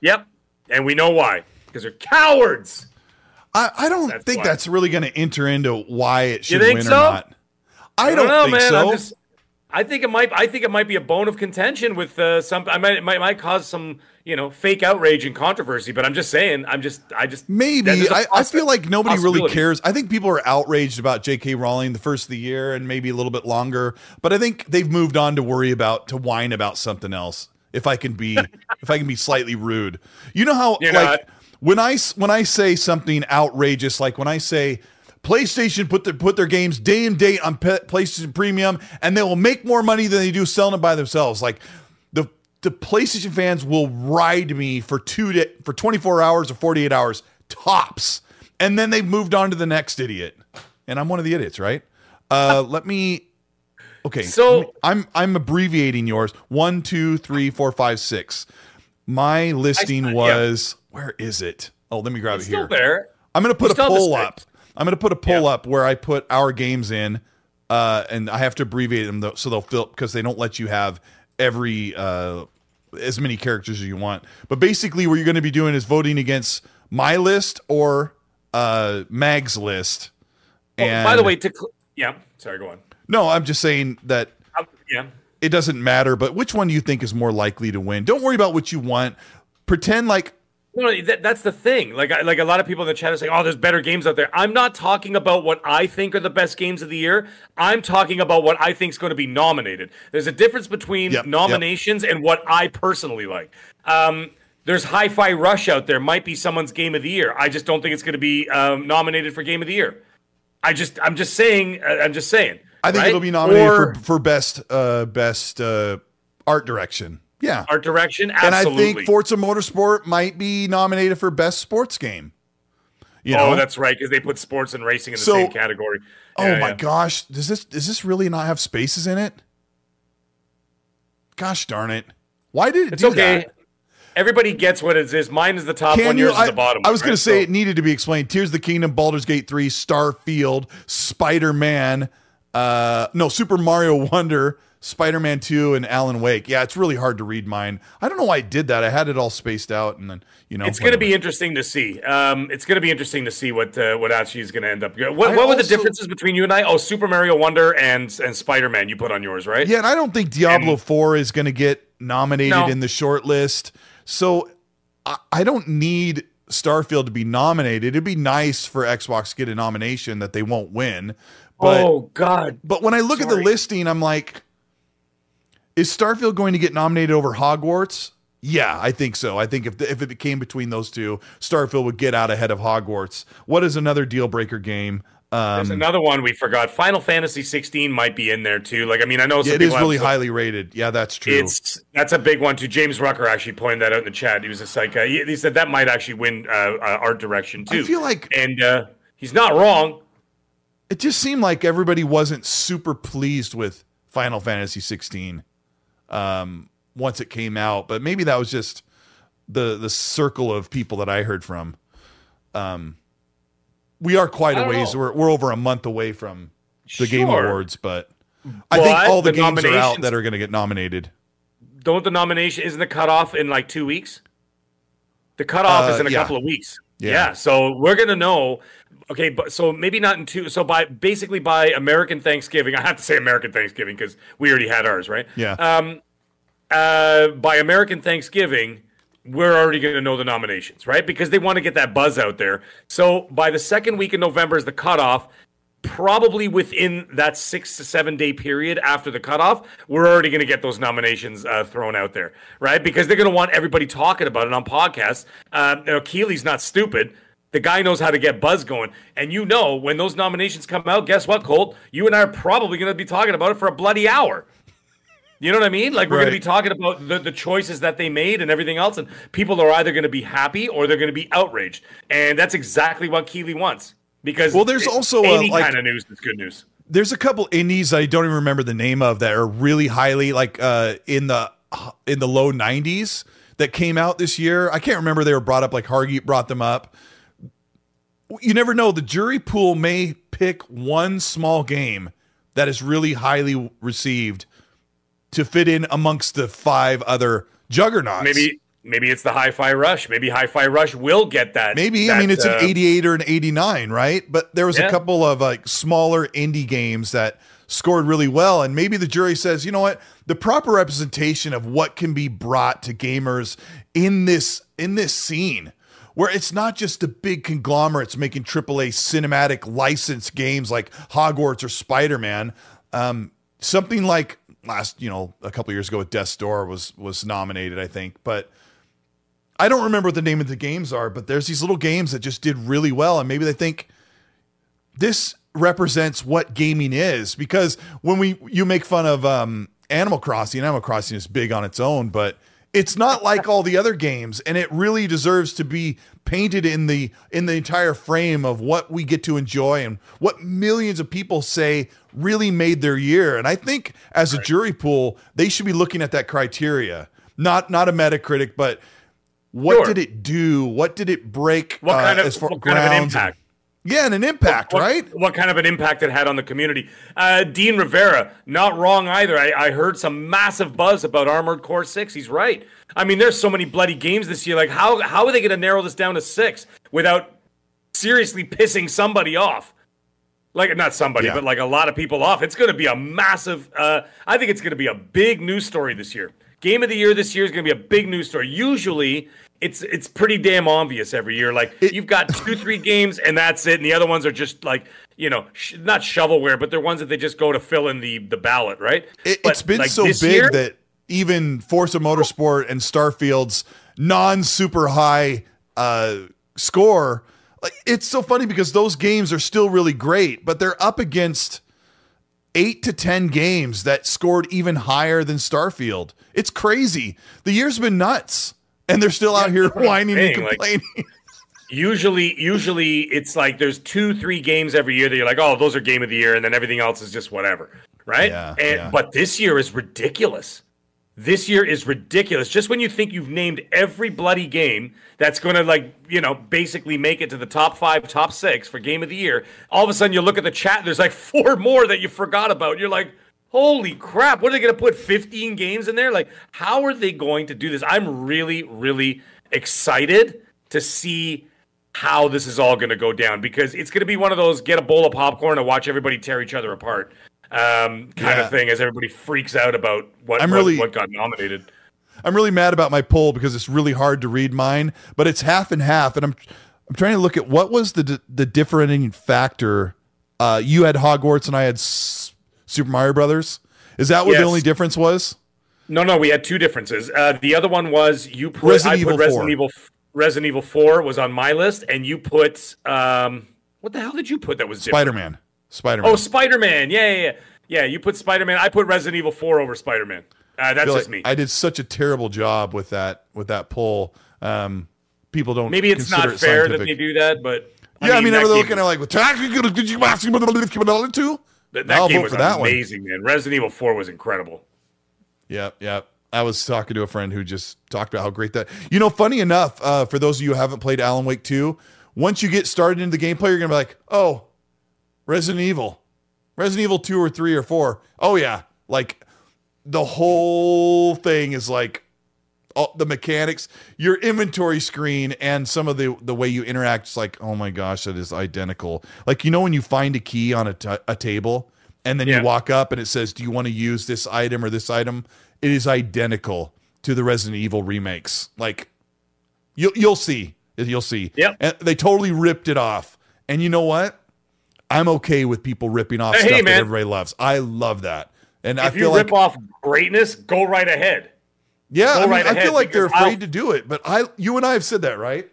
Yep. And we know why. Because they're cowards. I, I don't That's think why. that's really going to enter into why it should win so? or not. I, don't, know, think man. so. Just, I think it might. I think it might be a bone of contention with uh, some. I might, it might might cause some, you know, fake outrage and controversy. But I'm just saying. I'm just. I just Maybe I, I feel like nobody really cares. I think people are outraged about J.K. Rowling the first of the year and maybe a little bit longer, but I think they've moved on to worry about to whine about something else. If I can be, if I can be slightly rude, you know how You're like not. when I when I say something outrageous, like when I say PlayStation put their put their games day and date on Pe- PlayStation Premium, and they will make more money than they do selling it by themselves. Like the PlayStation fans will ride me for two di- for 24 hours or 48 hours tops, and then they've moved on to the next idiot, and I'm one of the idiots, right? Uh, let me. Okay, So- me- I'm I'm abbreviating yours. One, two, three, four, five, six. My listing yeah. was where is it? Oh, let me grab It's it here. still there. I'm gonna put a still have the poll up. I'm gonna put a poll Yeah. up where I put our games in, uh, and I have to abbreviate them though, so they'll fill because they don't let you have every uh, as many characters as you want. But basically, what you're going to be doing is voting against my list or uh, Mag's list. Oh, And by the way, to cl- yeah. Sorry, go on. no, I'm just saying that Um, yeah. it doesn't matter. But which one do you think is more likely to win? Don't worry about what you want. Pretend like No, that, that's the thing. Like, I- like a lot of people in the chat are saying, "Oh, there's better games out there." I'm not talking about what I think are the best games of the year. I'm talking about what I think is going to be nominated. There's a difference between Yep, yep. nominations and what I personally like. Um, there's Hi-Fi Rush out there. Might be someone's game of the year. I just don't think it's going to be um, nominated for game of the year. I just, I'm just saying. uh, I'm just saying. I think right? it'll be nominated Or for for best uh, best uh, art direction. Yeah, art direction. and I Absolutely. think Forza Motorsport might be nominated for best sports game. You know? Oh, that's right, because they put sports and racing in the So- same category. Oh my yeah. gosh, does this does this really not have spaces in it? Gosh darn it! Why did it It's do okay. that? Everybody gets what it is. Mine is the top Can one. you? Yours I, is the bottom. One. I was going right? to say So- it needed to be explained. Tears of the Kingdom, Baldur's Gate three, Starfield, Spider Man, uh, no Super Mario Wonder, Spider Man two, and Alan Wake. Yeah, it's really hard to read mine. I don't know why I did that. I had it all spaced out, and then you know It's going to be interesting to see. Um, it's going to be interesting to see what uh, what actually is going to end up. What, what were the differences between you and I? Oh, Super Mario Wonder and and Spider Man. You put on yours, right? Yeah, and I don't think Diablo And- 4 is going to get nominated No. in the short list. So I, I don't need Starfield to be nominated. It'd be nice for Xbox to get a nomination that they won't win. But oh God. but when I look at the listing, I'm like, is Starfield going to get nominated over Hogwarts? Yeah, I think so. I think if the, if it came between those two, Starfield would get out ahead of Hogwarts. What is another deal breaker game? There's Um, another one we forgot. Final Fantasy 16 might be in there too. Like I mean, I know some yeah, it is people have really highly rated. Yeah, that's true. It's that's a big one too. James Rucker actually pointed that out in the chat. He was just like, uh, he, he said that might actually win uh, uh, art direction too. I feel like and uh, he's not wrong. it just seemed like everybody wasn't super pleased with Final Fantasy 16 um, once it came out, but maybe that was just the the circle of people that I heard from. Um, we are quite a ways. know. We're we're over a month away from the Game Awards, but I think all the, the games are out that are going to get nominated. Don't the nomination isn't the cutoff in like two weeks? The cutoff Uh, is in a yeah. couple of weeks. Yeah. Yeah. so we're gonna know. Okay, but so maybe not in two. So by basically by American Thanksgiving, I have to say American Thanksgiving because we already had ours, right? Yeah. Um, uh, by American Thanksgiving, we're already going to know the nominations, right? Because they want to get that buzz out there. So by the second week in November is the cutoff. Probably within that six to seven day period after the cutoff, we're already going to get those nominations uh, thrown out there, right? Because they're going to want everybody talking about it on podcasts. Uh, you know, Keighley's not stupid. The guy knows how to get buzz going. And you know, when those nominations come out, guess what, Colt? You and I are probably going to be talking about it for a bloody hour. You know what I mean? Like we're going to be talking about the, the choices that they made and everything else, and people are either going to be happy or they're going to be outraged, and that's exactly what Keighley wants. Because Well, there's it- also, uh, any like- kind of news is good news. there's a couple indies I don't even remember the name of that are really highly like uh in the in the low 90s that came out this year. I can't remember they were brought up like Hargeet brought them up. You never know the jury pool may pick one small game that is really highly received to fit in amongst the five other juggernauts. Maybe maybe it's the Hi-Fi Rush. Maybe Hi-Fi Rush will get that. Maybe I mean it's uh, an 88 or an 89, right? But there was a couple of like smaller indie games that scored really well and maybe the jury says, "You know what? The proper representation of what can be brought to gamers in this in this scene where it's not just the big conglomerates making AAA cinematic license games like Hogwarts or Spider-Man, um something like last, you know, a couple years ago with Death's Door was was nominated, I think, but I don't remember what the name of the games are, but there's these little games that just did really well, and maybe they think this represents what gaming is. Because when we you make fun of um, Animal Crossing, Animal Crossing is big on its own, but it's not like all the other games, and it really deserves to be painted in the in the entire frame of what we get to enjoy and what millions of people say really made their year. And I think as a jury pool, they should be looking at that criteria, not not a Metacritic, but what Sure. did it do? What did it break? What uh, kind of what kind of an impact? Yeah, and an impact, what, right? What kind of an impact it had on the community? Uh, Dean Rivera, not wrong either. I, I heard some massive buzz about Armored Core Six. He's right. I mean, there's so many bloody games this year. Like, how how are they going to narrow this down to six without seriously pissing somebody off? Like, not somebody, Yeah. but like a lot of people off. It's going to be a massive. Uh, I think it's going to be a big news story this year. Game of the year this year is going to be a big news story. Usually, it's it's pretty damn obvious every year. Like It- you've got two, three games, and that's it. And the other ones are just like you know, sh- not shovelware, but they're ones that they just go to fill in the the ballot, right? It, it's been like, so big year- that even Forza Motorsport and Starfield's non super high uh, score, like it's so funny because those games are still really great, but they're up against eight to ten games that scored even higher than Starfield. It's crazy. The year's been nuts, and they're still out here whining and saying, like- complaining. Usually, usually it's like there's two, three games every year that you're like, oh, those are game of the year, and then everything else is just whatever, right? Yeah, and yeah. but this year is ridiculous. This year is ridiculous. Just when you think you've named every bloody game that's going to like you know basically make it to the top five, top six for game of the year, all of a sudden you look at the chat. And there's like four more that you forgot about. You're like, holy crap! What are they going to put 15 games in there? Like, how are they going to do this? I'm really, really excited to see how this is all going to go down because it's going to be one of those get a bowl of popcorn and watch everybody tear each other apart um, kind Yeah. of thing as everybody freaks out about what, I'm really- what got nominated. I'm really mad about my poll because it's really hard to read mine, but it's half and half, and I'm I'm trying to look at what was the the differentiating factor. Uh, you had Hogwarts and I had Super Mario Brothers. Is that what Yes. the only difference was? No, no, we had two differences. Uh, the other one was you put Resident I put Evil Resident 4. Evil Resident Evil Four was on my list, and you put um, what the hell did you put that was? Spider Man. Spider Man. Oh, Spider Man. Yeah, yeah, yeah. Yeah, you put Spider Man. I put Resident Evil Four over Spider Man. Uh, that's just me. I did such a terrible job with that with that poll. Um, people don't. Maybe it's not it fair that scientific. they do that, but Yeah, I mean, that they're looking at like, "Well, did you ask me about the two? That, that I'll game was that one. amazing, man. Resident Evil Four was incredible. Yep, yep. I was talking to a friend who just talked about how great that. You know, funny enough, uh, for those of you who haven't played Alan Wake 2, once you get started into the gameplay, you're gonna be like, oh, Resident Evil, Resident Evil 2 or 3 or 4. Oh yeah, like the whole thing is like all, the mechanics, your inventory screen, and some of the the way you interact. It's like, oh my gosh, that is identical. Like you know when you find a key on a a table, and then Yeah. you walk up and it says, "Do you want to use this item or this item?" It is identical to the Resident Evil remakes. Like you'll you'll see, you'll see. Yep. And they totally ripped it off. And you know what? I'm okay with people ripping off Hey, stuff man. that everybody loves. I love that. And I If feel you rip like off greatness, go right ahead. Yeah, I, mean, right I feel like they're because I'll- afraid to do it, but I, you and I have said that, right?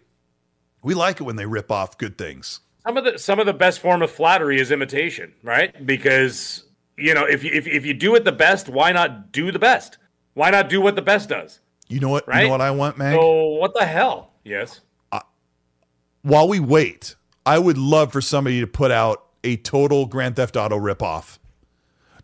We like it when they rip off good things. Some of the some of the best form of flattery is imitation, right? Because you know, if you if, if you do it the best, why not do the best? Why not do what the best does? You know what? You Right? know what I want, man. So what the hell? Yes. While we wait, I would love for somebody to put out a total Grand Theft Auto ripoff.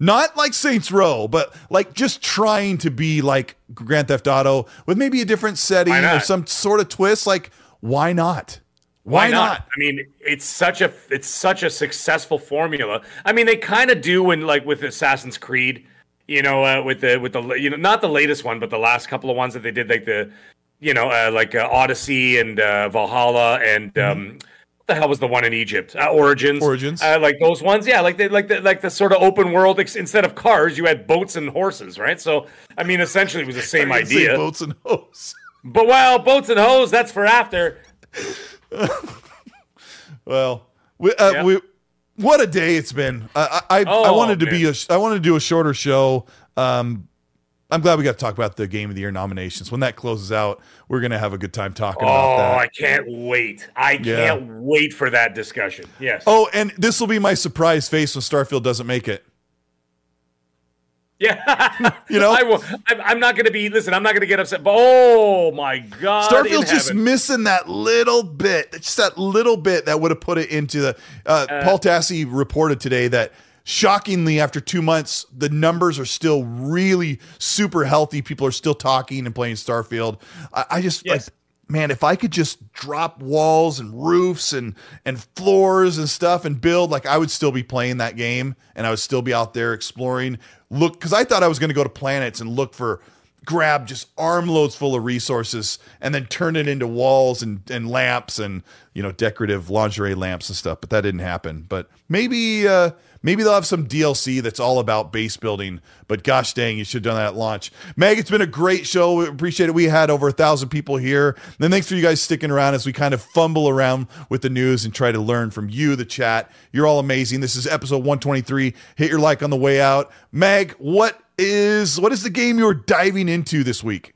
Not like Saints Row, but like just trying to be like Grand Theft Auto with maybe a different setting or some sort of twist. Like, why not? Why, not? I mean, it's such a it's such a successful formula. I mean, they kind of do when like with Assassin's Creed, you know, uh, with the with the you know not the latest one, but the last couple of ones that they did, like the you know, uh, like uh, Odyssey and uh, Valhalla and. Um, what the hell was the one in Egypt? Uh, Origins. Origins. Uh, like those ones, yeah. Like the like the like the sort of open world. Ex- instead of cars, you had boats and horses, right? So I mean, essentially, it was the same I idea. boats and hose. But well, boats and hoes, that's for after. Well, we, uh, Yeah. we what a day it's been. I I, I Oh, wanted to be a I wanted to do a shorter show. Um, I'm glad we got to talk about the game of the year nominations. When that closes out, we're gonna have a good time talking about that. Oh. I can't wait. I Yeah. can't wait for that discussion. Yes. Oh, and this will be my surprise face when Starfield doesn't make it. yeah. You know? I will, I'm, not going to be, listen, I'm not going to get upset. But oh my God. Starfield's just heaven. missing that little bit, just that little bit that would have put it into the. Uh, Paul Tassi reported today that shockingly, after two months, the numbers are still really super healthy. People are still talking and playing Starfield. I, I just Yes. like. Man, if I could just drop walls and roofs and and floors and stuff and build, like I would still be playing that game and I would still be out there exploring. Look, because I thought I was going to go to planets and look for grab just armloads full of resources and then turn it into walls and, and lamps and you know decorative lingerie lamps and stuff but that didn't happen but maybe uh maybe they'll have some dlc that's all about base building but gosh dang you should have done that at launch. Mag it's been a great show. We appreciate it. We had over a thousand people here. And then thanks for you guys sticking around as we kind of fumble around with the news and try to learn from you the chat. You're all amazing. This is episode 123 hit your like on the way out. Mag what is what is the game you're diving into this week?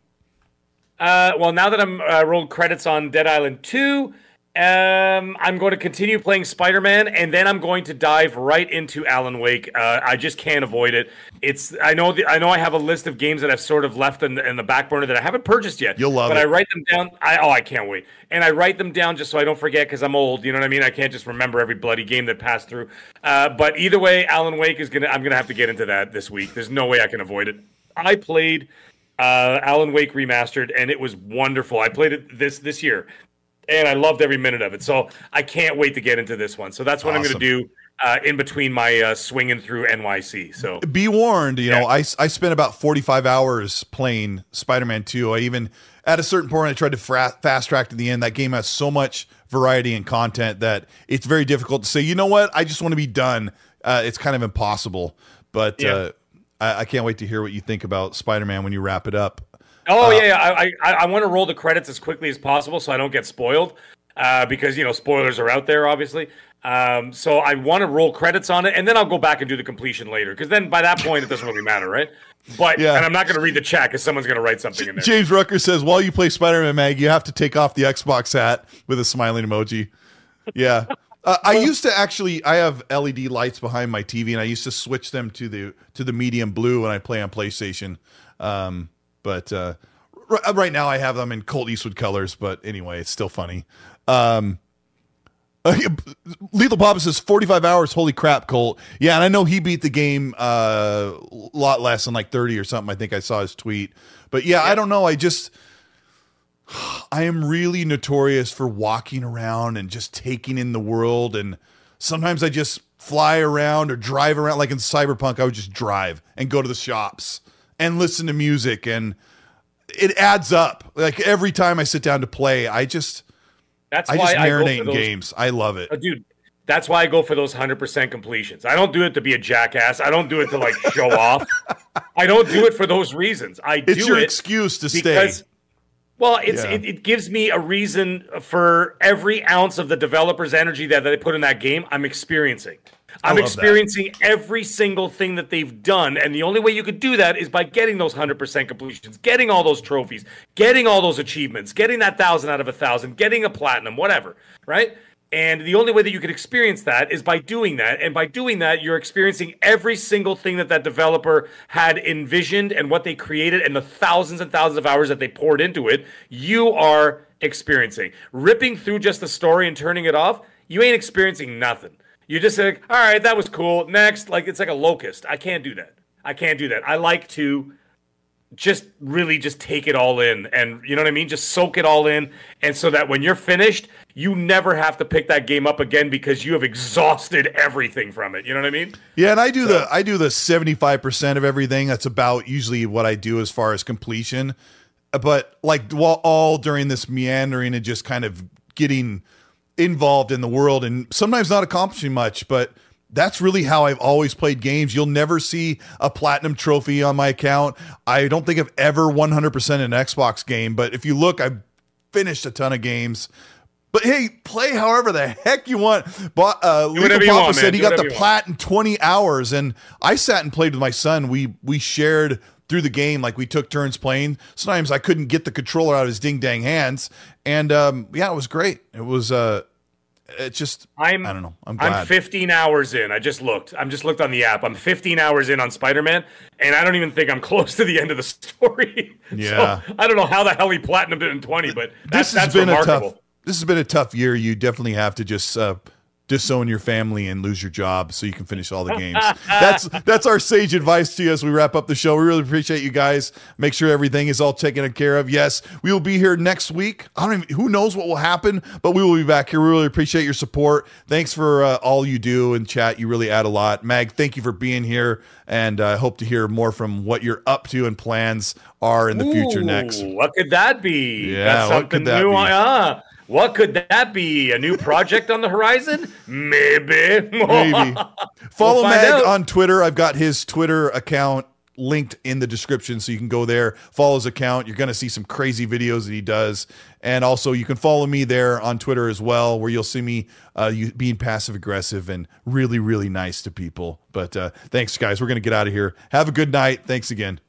Uh, well, now that I'm uh, rolled credits on Dead Island 2, Um, I'm going to continue playing Spider Man, and then I'm going to dive right into Alan Wake. Uh, I just can't avoid it. It's I know the, I know I have a list of games that I've sort of left in the, in the back burner that I haven't purchased yet. You'll love but it. I write them down. I oh I can't wait, and I write them down just so I don't forget because I'm old. You know what I mean? I can't just remember every bloody game that passed through. Uh, but either way, Alan Wake is gonna I'm gonna have to get into that this week. There's no way I can avoid it. I played uh, Alan Wake remastered, and it was wonderful. I played it this this year, and I loved every minute of it. So I can't wait to get into this one. So that's what I'm going to do uh, in between my uh, swinging through NYC. So be warned you know I, I spent about 45 hours playing spider-man 2 i even at a certain point i tried to fra- fast track to the end that game has so much variety and content that it's very difficult to say you know what i just want to be done uh, it's kind of impossible but Yeah. uh, I, I can't wait to hear what you think about spider-man when you wrap it up Oh yeah, yeah. I I, I want to roll the credits as quickly as possible so I don't get spoiled, uh, because you know spoilers are out there, obviously. Um, so I want to roll credits on it, and then I'll go back and do the completion later, because then by that point it doesn't really matter, right? But Yeah. and I'm not going to read the chat because someone's going to write something in there. james rucker says while you play spider-man mag you have to take off the xbox hat with a smiling emoji yeah uh, i used to actually i have led lights behind my tv and i used to switch them to the to the medium blue when i play on playstation um but uh r- right now i have them in colt eastwood colors but anyway it's still funny um Lethal Papa says 45 hours. Holy crap, Colt. Yeah, and I know he beat the game uh, a lot less than like 30 or something. I think I saw his tweet. But yeah, I don't know. I just, I am really notorious for walking around and just taking in the world. And sometimes I just fly around or drive around. Like in Cyberpunk, I would just drive and go to the shops and listen to music. And it adds up. Like every time I sit down to play, I just, That's I why just I go marinate in games. I love it. Uh, dude. That's why I go for those hundred percent completions. I don't do it to be a jackass. I don't do it to like show off. I don't do it for those reasons. I do it. It's do your it excuse to because stay. well it's Yeah. it, it gives me a reason for every ounce of the developer's energy that, that they put in that game i'm experiencing i'm love that. experiencing every single thing that they've done and the only way you could do that is by getting those 100% completions getting all those trophies getting all those achievements getting that thousand out of a thousand getting a platinum whatever right and the only way that you could experience that is by doing that. And by doing that, you're experiencing every single thing that that developer had envisioned and what they created and the thousands and thousands of hours that they poured into it. You are experiencing. Ripping through just the story and turning it off, you ain't experiencing nothing. You're just like, all right, that was cool. Next. Like, it's like a locust. I can't do that. I can't do that. I like to just really just take it all in and you know what I mean? Just soak it all in. And so that when you're finished, you never have to pick that game up again because you have exhausted everything from it. You know what I mean? Yeah, and I do the I do the seventy five percent of everything. That's about usually what I do as far as completion. But like while all during this meandering and just kind of getting involved in the world and sometimes not accomplishing much, but that's really how I've always played games. You'll never see a platinum trophy on my account. I don't think I've ever 100% an Xbox game, but if you look, I've finished a ton of games. But hey, play however the heck you want. But uh, Papa want, said he got the plat in 20 hours, and I sat and played with my son. We we shared through the game, like we took turns playing. Sometimes I couldn't get the controller out of his ding dang hands, and um, yeah, it was great. It was uh, it just I'm I don't know. I'm glad. I'm 15 hours in. I just looked. I'm just looked on the app. I'm 15 hours in on Spider-Man, and I don't even think I'm close to the end of the story. Yeah. So, I don't know how the hell he platinumed it in 20, but that's, this has that's been remarkable. a tough. This has been a tough year. You definitely have to just uh, disown your family and lose your job so you can finish all the games. that's that's our sage advice to you as we wrap up the show. We really appreciate you guys. Make sure everything is all taken care of. Yes, we will be here next week. I don't even who knows what will happen, but we will be back here. We really appreciate your support. Thanks for uh, all you do in chat. You really add a lot. Mag, thank you for being here, and I uh, hope to hear more from what you're up to and plans are in the future next. What could that be? Yeah, That's what could that new. be? Uh, what could that be? A new project on the horizon? Maybe. Maybe. Follow find Mag out. on Twitter. I've got his Twitter account linked in the description so you can go there, follow his account. You're going to see some crazy videos that he does. And also, you can follow me there on Twitter as well, where you'll see me uh, you, being passive aggressive and really, really nice to people. But uh, thanks, guys. We're going to get out of here. Have a good night. Thanks again.